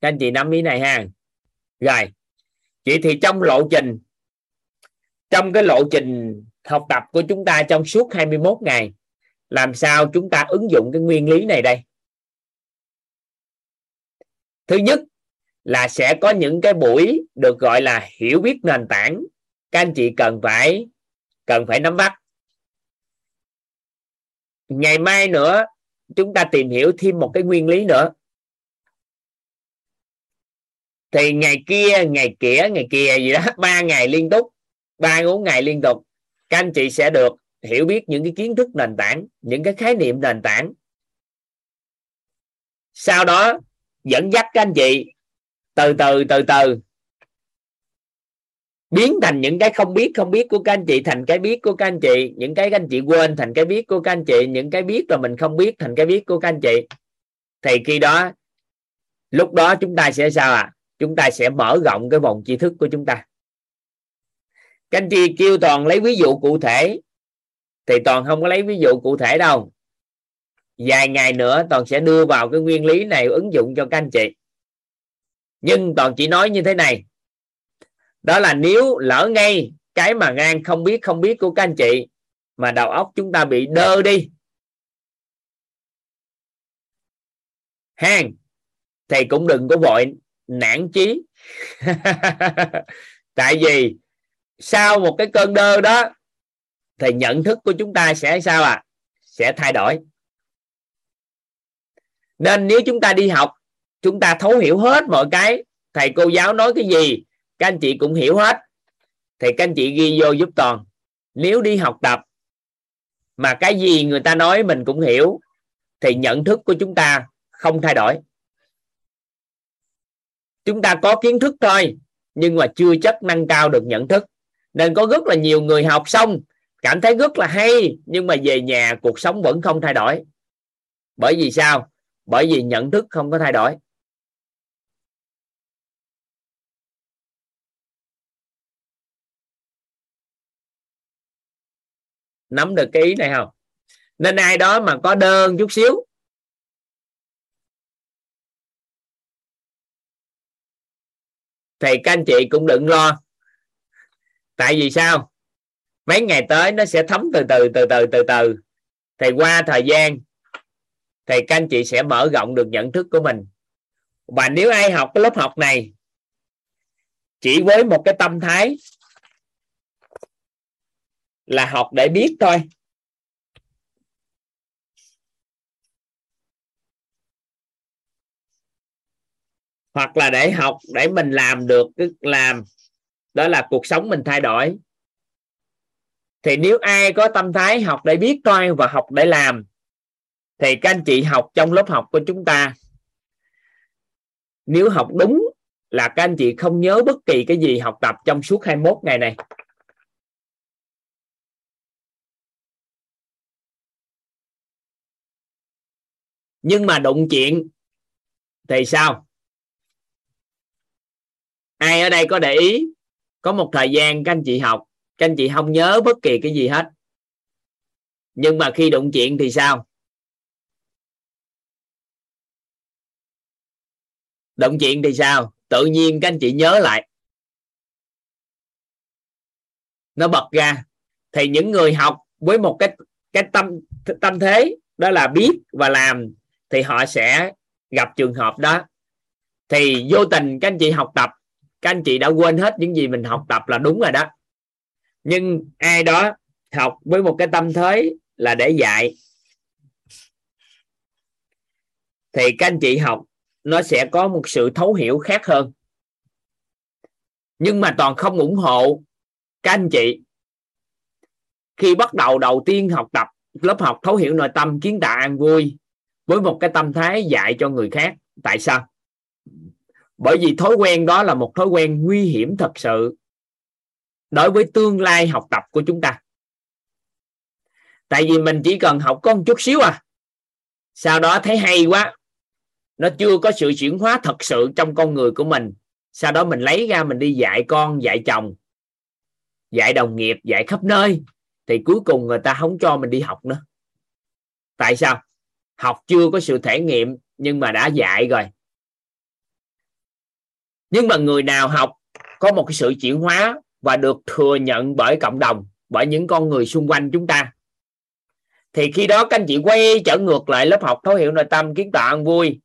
Các anh chị nắm ý này ha rồi. Vậy thì trong lộ trình, trong cái lộ trình học tập của chúng ta trong suốt 21 ngày, làm sao chúng ta ứng dụng cái nguyên lý này đây? Thứ nhất là sẽ có những cái buổi được gọi là hiểu biết nền tảng. Các anh chị cần phải cần phải nắm bắt. Ngày mai nữa, chúng ta tìm hiểu thêm một cái nguyên lý nữa thì ngày kia ngày kia ngày kia gì đó, ba ngày liên tục, ba, bốn ngày liên tục, các anh chị sẽ được hiểu biết những cái kiến thức nền tảng, những cái khái niệm nền tảng sau đó, dẫn dắt các anh chị từ từ từ từ, biến thành những cái không biết không biết của các anh chị, thành cái biết của các anh chị, những cái các anh chị quên, thành cái biết của các anh chị, những cái biết là mình không biết, thành cái biết của các anh chị thì khi đó, lúc đó chúng ta sẽ sao ạ à? Chúng ta sẽ mở rộng cái vòng tri thức của chúng ta. Các anh chị kêu toàn lấy ví dụ cụ thể, thì toàn không có lấy ví dụ cụ thể đâu. Vài ngày nữa toàn sẽ đưa vào cái nguyên lý này ứng dụng cho các anh chị. Nhưng toàn chỉ nói như thế này. Đó là nếu lỡ ngay cái mà ngang không biết không biết của các anh chị, mà đầu óc chúng ta bị đơ đi. Hang, thì cũng đừng có vội nản chí. Tại vì sau một cái cơn đơ đó, thì nhận thức của chúng ta sẽ sao à sẽ thay đổi. Nên nếu chúng ta đi học, chúng ta thấu hiểu hết mọi cái, thầy cô giáo nói cái gì, các anh chị cũng hiểu hết, thì các anh chị ghi vô giúp toàn nếu đi học tập, mà cái gì người ta nói mình cũng hiểu, thì nhận thức của chúng ta không thay đổi chúng ta có kiến thức thôi, nhưng mà chưa chắc nâng cao được nhận thức. Nên có rất là nhiều người học xong, cảm thấy rất là hay, nhưng mà về nhà cuộc sống vẫn không thay đổi. Bởi vì sao? Bởi vì nhận thức không có thay đổi. Nắm được cái ý này không? Nên ai đó mà có đơn chút xíu thì các anh chị cũng đừng lo. Tại vì sao? Mấy ngày tới nó sẽ thấm từ từ từ từ từ từ. Thì qua thời gian, thì các anh chị sẽ mở rộng được nhận thức của mình. Và nếu ai học cái lớp học này, chỉ với một cái tâm thái là học để biết thôi. Hoặc là để học, để mình làm được cái làm, đó là cuộc sống mình thay đổi. Thì nếu ai có tâm thái học để biết coi và học để làm, thì các anh chị học trong lớp học của chúng ta. Nếu học đúng là các anh chị không nhớ bất kỳ cái gì học tập trong suốt 21 ngày này. Nhưng mà đụng chuyện thì sao? Ai ở đây có để ý, có một thời gian các anh chị học, các anh chị không nhớ bất kỳ cái gì hết. Nhưng mà khi đụng chuyện thì sao? Đụng chuyện thì sao? Tự nhiên các anh chị nhớ lại. Nó bật ra. Thì những người học với một cái cái tâm tâm thế, đó là biết và làm, thì họ sẽ gặp trường hợp đó. Thì vô tình các anh chị học tập các anh chị đã quên hết những gì mình học tập là đúng rồi đó. Nhưng ai đó học với một cái tâm thế là để dạy, thì các anh chị học nó sẽ có một sự thấu hiểu khác hơn. Nhưng mà toàn không ủng hộ các anh chị. Khi bắt đầu đầu tiên học tập, lớp học thấu hiểu nội tâm, kiến tạo an vui với một cái tâm thái dạy cho người khác, tại sao? Bởi vì thói quen đó là một thói quen nguy hiểm thật sự đối với tương lai học tập của chúng ta. Tại vì mình chỉ cần học có một chút xíu à. Sau đó thấy hay quá, nó chưa có sự chuyển hóa thật sự trong con người của mình. Sau đó mình lấy ra mình đi dạy con, dạy chồng, dạy đồng nghiệp, dạy khắp nơi. Thì cuối cùng người ta không cho mình đi học nữa. Tại sao? Học chưa có sự thể nghiệm nhưng mà đã dạy rồi nhưng mà người nào học có một cái sự chuyển hóa và được thừa nhận bởi cộng đồng, bởi những con người xung quanh chúng ta? Thì khi đó các anh chị quay trở ngược lại lớp học thấu hiểu nội tâm, kiến tạo ăn vui.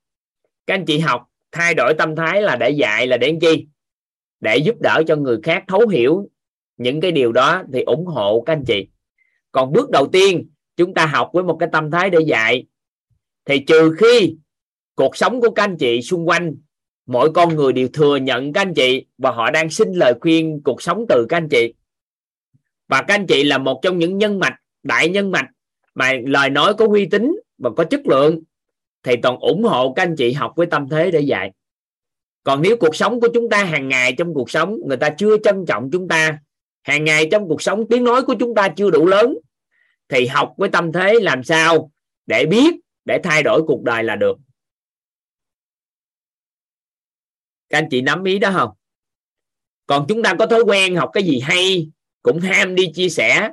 Các anh chị học thay đổi tâm thái là để dạy là để chi? Để giúp đỡ cho người khác thấu hiểu những cái điều đó thì ủng hộ các anh chị. Còn bước đầu tiên, chúng ta học với một cái tâm thái để dạy. Thì trừ khi cuộc sống của các anh chị xung quanh mỗi con người đều thừa nhận các anh chị và họ đang xin lời khuyên cuộc sống từ các anh chị. Và các anh chị là một trong những nhân mạch, đại nhân mạch mà lời nói có uy tín và có chất lượng thì toàn ủng hộ các anh chị học với tâm thế để dạy. Còn nếu cuộc sống của chúng ta hàng ngày trong cuộc sống, người ta chưa trân trọng chúng ta, hàng ngày trong cuộc sống tiếng nói của chúng ta chưa đủ lớn, thì học với tâm thế làm sao để biết, để thay đổi cuộc đời là được. Các anh chị nắm ý đó không? Còn chúng ta có thói quen học cái gì hay, cũng ham đi chia sẻ.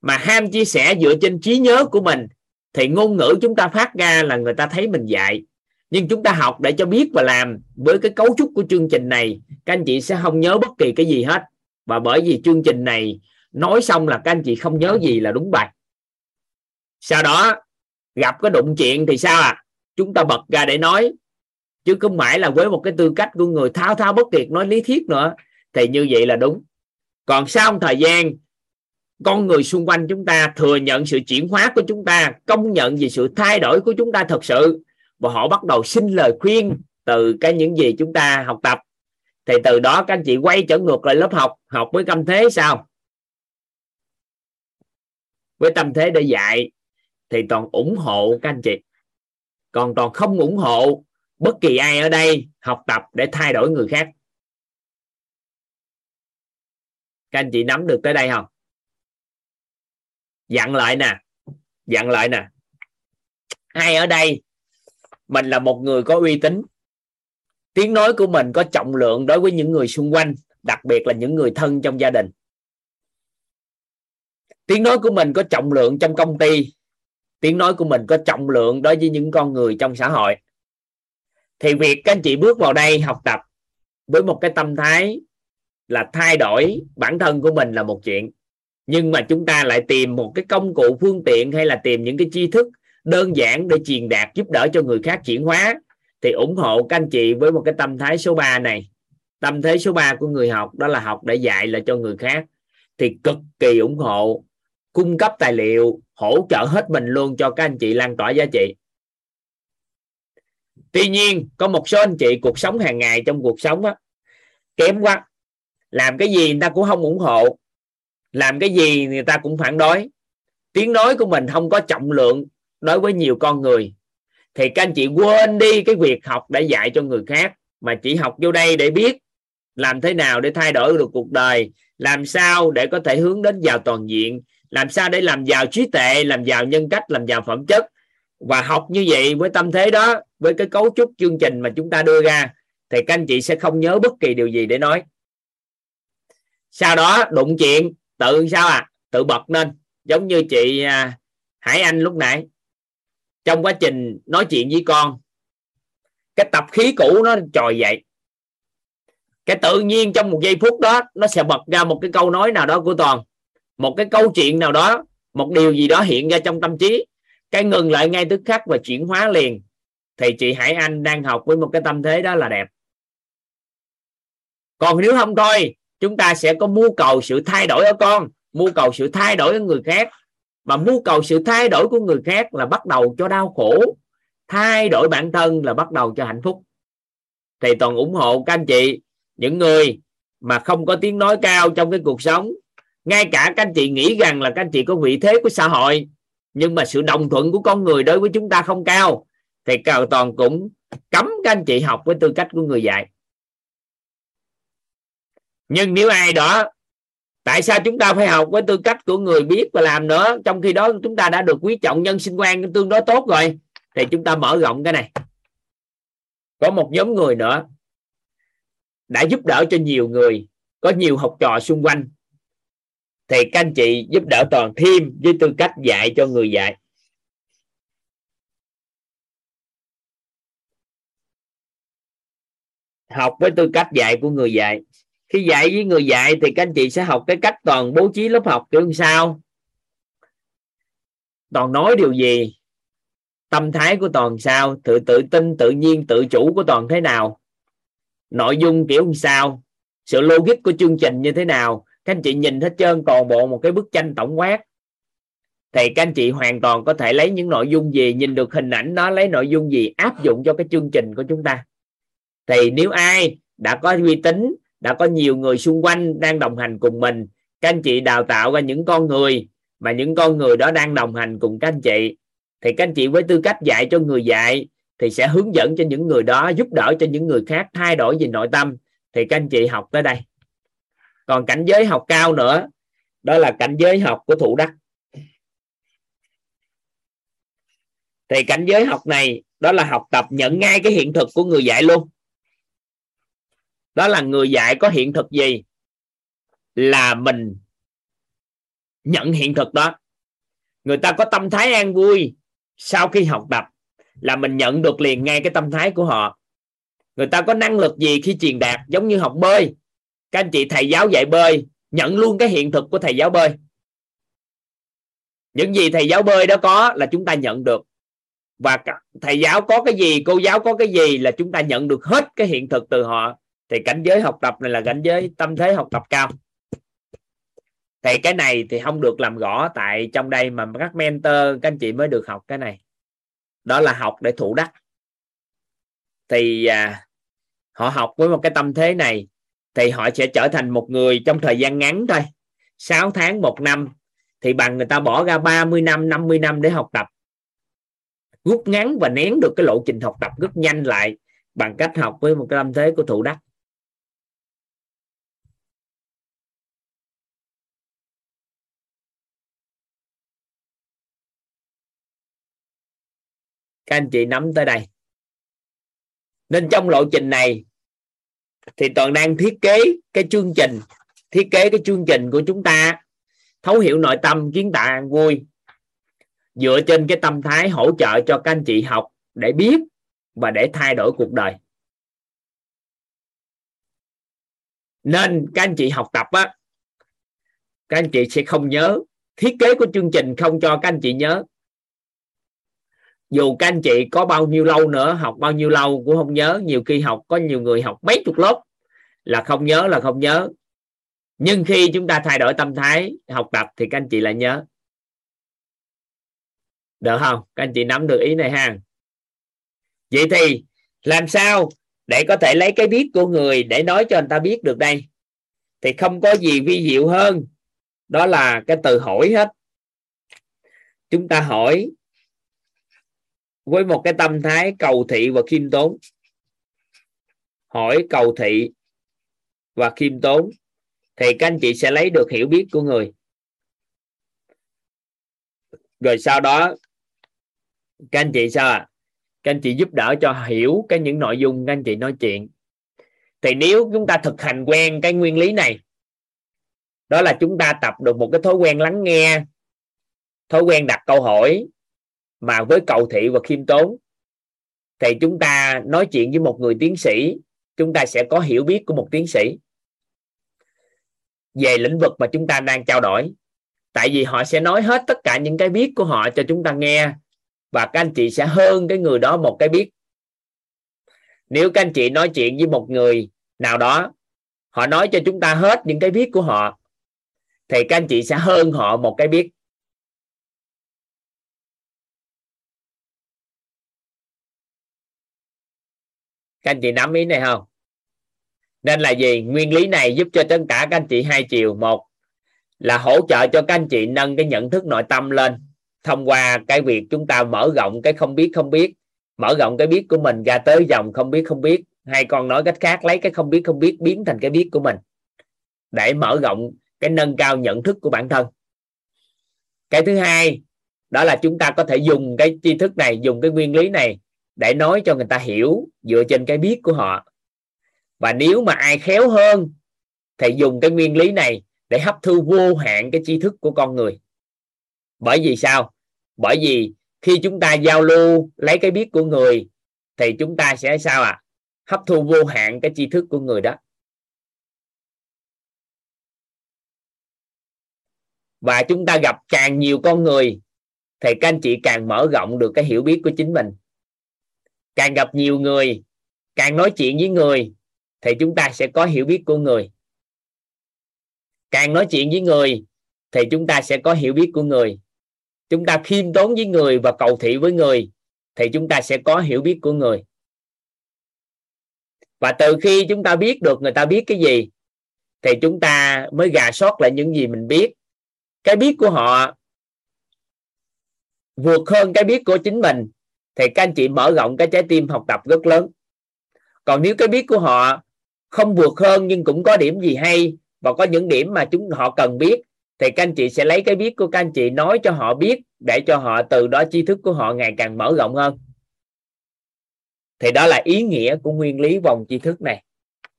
Mà ham chia sẻ dựa trên trí nhớ của mình, thì ngôn ngữ chúng ta phát ra là người ta thấy mình dạy. Nhưng chúng ta học để cho biết và làm với cái cấu trúc của chương trình này, các anh chị sẽ không nhớ bất kỳ cái gì hết. Và bởi vì chương trình này nói xong là các anh chị không nhớ gì là đúng bài. Sau đó, gặp cái đụng chuyện thì sao à? Chúng ta bật ra để nói chứ cứ mãi là với một cái tư cách của người thao thao bất tuyệt nói lý thuyết nữa, thì như vậy là đúng. Còn sau một thời gian, con người xung quanh chúng ta thừa nhận sự chuyển hóa của chúng ta, công nhận về sự thay đổi của chúng ta thật sự, và họ bắt đầu xin lời khuyên từ cái những gì chúng ta học tập. Thì từ đó các anh chị quay trở ngược lại lớp học học với tâm thế sao? Với tâm thế để dạy, thì toàn ủng hộ các anh chị. Còn toàn không ủng hộ bất kỳ ai ở đây học tập để thay đổi người khác. Các anh chị nắm được tới đây không? Dặn lại nè, dặn lại nè. Ai ở đây, mình là một người có uy tín. Tiếng nói của mình có trọng lượng đối với những người xung quanh, đặc biệt là những người thân trong gia đình. Tiếng nói của mình có trọng lượng trong công ty. Tiếng nói của mình có trọng lượng đối với những con người trong xã hội thì việc các anh chị bước vào đây học tập với một cái tâm thái là thay đổi bản thân của mình là một chuyện. Nhưng mà chúng ta lại tìm một cái công cụ phương tiện hay là tìm những cái tri thức đơn giản để truyền đạt giúp đỡ cho người khác chuyển hóa. Thì ủng hộ các anh chị với một cái tâm thái số 3 này. Tâm thế số 3 của người học đó là học để dạy lại cho người khác. Thì cực kỳ ủng hộ, cung cấp tài liệu, hỗ trợ hết mình luôn cho các anh chị lan tỏa giá trị tuy nhiên có một số anh chị cuộc sống hàng ngày trong cuộc sống á, kém quá. Làm cái gì người ta cũng không ủng hộ. Làm cái gì người ta cũng phản đối. Tiếng nói của mình không có trọng lượng đối với nhiều con người. Thì các anh chị quên đi cái việc học để dạy cho người khác mà chỉ học vô đây để biết làm thế nào để thay đổi được cuộc đời làm sao để có thể hướng đến giàu toàn diện làm sao để làm giàu trí tuệ làm giàu nhân cách làm giàu phẩm chất và học như vậy với tâm thế đó, với cái cấu trúc chương trình mà chúng ta đưa ra, thì các anh chị sẽ không nhớ bất kỳ điều gì để nói. Sau đó, đụng chuyện, tự sao à? Tự bật lên, giống như chị à, Hải Anh lúc nãy. Trong quá trình nói chuyện với con, cái tập khí cũ nó trồi dậy. Cái tự nhiên trong một giây phút đó, nó sẽ bật ra một cái câu nói nào đó của toàn. Một cái câu chuyện nào đó, một điều gì đó hiện ra trong tâm trí cái ngừng lại ngay tức khắc và chuyển hóa liền, thì chị Hải Anh đang học với một cái tâm thế đó là đẹp. Còn nếu không thôi, chúng ta sẽ có mưu cầu sự thay đổi ở con, mưu cầu sự thay đổi ở người khác. Mà mưu cầu sự thay đổi của người khác là bắt đầu cho đau khổ, thay đổi bản thân là bắt đầu cho hạnh phúc. Thì toàn ủng hộ các anh chị, những người mà không có tiếng nói cao trong cái cuộc sống, ngay cả các anh chị nghĩ rằng là các anh chị có vị thế của xã hội nhưng mà sự đồng thuận của con người đối với chúng ta không cao, thì cầu toàn cũng cấm các anh chị học với tư cách của người dạy. Nhưng nếu ai đó, tại sao chúng ta phải học với tư cách của người biết và làm nữa? Trong khi đó chúng ta đã được quý trọng nhân sinh quan tương đối tốt rồi, thì chúng ta mở rộng cái này. Có một nhóm người nữa đã giúp đỡ cho nhiều người, có nhiều học trò xung quanh thì các anh chị giúp đỡ toàn thêm với tư cách dạy cho người dạy. Học với tư cách dạy của người dạy. Khi dạy với người dạy thì các anh chị sẽ học cái cách toàn bố trí lớp học kiểu sao? Toàn nói điều gì? Tâm thái của toàn sao? Tự tự tin, tự nhiên, tự chủ của toàn thế nào? Nội dung kiểu sao? Sự logic của chương trình như thế nào? Các anh chị nhìn hết trơn toàn bộ một cái bức tranh tổng quát. Thì các anh chị hoàn toàn có thể lấy những nội dung gì, nhìn được hình ảnh nó lấy nội dung gì, áp dụng cho cái chương trình của chúng ta. Thì nếu ai đã có uy tín, đã có nhiều người xung quanh đang đồng hành cùng mình, các anh chị đào tạo ra những con người mà những con người đó đang đồng hành cùng các anh chị, thì các anh chị với tư cách dạy cho người dạy thì sẽ hướng dẫn cho những người đó, giúp đỡ cho những người khác, thay đổi về nội tâm. Thì các anh chị học tới đây còn cảnh giới học cao nữa, đó là cảnh giới học của thủ đắc thì cảnh giới học này, đó là học tập nhận ngay cái hiện thực của người dạy luôn. Đó là người dạy có hiện thực gì? Là mình nhận hiện thực đó. Người ta có tâm thái an vui sau khi học tập, là mình nhận được liền ngay cái tâm thái của họ. Người ta có năng lực gì khi truyền đạt, giống như học bơi? Các anh chị thầy giáo dạy bơi nhận luôn cái hiện thực của thầy giáo bơi. Những gì thầy giáo bơi đó có là chúng ta nhận được. Và thầy giáo có cái gì cô giáo có cái gì là chúng ta nhận được hết cái hiện thực từ họ. Thì cảnh giới học tập này là cảnh giới tâm thế học tập cao. Thì cái này thì không được làm rõ tại trong đây mà các mentor các anh chị mới được học cái này. Đó là học để thụ đắc. Thì à, họ học với một cái tâm thế này thì họ sẽ trở thành một người trong thời gian ngắn thôi. 6 tháng một năm, thì bằng người ta bỏ ra 30 năm 50 năm để học tập. Rút ngắn và nén được cái lộ trình học tập rất nhanh lại bằng cách học với một cái tâm thế của thụ đắc các anh chị nắm tới đây. Nên trong lộ trình này thì toàn đang thiết kế cái chương trình, thiết kế cái chương trình của chúng ta. Thấu hiểu nội tâm, kiến tạo an vui dựa trên cái tâm thái hỗ trợ cho các anh chị học để biết và để thay đổi cuộc đời. Nên các anh chị học tập á, các anh chị sẽ không nhớ. Thiết kế của chương trình không cho các anh chị nhớ dù các anh chị có bao nhiêu lâu nữa, học bao nhiêu lâu cũng không nhớ. Nhiều khi học, có nhiều người học mấy chục lớp là không nhớ, là không nhớ. Nhưng khi chúng ta thay đổi tâm thái học tập thì các anh chị lại nhớ. Được không? Các anh chị nắm được ý này ha. Vậy thì làm sao để có thể lấy cái biết của người để nói cho người ta biết được đây? Thì không có gì vi diệu hơn. Đó là cái từ hỏi hết. Chúng ta hỏi với một cái tâm thái cầu thị và khiêm tốn. Hỏi cầu thị và khiêm tốn thì các anh chị sẽ lấy được hiểu biết của người. Rồi sau đó, các anh chị sao à? các anh chị giúp đỡ cho hiểu cái những nội dung các anh chị nói chuyện. Thì nếu chúng ta thực hành quen cái nguyên lý này, đó là chúng ta tập được một cái thói quen lắng nghe, thói quen đặt câu hỏi mà với cầu thị và khiêm tốn, thì chúng ta nói chuyện với một người tiến sĩ, chúng ta sẽ có hiểu biết của một tiến sĩ. Về lĩnh vực mà chúng ta đang trao đổi, tại vì họ sẽ nói hết tất cả những cái biết của họ cho chúng ta nghe, và các anh chị sẽ hơn cái người đó một cái biết. Nếu các anh chị nói chuyện với một người nào đó, họ nói cho chúng ta hết những cái biết của họ, thì các anh chị sẽ hơn họ một cái biết. Các anh chị nắm ý này không? Nên là gì? Nguyên lý này giúp cho tất cả các anh chị hai chiều. Một là hỗ trợ cho các anh chị nâng cái nhận thức nội tâm lên thông qua cái việc chúng ta mở rộng cái không biết không biết, mở rộng cái biết của mình ra tới dòng không biết không biết. Hay còn nói cách khác, lấy cái không biết không biết biến thành cái biết của mình để mở rộng cái nâng cao nhận thức của bản thân. Cái thứ hai, đó là chúng ta có thể dùng cái tri thức này, dùng cái nguyên lý này để nói cho người ta hiểu dựa trên cái biết của họ. Và nếu mà ai khéo hơn thì dùng cái nguyên lý này để hấp thu vô hạn cái tri thức của con người. Bởi vì sao? Bởi vì khi chúng ta giao lưu, lấy cái biết của người thì chúng ta sẽ sao à hấp thu vô hạn cái tri thức của người đó. Và chúng ta gặp càng nhiều con người thì các anh chị càng mở rộng được cái hiểu biết của chính mình càng gặp nhiều người, càng nói chuyện với người, thì chúng ta sẽ có hiểu biết của người. Càng nói chuyện với người, thì chúng ta sẽ có hiểu biết của người. Chúng ta khiêm tốn với người và cầu thị với người, thì chúng ta sẽ có hiểu biết của người. Và từ khi chúng ta biết được người ta biết cái gì, thì chúng ta mới gà sót lại những gì mình biết. Cái biết của họ vượt hơn cái biết của chính mình thì các anh chị mở rộng cái trái tim học tập rất lớn. Còn nếu cái biết của họ không vượt hơn nhưng cũng có điểm gì hay và có những điểm mà chúng họ cần biết, thì các anh chị sẽ lấy cái biết của các anh chị nói cho họ biết để cho họ từ đó tri thức của họ ngày càng mở rộng hơn. Thì đó là ý nghĩa của nguyên lý vòng tri thức này.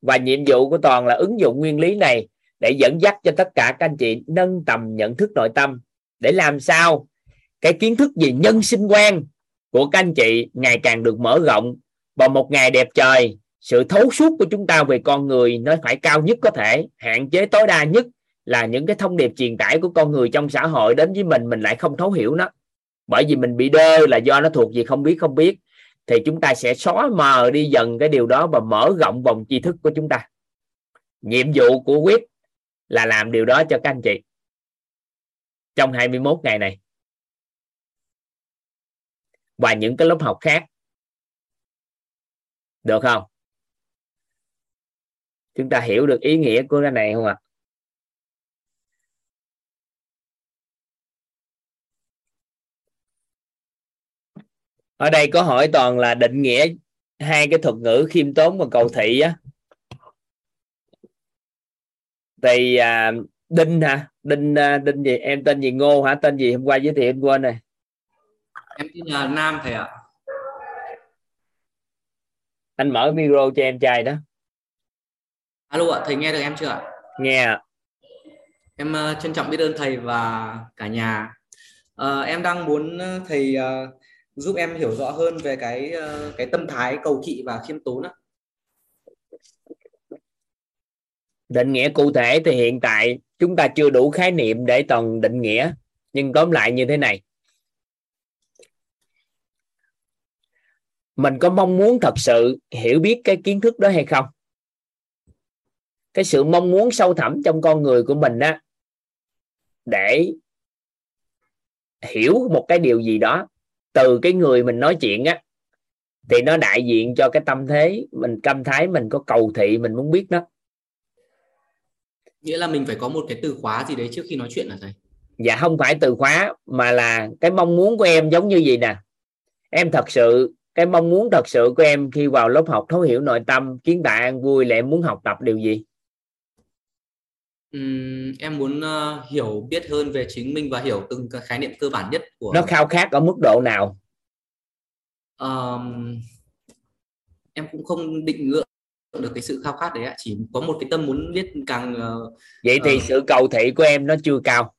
Và nhiệm vụ của toàn là ứng dụng nguyên lý này để dẫn dắt cho tất cả các anh chị nâng tầm nhận thức nội tâm để làm sao cái kiến thức về nhân sinh quan của các anh chị ngày càng được mở rộng và một ngày đẹp trời, sự thấu suốt của chúng ta về con người nó phải cao nhất có thể. Hạn chế tối đa nhất là những cái thông điệp truyền tải của con người trong xã hội đến với mình mình lại không thấu hiểu nó. Bởi vì mình bị đơ là do nó thuộc gì không biết không biết. Thì chúng ta sẽ xóa mờ đi dần cái điều đó và mở rộng vòng tri thức của chúng ta. Nhiệm vụ của quyết là làm điều đó cho các anh chị. Trong 21 ngày này và những cái lớp học khác. Được không? Chúng ta hiểu được ý nghĩa của cái này không ạ? À? ở đây có hỏi toàn là định nghĩa hai cái thuật ngữ khiêm tốn và cầu thị á. Thì à, đinh hả? Đinh à, đinh gì? Em tên gì? Ngô hả? Tên gì? Hôm qua giới thiệu em quên này em tên là nam thầy ạ. Anh mở micro cho em trai đó. Alo ạ thầy nghe được em chưa ạ? Nghe em uh, trân trọng biết ơn thầy và cả nhà. Uh, em đang muốn thầy uh, giúp em hiểu rõ hơn về cái uh, cái tâm thái cầu thị và khiêm tốn á định nghĩa cụ thể thì hiện tại chúng ta chưa đủ khái niệm để toàn định nghĩa nhưng tóm lại như thế này mình có mong muốn thật sự hiểu biết cái kiến thức đó hay không? Cái sự mong muốn sâu thẳm trong con người của mình á để hiểu một cái điều gì đó từ cái người mình nói chuyện á thì nó đại diện cho cái tâm thế mình tâm thái mình có cầu thị mình muốn biết đó nghĩa là mình phải có một cái từ khóa gì đấy trước khi nói chuyện là thầy? Dạ không phải từ khóa mà là cái mong muốn của em giống như gì nè. Em thật sự cái mong muốn thật sự của em khi vào lớp học thấu hiểu nội tâm kiến tạo an vui là em muốn học tập điều gì? Uhm, em muốn uh, hiểu biết hơn về chính mình và hiểu từng khái niệm cơ bản nhất của nó khao khát ở mức độ nào? Um, em cũng không định lượng được cái sự khao khát đấy ạ. Chỉ có một cái tâm muốn biết càng uh, vậy thì uh, sự cầu thị của em nó chưa cao.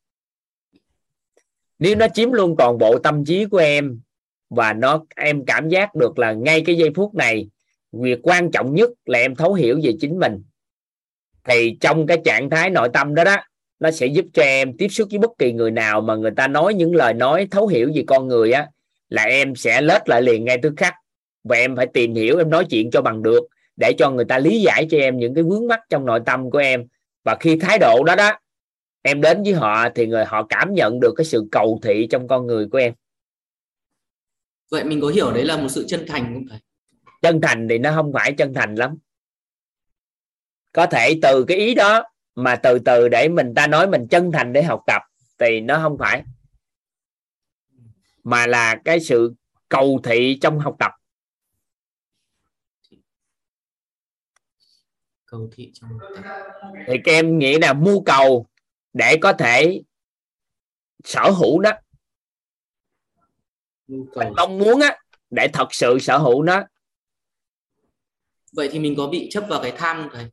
Nếu nó chiếm luôn toàn bộ tâm trí của em và nó, em cảm giác được là ngay cái giây phút này, việc quan trọng nhất là em thấu hiểu về chính mình. Thì trong cái trạng thái nội tâm đó đó, nó sẽ giúp cho em tiếp xúc với bất kỳ người nào mà người ta nói những lời nói thấu hiểu về con người á, là em sẽ lết lại liền ngay tức khắc. Và em phải tìm hiểu, em nói chuyện cho bằng được để cho người ta lý giải cho em những cái vướng mắc trong nội tâm của em. Và khi thái độ đó đó, em đến với họ thì người, họ cảm nhận được cái sự cầu thị trong con người của em vậy mình có hiểu đấy là một sự chân thành không thầy? Chân thành thì nó không phải chân thành lắm. Có thể từ cái ý đó mà từ từ để mình ta nói mình chân thành để học tập thì nó không phải. Mà là cái sự cầu thị trong học tập. Cầu thị trong học tập. Thì các em nghĩ là mưu cầu để có thể sở hữu đó cầu mong muốn á để thật sự sở hữu nó. Vậy thì mình có bị chấp vào cái tham không thầy?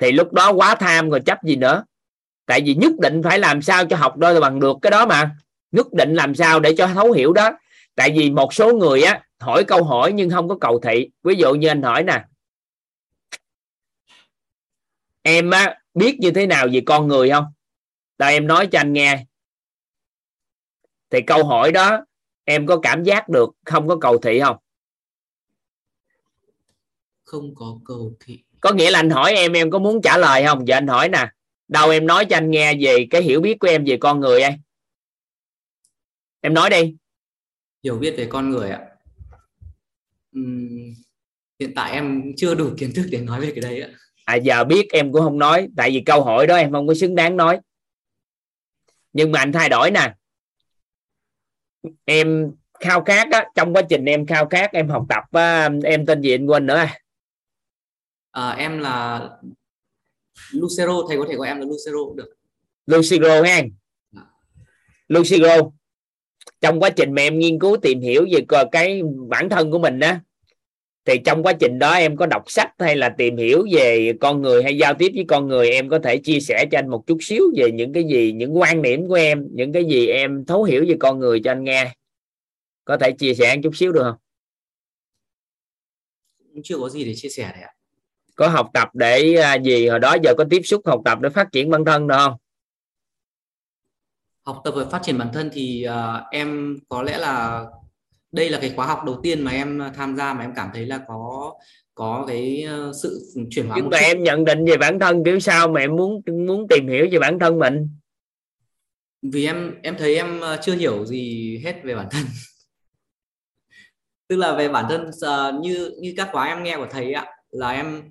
Thì lúc đó quá tham rồi chấp gì nữa. Tại vì nhất định phải làm sao cho học đôi bằng được cái đó mà. Nhất định làm sao để cho thấu hiểu đó. Tại vì một số người á hỏi câu hỏi nhưng không có cầu thị. Ví dụ như anh hỏi nè. Em á biết như thế nào về con người không? Tại em nói cho anh nghe. Thì câu hỏi đó em có cảm giác được không có cầu thị không? Không có cầu thị. Có nghĩa là anh hỏi em em có muốn trả lời không? Giờ anh hỏi nè. Đâu em nói cho anh nghe về cái hiểu biết của em về con người ấy em nói đi. Hiểu biết về con người ạ. Uhm, hiện tại em chưa đủ kiến thức để nói về cái đấy ạ. À giờ biết em cũng không nói tại vì câu hỏi đó em không có xứng đáng nói. Nhưng mà anh thay đổi nè em khao khát á trong quá trình em khao khát em học tập á, em tên gì anh quên nữa à, em là Lucero thầy có thể gọi em là Lucero được. Lucero ha. Dạ. Lucero. Trong quá trình mà em nghiên cứu tìm hiểu về cái bản thân của mình đó thì trong quá trình đó em có đọc sách hay là tìm hiểu về con người hay giao tiếp với con người em có thể chia sẻ cho anh một chút xíu về những cái gì những quan điểm của em những cái gì em thấu hiểu về con người cho anh nghe. Có thể chia sẻ một chút xíu được không? Chưa có gì để chia sẻ đấy ạ. Có học tập để à, gì? Hồi đó giờ có tiếp xúc học tập để phát triển bản thân được không? Học tập về phát triển bản thân thì uh, em có lẽ là đây là cái khóa học đầu tiên mà em tham gia mà em cảm thấy là có có cái ờ, sự chuyển hóa nhưng mà em nhận định về bản thân kiểu sao mà em muốn muốn tìm hiểu về bản thân mình? Vì em em thấy em ờ, chưa hiểu gì hết về bản thân. Tức là về bản thân uh, như như các khóa em nghe của thầy ạ là em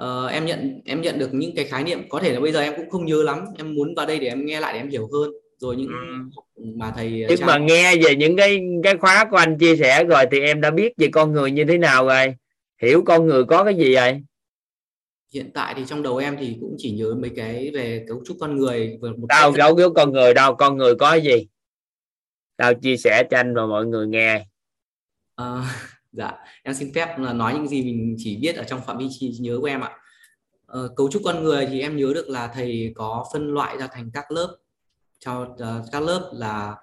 uh, em nhận em nhận được những cái khái niệm có thể là bây giờ em cũng không nhớ lắm em muốn vào đây để em nghe lại để em hiểu hơn rồi những ừ. mà thầy nhưng mà nghe về những cái cái khóa của anh chia sẻ rồi thì em đã biết về con người như thế nào rồi. Hiểu con người có cái gì rồi hiện tại thì trong đầu em thì cũng chỉ nhớ mấy cái về cấu trúc con người về một đâu cấu trúc con người đâu con người có gì? Tao chia sẻ cho anh và mọi người nghe. À, dạ em xin phép là nói những gì mình chỉ biết ở trong phạm vi trí nhớ của em ạ. À, cấu trúc con người thì em nhớ được là thầy có phân loại ra thành các lớp cho uh, các lớp là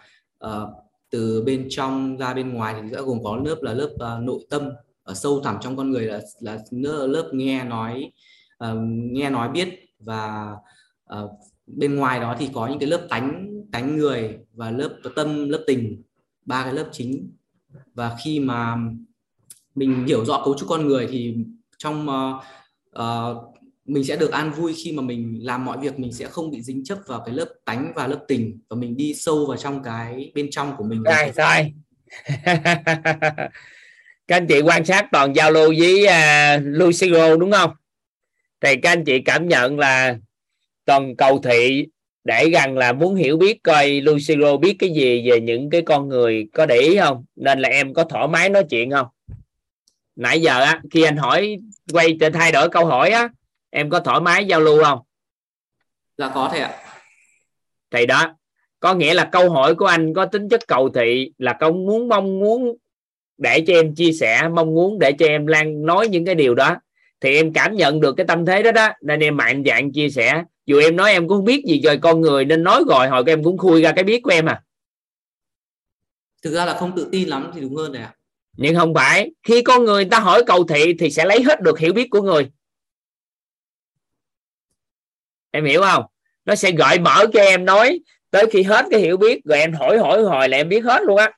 uh, từ bên trong ra bên ngoài thì sẽ gồm có lớp là lớp uh, nội tâm ở sâu thẳm trong con người là là lớp nghe nói uh, nghe nói biết và uh, bên ngoài đó thì có những cái lớp tánh tánh người và lớp tâm lớp tình ba cái lớp chính. Và khi mà mình hiểu rõ cấu trúc con người thì trong uh, uh, mình sẽ được an vui khi mà mình làm mọi việc mình sẽ không bị dính chấp vào cái lớp tánh và lớp tình và mình đi sâu vào trong cái bên trong của mình. Rồi rồi. Các anh chị quan sát toàn giao lưu với uh, Lucero đúng không? Thì các anh chị cảm nhận là toàn cầu thị để rằng là muốn hiểu biết coi Lucero biết cái gì về những cái con người có để ý không? Nên là em có thoải mái nói chuyện không? Nãy giờ á khi anh hỏi quay thay đổi câu hỏi á em có thoải mái giao lưu không? Dạ có thầy ạ. Thầy đó có nghĩa là câu hỏi của anh có tính chất cầu thị là con muốn mong muốn để cho em chia sẻ mong muốn để cho em lan nói những cái điều đó. Thì em cảm nhận được cái tâm thế đó đó nên em mạnh dạng chia sẻ. Dù em nói em cũng không biết gì rồi con người nên nói rồi hồi em cũng khui ra cái biết của em à. Thực ra là không tự tin lắm thì đúng hơn này ạ. Nhưng không phải khi con người ta hỏi cầu thị thì sẽ lấy hết được hiểu biết của người em hiểu không? Nó sẽ gợi mở cho em nói tới khi hết cái hiểu biết rồi em hỏi hỏi hồi là em biết hết luôn á.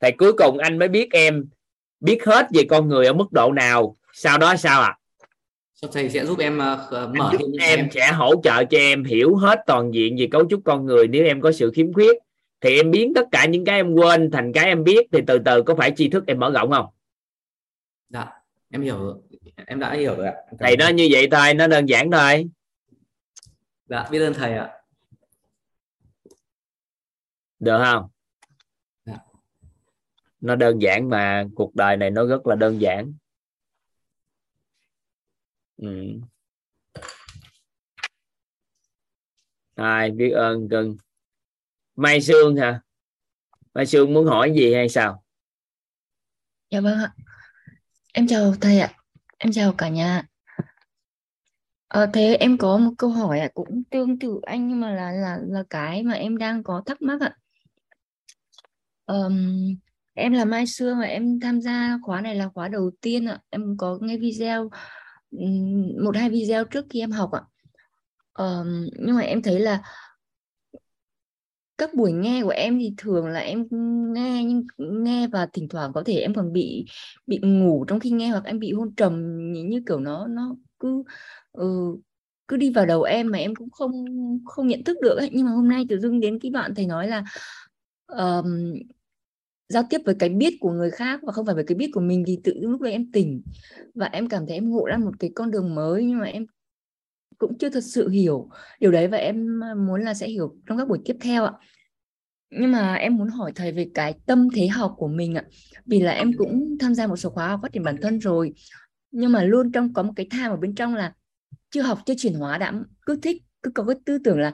Thì cuối cùng anh mới biết em biết hết về con người ở mức độ nào. Sau đó sao ạ? À? thầy sẽ giúp em uh, mở giúp em, em. sẽ hỗ trợ cho em hiểu hết toàn diện về cấu trúc con người. Nếu em có sự khiếm khuyết thì em biến tất cả những cái em quên thành cái em biết thì từ từ có phải tri thức em mở rộng không? Dạ em hiểu. Em đã hiểu rồi ạ. Thầy nó như vậy thôi nó đơn giản thôi dạ biết ơn thầy ạ. Được không? Dạ. nó đơn giản mà cuộc đời này nó rất là đơn giản. Ừ. ai biết ơn cưng? Mai sương hả? Mai sương muốn hỏi gì hay sao? Dạ vâng ạ. Em chào thầy ạ. Em chào cả nhà Ờ, thế em có một câu hỏi ạ, cũng tương tự anh nhưng mà là là là cái mà em đang có thắc mắc ạ. Ờm, em là Mai Sương và em tham gia khóa này là khóa đầu tiên ạ. Em có nghe video một hai video trước khi em học ạ. Ờm, nhưng mà em thấy là các buổi nghe của em thì thường là em nghe nhưng nghe và thỉnh thoảng có thể em còn bị bị ngủ trong khi nghe hoặc em bị hôn trầm như, như kiểu nó nó cứ ừ, cứ đi vào đầu em mà em cũng không không nhận thức được ấy. nhưng mà hôm nay tự dưng đến cái đoạn thầy nói là um, giao tiếp với cái biết của người khác và không phải với cái biết của mình thì tự lúc đấy em tỉnh. Và em cảm thấy em ngộ ra một cái con đường mới nhưng mà em cũng chưa thật sự hiểu. Điều đấy và em à, muốn là sẽ hiểu trong các buổi tiếp theo ạ. Nhưng mà em muốn hỏi thầy về cái tâm thế học của mình ạ. Vì là em cũng tham gia một số khóa học phát triển bản thân rồi. Nhưng mà luôn trong có một cái tham ở bên trong là chưa học chưa chuyển hóa đã cứ thích cứ có cái tư tưởng là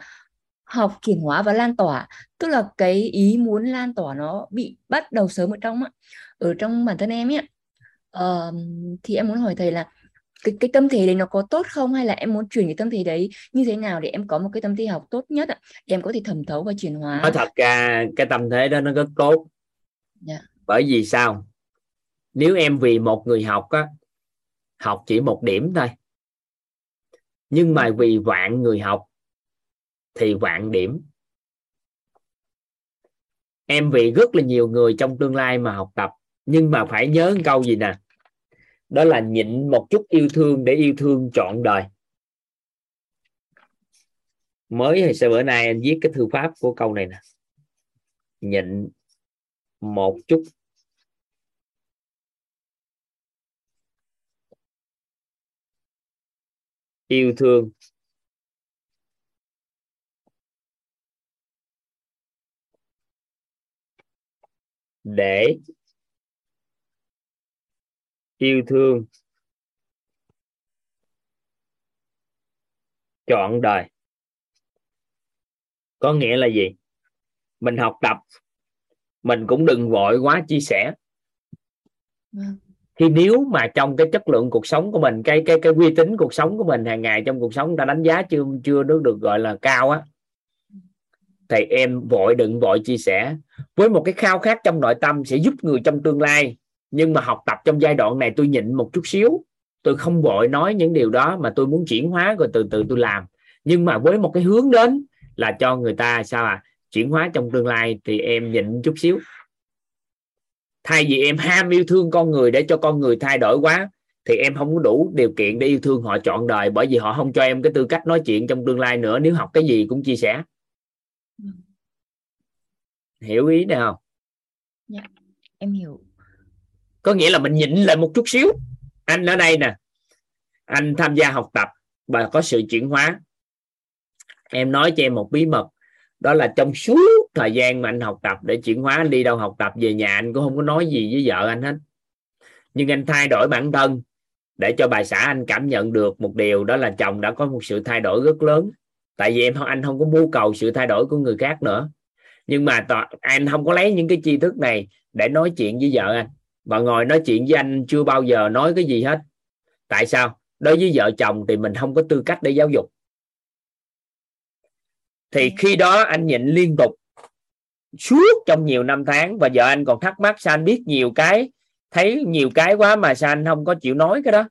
học chuyển hóa và lan tỏa. Tức là cái ý muốn lan tỏa nó bị bắt đầu sớm ở trong ở trong bản thân em ấy uh, thì em muốn hỏi thầy là cái cái tâm thế đấy nó có tốt không? Hay là em muốn chuyển cái tâm thế đấy như thế nào để em có một cái tâm thế học tốt nhất ạ? Để em có thể thẩm thấu và chuyển hóa. Nói thật ra cái tâm thế đó nó rất tốt. Yeah. Dạ. bởi vì sao? Nếu em vì một người học á học chỉ một điểm thôi nhưng mà vì vạn người học thì vạn điểm. Em vì rất là nhiều người trong tương lai mà học tập, nhưng mà phải nhớ câu gì nè? Đó là nhịn một chút yêu thương để yêu thương trọn đời. Mới hồi sau bữa nay anh viết cái thư pháp của câu này nè. Nhịn một chút yêu thương. Để yêu thương. Trọn đời. Có nghĩa là gì? Mình học tập. Mình cũng đừng vội quá chia sẻ. Vâng khi nếu mà trong cái chất lượng cuộc sống của mình, cái cái cái uy tín cuộc sống của mình hàng ngày trong cuộc sống ta đánh giá chưa chưa được được gọi là cao á, thì em vội đừng vội chia sẻ. Với một cái khao khát trong nội tâm sẽ giúp người trong tương lai, nhưng mà học tập trong giai đoạn này tôi nhịn một chút xíu. Tôi không vội nói những điều đó mà tôi muốn chuyển hóa rồi từ từ tôi làm. Nhưng mà với một cái hướng đến là cho người ta sao à chuyển hóa trong tương lai thì em nhịn chút xíu thay vì em ham yêu thương con người để cho con người thay đổi quá thì em không có đủ điều kiện để yêu thương họ trọn đời bởi vì họ không cho em cái tư cách nói chuyện trong tương lai nữa nếu học cái gì cũng chia sẻ. Hiểu ý này không? Dạ, em hiểu. Có nghĩa là mình nhịn lại một chút xíu. Anh ở đây nè. Anh tham gia học tập và có sự chuyển hóa. Em nói cho em một bí mật đó là trong suốt thời gian mà anh học tập để chuyển hóa, anh đi đâu học tập, về nhà anh cũng không có nói gì với vợ anh hết. Nhưng anh thay đổi bản thân để cho bà xã anh cảm nhận được một điều, đó là chồng đã có một sự thay đổi rất lớn. Tại vì em, anh không có mưu cầu sự thay đổi của người khác nữa. Nhưng mà anh không có lấy những cái tri thức này để nói chuyện với vợ anh. Và ngồi nói chuyện với anh chưa bao giờ nói cái gì hết. Tại sao? Đối với vợ chồng thì mình không có tư cách để giáo dục thì khi đó anh nhịn liên tục suốt trong nhiều năm tháng. Và vợ anh còn thắc mắc sao anh biết nhiều cái, thấy nhiều cái quá mà sao anh không có chịu nói cái đó.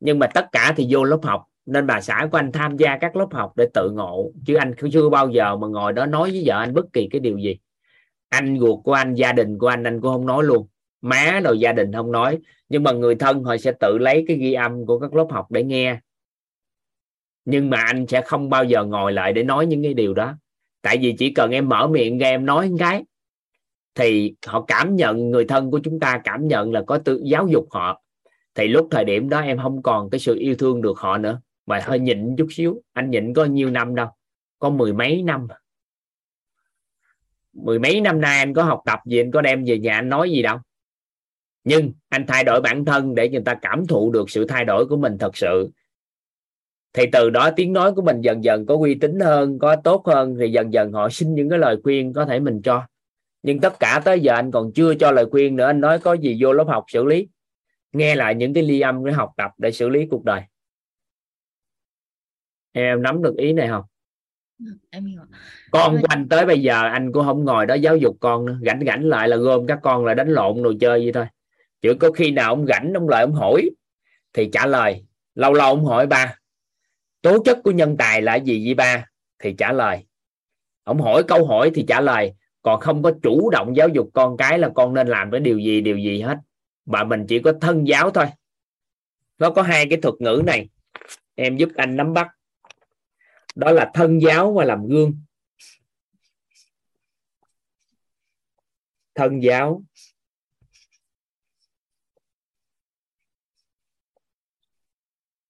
Nhưng mà tất cả thì vô lớp học. Nên bà xã của anh tham gia các lớp học để tự ngộ. Chứ anh chưa bao giờ mà ngồi đó nói với vợ anh bất kỳ cái điều gì. Anh ruột của anh, gia đình của anh anh cũng không nói luôn. Má rồi gia đình không nói. Nhưng mà người thân họ sẽ tự lấy cái ghi âm của các lớp học để nghe nhưng mà anh sẽ không bao giờ ngồi lại để nói những cái điều đó. Tại vì chỉ cần em mở miệng ra em nói cái, thì họ cảm nhận, người thân của chúng ta cảm nhận là có tự giáo dục họ. Thì lúc thời điểm đó em không còn cái sự yêu thương được họ nữa, mà hơi nhịn chút xíu. Anh nhịn có nhiêu năm đâu, có mười mấy năm. Mười mấy năm nay anh có học tập gì, anh có đem về nhà anh nói gì đâu. Nhưng anh thay đổi bản thân để người ta cảm thụ được sự thay đổi của mình thật sự thì từ đó tiếng nói của mình dần dần có uy tín hơn có tốt hơn thì dần dần họ xin những cái lời khuyên có thể mình cho. Nhưng tất cả tới giờ anh còn chưa cho lời khuyên nữa anh nói có gì vô lớp học xử lý. Nghe lại những cái ly âm để học tập để xử lý cuộc đời. Em nắm được ý này không? Em hiểu con của anh tới bây giờ anh cũng không ngồi đó giáo dục con nữa. rảnh rảnh lại là gom các con là đánh lộn đồ chơi vậy thôi. Chứ có khi nào ông rảnh ông lại ông hỏi. Thì trả lời lâu lâu ông hỏi ba tố chất của nhân tài là gì gì ba? Thì trả lời. Ông hỏi câu hỏi thì trả lời, còn không có chủ động giáo dục con cái là con nên làm cái điều gì điều gì hết. Mà mình chỉ có thân giáo thôi. Nó có hai cái thuật ngữ này. Em giúp anh nắm bắt. Đó là thân giáo và làm gương. Thân giáo.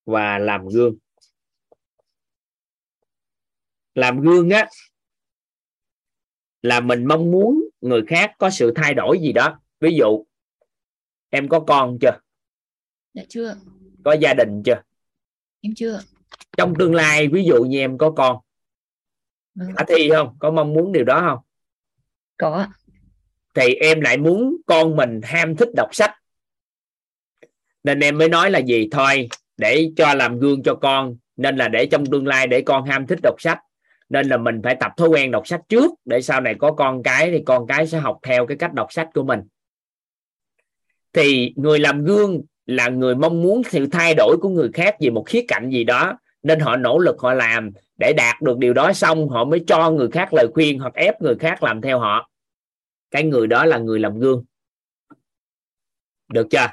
Và làm gương làm gương á là mình mong muốn người khác có sự thay đổi gì đó. Ví dụ em có con chưa? Dạ chưa. Có gia đình chưa? Em chưa. Trong tương lai ví dụ như em có con vâng. khả thi không? Có mong muốn điều đó không? Có. Thì em lại muốn con mình ham thích đọc sách. Nên em mới nói là gì? Thôi để cho làm gương cho con nên là để trong tương lai để con ham thích đọc sách nên là mình phải tập thói quen đọc sách trước, để sau này có con cái thì con cái sẽ học theo cái cách đọc sách của mình. Thì người làm gương là người mong muốn sự thay đổi của người khác về một khía cạnh gì đó, nên họ nỗ lực họ làm để đạt được điều đó xong họ mới cho người khác lời khuyên hoặc ép người khác làm theo họ. Cái người đó là người làm gương. Được chưa?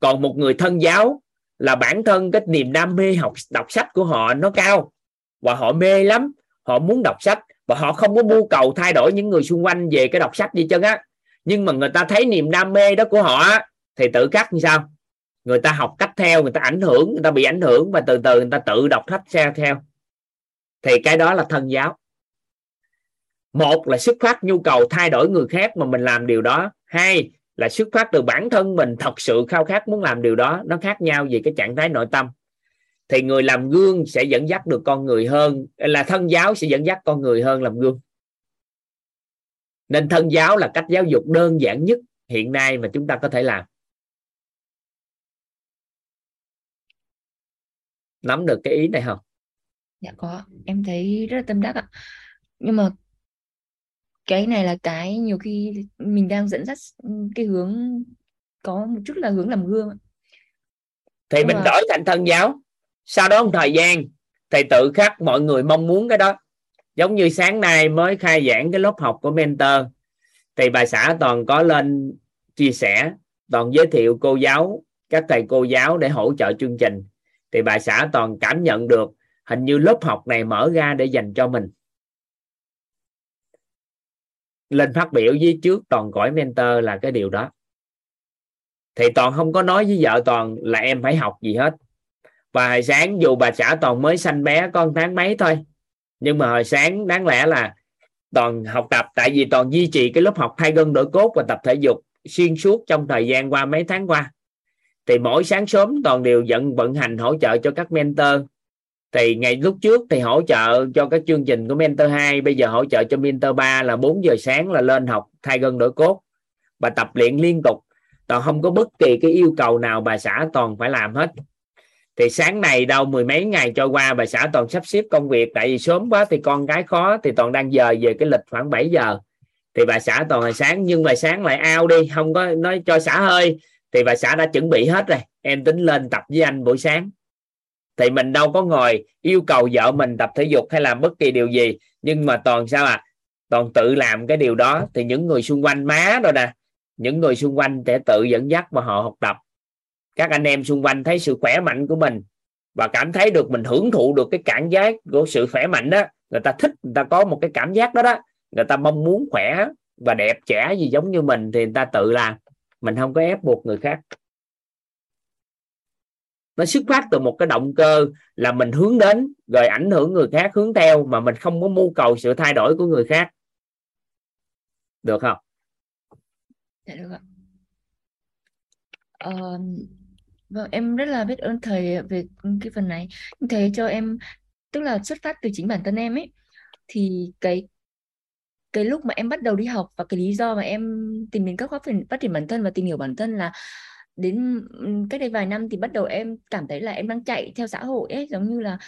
Còn một người thân giáo là bản thân cái niềm đam mê học, đọc sách của họ nó cao và họ mê lắm họ muốn đọc sách và họ không có mưu cầu thay đổi những người xung quanh về cái đọc sách gì chân á. Nhưng mà người ta thấy niềm đam mê đó của họ thì tự khắc như sao? Người ta học cách theo, người ta ảnh hưởng, người ta bị ảnh hưởng và từ từ người ta tự đọc sách theo theo. Thì cái đó là thân giáo. Một là xuất phát nhu cầu thay đổi người khác mà mình làm điều đó. Hai là xuất phát từ bản thân mình thật sự khao khát muốn làm điều đó. Nó khác nhau về cái trạng thái nội tâm thì người làm gương sẽ dẫn dắt được con người hơn là thân giáo sẽ dẫn dắt con người hơn làm gương. Nên thân giáo là cách giáo dục đơn giản nhất hiện nay mà chúng ta có thể làm. Nắm được cái ý này không? Dạ có em thấy rất là tâm đắc ạ. Nhưng mà cái này là cái nhiều khi mình đang dẫn dắt cái hướng có một chút là hướng làm gương thì mình đổi thành thân giáo sau đó một thời gian, thầy tự khắc mọi người mong muốn cái đó. Giống như sáng nay mới khai giảng cái lớp học của mentor. Thì bà xã toàn có lên chia sẻ, toàn giới thiệu cô giáo, các thầy cô giáo để hỗ trợ chương trình. Thì bà xã toàn cảm nhận được, hình như lớp học này mở ra để dành cho mình. Lên phát biểu với trước toàn cõi mentor là cái điều đó. Thì toàn không có nói với vợ toàn là em phải học gì hết và hồi sáng dù bà xã toàn mới sanh bé con tháng mấy thôi. Nhưng mà hồi sáng đáng lẽ là toàn học tập, tại vì toàn duy trì cái lớp học thay gân đổi cốt và tập thể dục xuyên suốt trong thời gian qua mấy tháng qua. Thì mỗi sáng sớm toàn đều dẫn vận hành hỗ trợ cho các mentor. Thì ngày lúc trước thì hỗ trợ cho các chương trình của mentor 2 bây giờ hỗ trợ cho mentor 3 là 4 giờ sáng là lên học thay gân đổi cốt. Và tập luyện liên tục, toàn không có bất kỳ cái yêu cầu nào bà xã toàn phải làm hết thì sáng này đâu, mười mấy ngày trôi qua bà xã toàn sắp xếp công việc. Tại vì sớm quá thì con gái khó, thì toàn đang giờ về cái lịch khoảng 7 giờ. Thì bà xã toàn hồi sáng, nhưng mà sáng lại ao đi, không có nói cho xã hơi. Thì bà xã đã chuẩn bị hết rồi. Em tính lên tập với anh buổi sáng. Thì mình đâu có ngồi yêu cầu vợ mình tập thể dục hay làm bất kỳ điều gì. Nhưng mà toàn sao à? Toàn tự làm cái điều đó. Thì những người xung quanh má rồi nè. Những người xung quanh sẽ tự dẫn dắt và họ học tập các anh em xung quanh thấy sự khỏe mạnh của mình và cảm thấy được mình hưởng thụ được cái cảm giác của sự khỏe mạnh đó, người ta thích, người ta có một cái cảm giác đó đó. Người ta mong muốn khỏe và đẹp trẻ gì giống như mình thì người ta tự làm. Mình không có ép buộc người khác. Nó xuất phát từ một cái động cơ là mình hướng đến rồi ảnh hưởng người khác hướng theo mà mình không có mưu cầu sự thay đổi của người khác. Được không? Dạ được ạ. Ờ, vâng em rất là biết ơn thầy về cái phần này. Thầy cho em tức là xuất phát từ chính bản thân em ấy thì cái cái lúc mà em bắt đầu đi học và cái lý do mà em tìm đến các khóa phát triển bản thân và tìm hiểu bản thân là đến ừ, cách đây vài năm thì bắt đầu em cảm thấy là em đang chạy theo xã hội ấy giống như là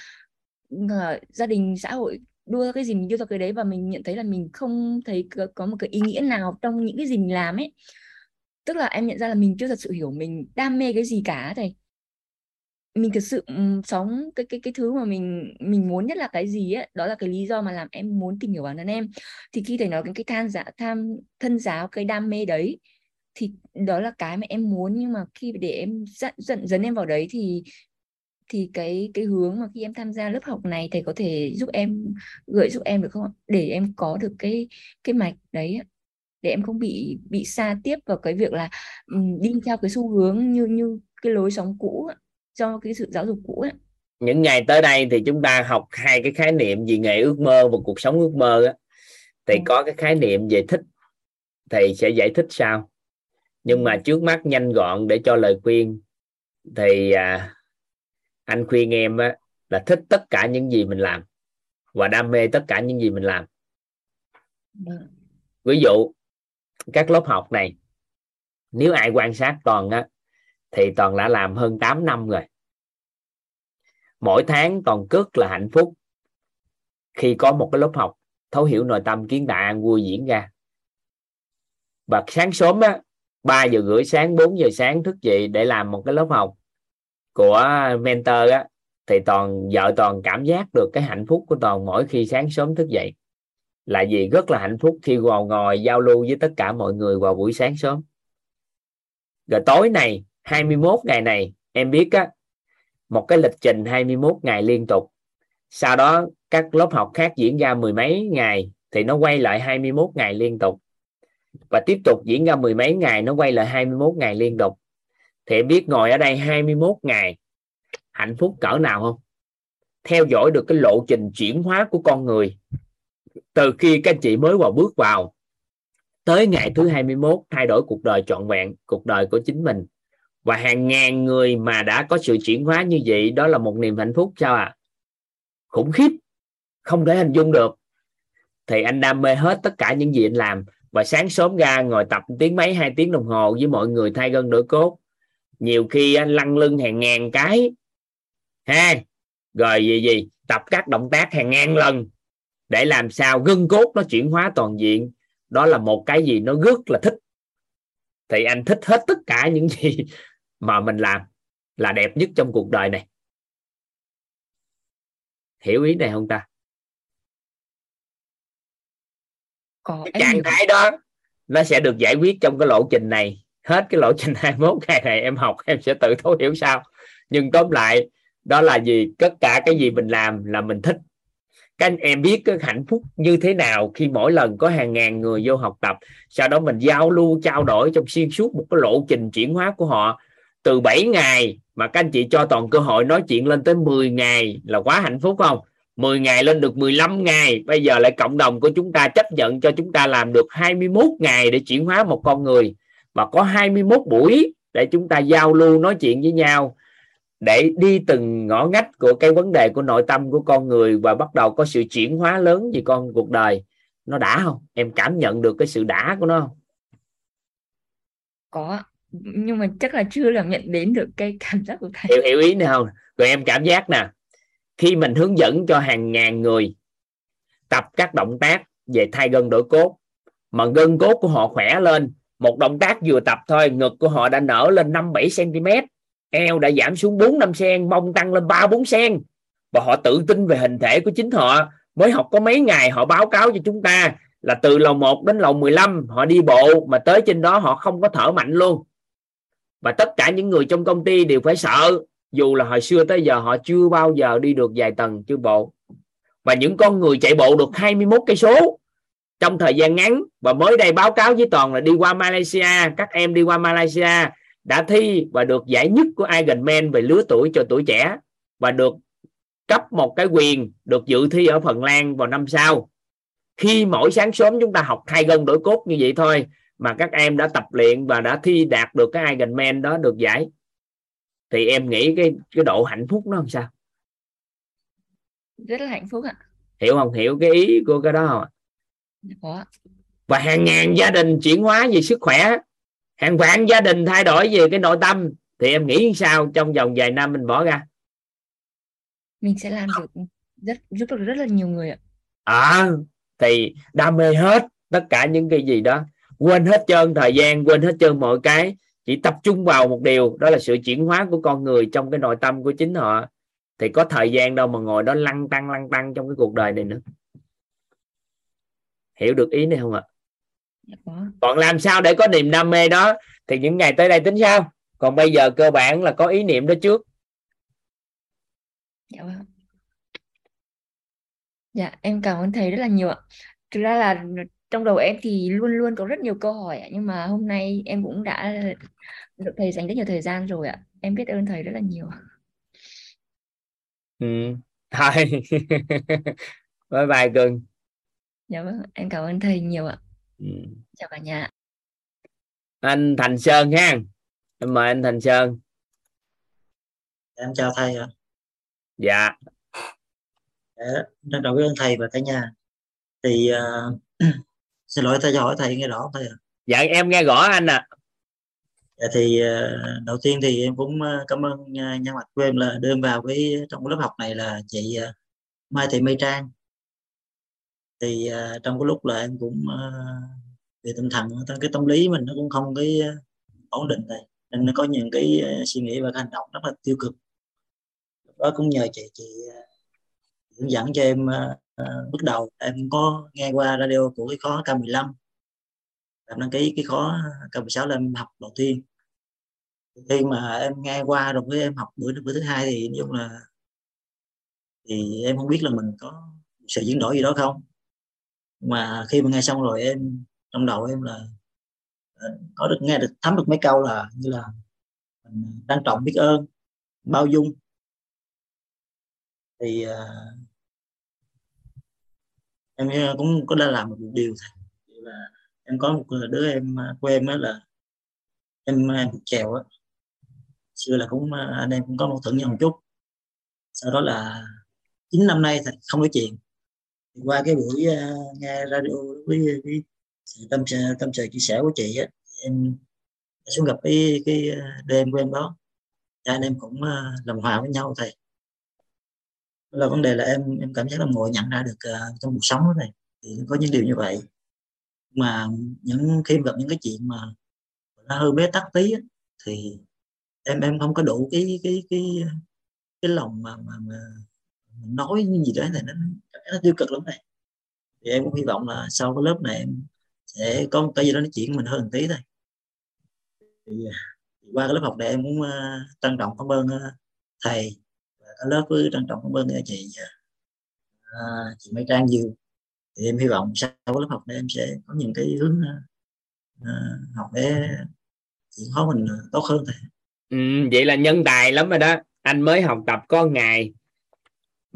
uh, gia đình xã hội đua cái gì mình đưa ra cái đấy và mình nhận thấy là mình không thấy có, có một cái ý nghĩa nào trong những cái gì mình làm ấy tức là em nhận ra là mình chưa thật sự hiểu mình đam mê cái gì cả thầy. Mình thực sự sống cái cái cái thứ mà mình mình muốn nhất là cái gì ấy, đó là cái lý do mà làm em muốn tìm hiểu bản thân em. Thì khi thầy nói cái cái than giả tham, thân giáo, cái đam mê đấy, thì đó là cái mà em muốn. Nhưng mà khi để em dẫn dẫn dẫn em vào đấy thì thì cái cái hướng mà khi em tham gia lớp học này thầy có thể giúp em, gợi giúp em được không để em có được cái cái mạch đấy để em không bị bị xa tiếp vào cái việc là um, đi theo cái xu hướng như như cái lối sống cũ cho cái sự giáo dục cũ ấy. những ngày tới đây thì chúng ta học hai cái khái niệm gì nghề ước mơ và cuộc sống ước mơ á. Thì ừ. có cái khái niệm về thích thầy sẽ giải thích sau. Nhưng mà trước mắt nhanh gọn để cho lời khuyên. Thì à, anh khuyên em á, là thích tất cả những gì mình làm và đam mê tất cả những gì mình làm. Ví dụ các lớp học này. Nếu ai quan sát toàn á, thì toàn đã làm hơn 8 năm rồi. Mỗi tháng toàn cước là hạnh phúc. Khi có một cái lớp học thấu hiểu nội tâm kiến đại an vui diễn ra. Và sáng sớm á 3 giờ rưỡi sáng 4 giờ sáng thức dậy để làm một cái lớp học của mentor á, thì toàn, vợ toàn cảm giác được cái hạnh phúc của toàn mỗi khi sáng sớm thức dậy là gì? Rất là hạnh phúc khi ngồi ngồi giao lưu với tất cả mọi người vào buổi sáng sớm. Rồi tối này 21 ngày này, em biết á, một cái lịch trình 21 ngày liên tục. Sau đó, các lớp học khác diễn ra mười mấy ngày thì nó quay lại 21 ngày liên tục. Và tiếp tục diễn ra mười mấy ngày, nó quay lại 21 ngày liên tục. Thì em biết ngồi ở đây 21 ngày, hạnh phúc cỡ nào không? Theo dõi được cái lộ trình chuyển hóa của con người từ khi các anh chị mới vào bước vào tới ngày thứ 21 thay đổi cuộc đời trọn vẹn, cuộc đời của chính mình. Và hàng ngàn người mà đã có sự chuyển hóa như vậy, đó là một niềm hạnh phúc sao à? Khủng khiếp, không thể hình dung được. Thì anh đam mê hết tất cả những gì anh làm và sáng sớm ra ngồi tập tiếng mấy, hai tiếng đồng hồ với mọi người thay gân đổi cốt. Nhiều khi anh lăn lưng hàng ngàn cái. Ha rồi gì gì, tập các động tác hàng ngàn lần để làm sao gân cốt nó chuyển hóa toàn diện đó là một cái gì nó rất là thích. Thì anh thích hết tất cả những gì mà mình làm là đẹp nhất trong cuộc đời này. Hiểu ý này không ta? Có cái trạng thái đó nó sẽ được giải quyết trong cái lộ trình này. Hết cái lộ trình 21 ngày này em học em sẽ tự thấu hiểu sao nhưng tóm lại đó là gì? Tất cả cái gì mình làm là mình thích các anh em biết cái hạnh phúc như thế nào khi mỗi lần có hàng ngàn người vô học tập? Sau đó mình giao lưu, trao đổi trong xuyên suốt một cái lộ trình chuyển hóa của họ. Từ 7 ngày mà các anh chị cho toàn cơ hội nói chuyện lên tới 10 ngày là quá hạnh phúc không? 10 ngày lên được 15 ngày, bây giờ lại cộng đồng của chúng ta chấp nhận cho chúng ta làm được 21 ngày để chuyển hóa một con người. Và có 21 buổi để chúng ta giao lưu, nói chuyện với nhau để đi từng ngõ ngách của cái vấn đề của nội tâm của con người và bắt đầu có sự chuyển hóa lớn về con cuộc đời nó đã không? Em cảm nhận được cái sự đã của nó không? Có nhưng mà chắc là chưa làm nhận đến được cái cảm giác của thầy hiểu hiểu ý không? Rồi em cảm giác nè khi mình hướng dẫn cho hàng ngàn người tập các động tác về thay gân đổi cốt mà gân cốt của họ khỏe lên một động tác vừa tập thôi ngực của họ đã nở lên 5 7 cm eo đã giảm xuống 4 5 sen mông tăng lên 3 4 sen. Và họ tự tin về hình thể của chính họ. Mới học có mấy ngày họ báo cáo cho chúng ta là từ lầu 1 đến lầu 15 họ đi bộ mà tới trên đó họ không có thở mạnh luôn. Và tất cả những người trong công ty đều phải sợ, dù là hồi xưa tới giờ họ chưa bao giờ đi được vài tầng, chưa bộ. Và những con người chạy bộ được 21 cây số trong thời gian ngắn. Và mới đây báo cáo với toàn là đi qua Malaysia, các em đi qua Malaysia đã thi và được giải nhất của Ironman về lứa tuổi cho tuổi trẻ và được cấp một cái quyền được dự thi ở Phần Lan vào năm sau. Khi mỗi sáng sớm chúng ta học hai gân đổi cốt như vậy thôi mà các em đã tập luyện và đã thi đạt được cái Ironman đó được giải thì em nghĩ cái cái độ hạnh phúc nó làm sao? Rất là hạnh phúc ạ. Hiểu không? Hiểu cái ý của cái đó không có và hàng ngàn gia đình chuyển hóa về sức khỏe hàng vạn gia đình thay đổi về cái nội tâm. Thì em nghĩ sao? Trong vòng vài năm mình bỏ ra. Mình sẽ làm được rất giúp được rất là nhiều người ạ. À thì đam mê hết tất cả những cái gì đó. Quên hết trơn thời gian quên hết trơn mọi cái. Chỉ tập trung vào một điều đó là sự chuyển hóa của con người trong cái nội tâm của chính họ. Thì có thời gian đâu mà ngồi đó lăn tăng lăn tăng trong cái cuộc đời này nữa. Hiểu được ý này không ạ? dạ còn làm sao để có niềm đam mê đó? Thì những ngày tới đây tính sao? Còn bây giờ cơ bản là có ý niệm đó trước. Dạ vâng. Dạ em cảm ơn thầy rất là nhiều ạ. Thực ra là trong đầu em thì luôn luôn có rất nhiều câu hỏi ạ nhưng mà hôm nay em cũng đã được thầy dành rất nhiều thời gian rồi ạ. Em biết ơn thầy rất là nhiều ừ. thôi. Bye bye cưng dạ vâng. Em cảm ơn thầy nhiều ạ. Chào cả nhà anh Thành Sơn ha. Em mời anh Thành Sơn. Em chào thầy ạ. Dạ. Rất đầu biết ơn thầy và cả nhà. Thì uh, xin lỗi thầy cho hỏi thầy nghe rõ thầy ạ. Dạ em nghe rõ anh à dạ, thì uh, đầu tiên thì em cũng cảm ơn uh, nhân mặt của em là đưa em vào cái trong lớp học này là chị uh, Mai Thị Mây Trang thì uh, trong cái lúc là em cũng uh, về tinh thần cái tâm lý mình nó cũng không cái à, ổn định này nên nó có những cái suy nghĩ và cái hành động rất là tiêu cực. Đó cũng nhờ chị chị hướng dẫn cho em uh, bước đầu. Em có nghe qua radio của cái khó K15 em đăng ký cái khó K16 là em học đầu tiên. Khi mà em nghe qua rồi với em học bữa bữa thứ hai thì nói chung là thì em không biết là mình có sự chuyển đổi gì đó không mà khi mà nghe xong rồi em trong đầu em là ờ, có được nghe được thấm được mấy câu là như là mình trân trọng biết ơn bao dung. Thì uh, em cũng có đã làm một điều là em có một đứa em ờ, của em là em chèo á. Xưa là cũng anh em cũng có mâu thuẫn nhau một chút. Sau đó là chín năm nay thì không nói chuyện qua cái buổi uh, nghe radio với cái sự tâm tâm sự chia sẻ của chị á em xuống gặp cái cái ờ, đêm của em đó. Anh em cũng uh, làm hòa với nhau thầy là vấn đề là em em cảm giác là ngồi nhận ra được uh, trong cuộc sống này thì có những điều như vậy. Mà những khi gặp những cái chuyện mà nó hơi bế tắc tí á, thì em em không có đủ cái cái cái cái lòng mà mà, mà nói gì đó này nó, nó tiêu cực lắm này thì em cũng hy vọng là sau cái lớp này em sẽ có một cái gì đó nói chuyện mình hơn một tí thôi. Thì, à, thì qua cái lớp học này em cũng uh, trân trọng cảm ơn uh, thầy cả lớp với trân trọng cảm ơn chị chị Mai Trang nhiều. Thì em hy vọng sau cái lớp học này em sẽ có những cái hướng học để chuyển hóa mình tốt hơn thầy. Ừ, vậy là nhân tài lắm rồi đó. Anh mới học tập có ngày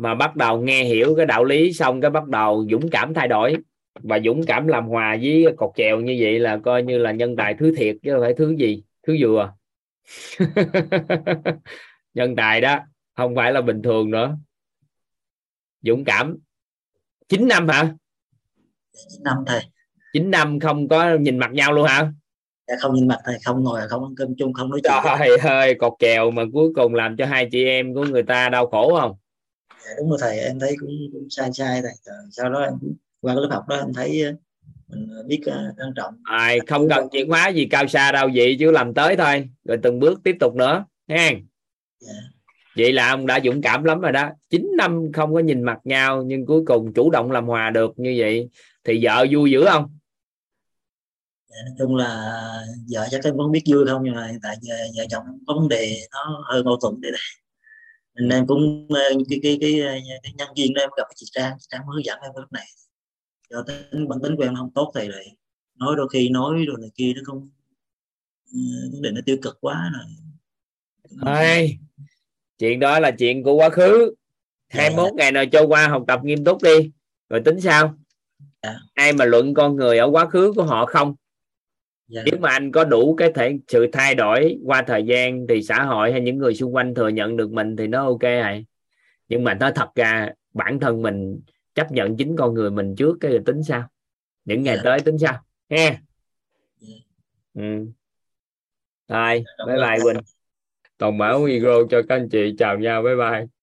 mà bắt đầu nghe hiểu cái đạo lý xong cái bắt đầu dũng cảm thay đổi và dũng cảm làm hòa với cột chèo như vậy là coi như là nhân tài thứ thiệt chứ không phải thứ gì thứ dừa nhân tài đó không phải là bình thường nữa. Dũng cảm. 9 năm hả? 9 năm thầy. 9 năm không có nhìn mặt nhau luôn hả? Dạ không nhìn mặt thầy không ngồi không ăn cơm chung không nói chuyện. Trời ơi cột kèo mà cuối cùng làm cho hai chị em của người ta đau khổ không dạ, đúng rồi thầy. Em thấy cũng, cũng sai sai thầy. Sau đó em qua cái lớp học đó em thấy ờ, mình biết uh, trân trọng. Ai không cần chuyển hóa gì cao xa đâu vậy chứ làm tới thôi. Rồi từng bước tiếp tục nữa ha. Dạ. Vậy là ông đã dũng cảm lắm rồi đó. 9 năm không có nhìn mặt nhau nhưng cuối cùng chủ động làm hòa được như vậy thì vợ vui dữ không? Dạ, nói chung là vợ chắc em vẫn biết vui không nhưng mà tại giờ vợ chồng có vấn đề nó hơi mâu thuẫn đây nên em cũng ờ, cái cái cái, cái, cái nhân viên đó em gặp chị Trang chị Trang hướng dẫn em lúc này. Do tính bản tính của em không tốt thì lại nói đôi khi nói rồi này kia nó không ừ, vấn đề nó tiêu cực quá rồi. Ê, chuyện đó là chuyện của quá khứ. Dạ. 21 ngày nào trôi qua học tập nghiêm túc đi. Rồi tính sao? Dạ. ai mà luận con người ở quá khứ của họ không dạ. nếu mà anh có đủ cái thể sự thay đổi qua thời gian thì xã hội hay những người xung quanh thừa nhận được mình thì nó ok này nhưng mà nói thật ra bản thân mình chấp nhận chính con người mình trước cái rồi tính sao những ngày dạ. tới tính sao ha dạ. ừ. rồi bye bye quỳnh Mã Huy Rô cho các anh chị chào nhau bye bye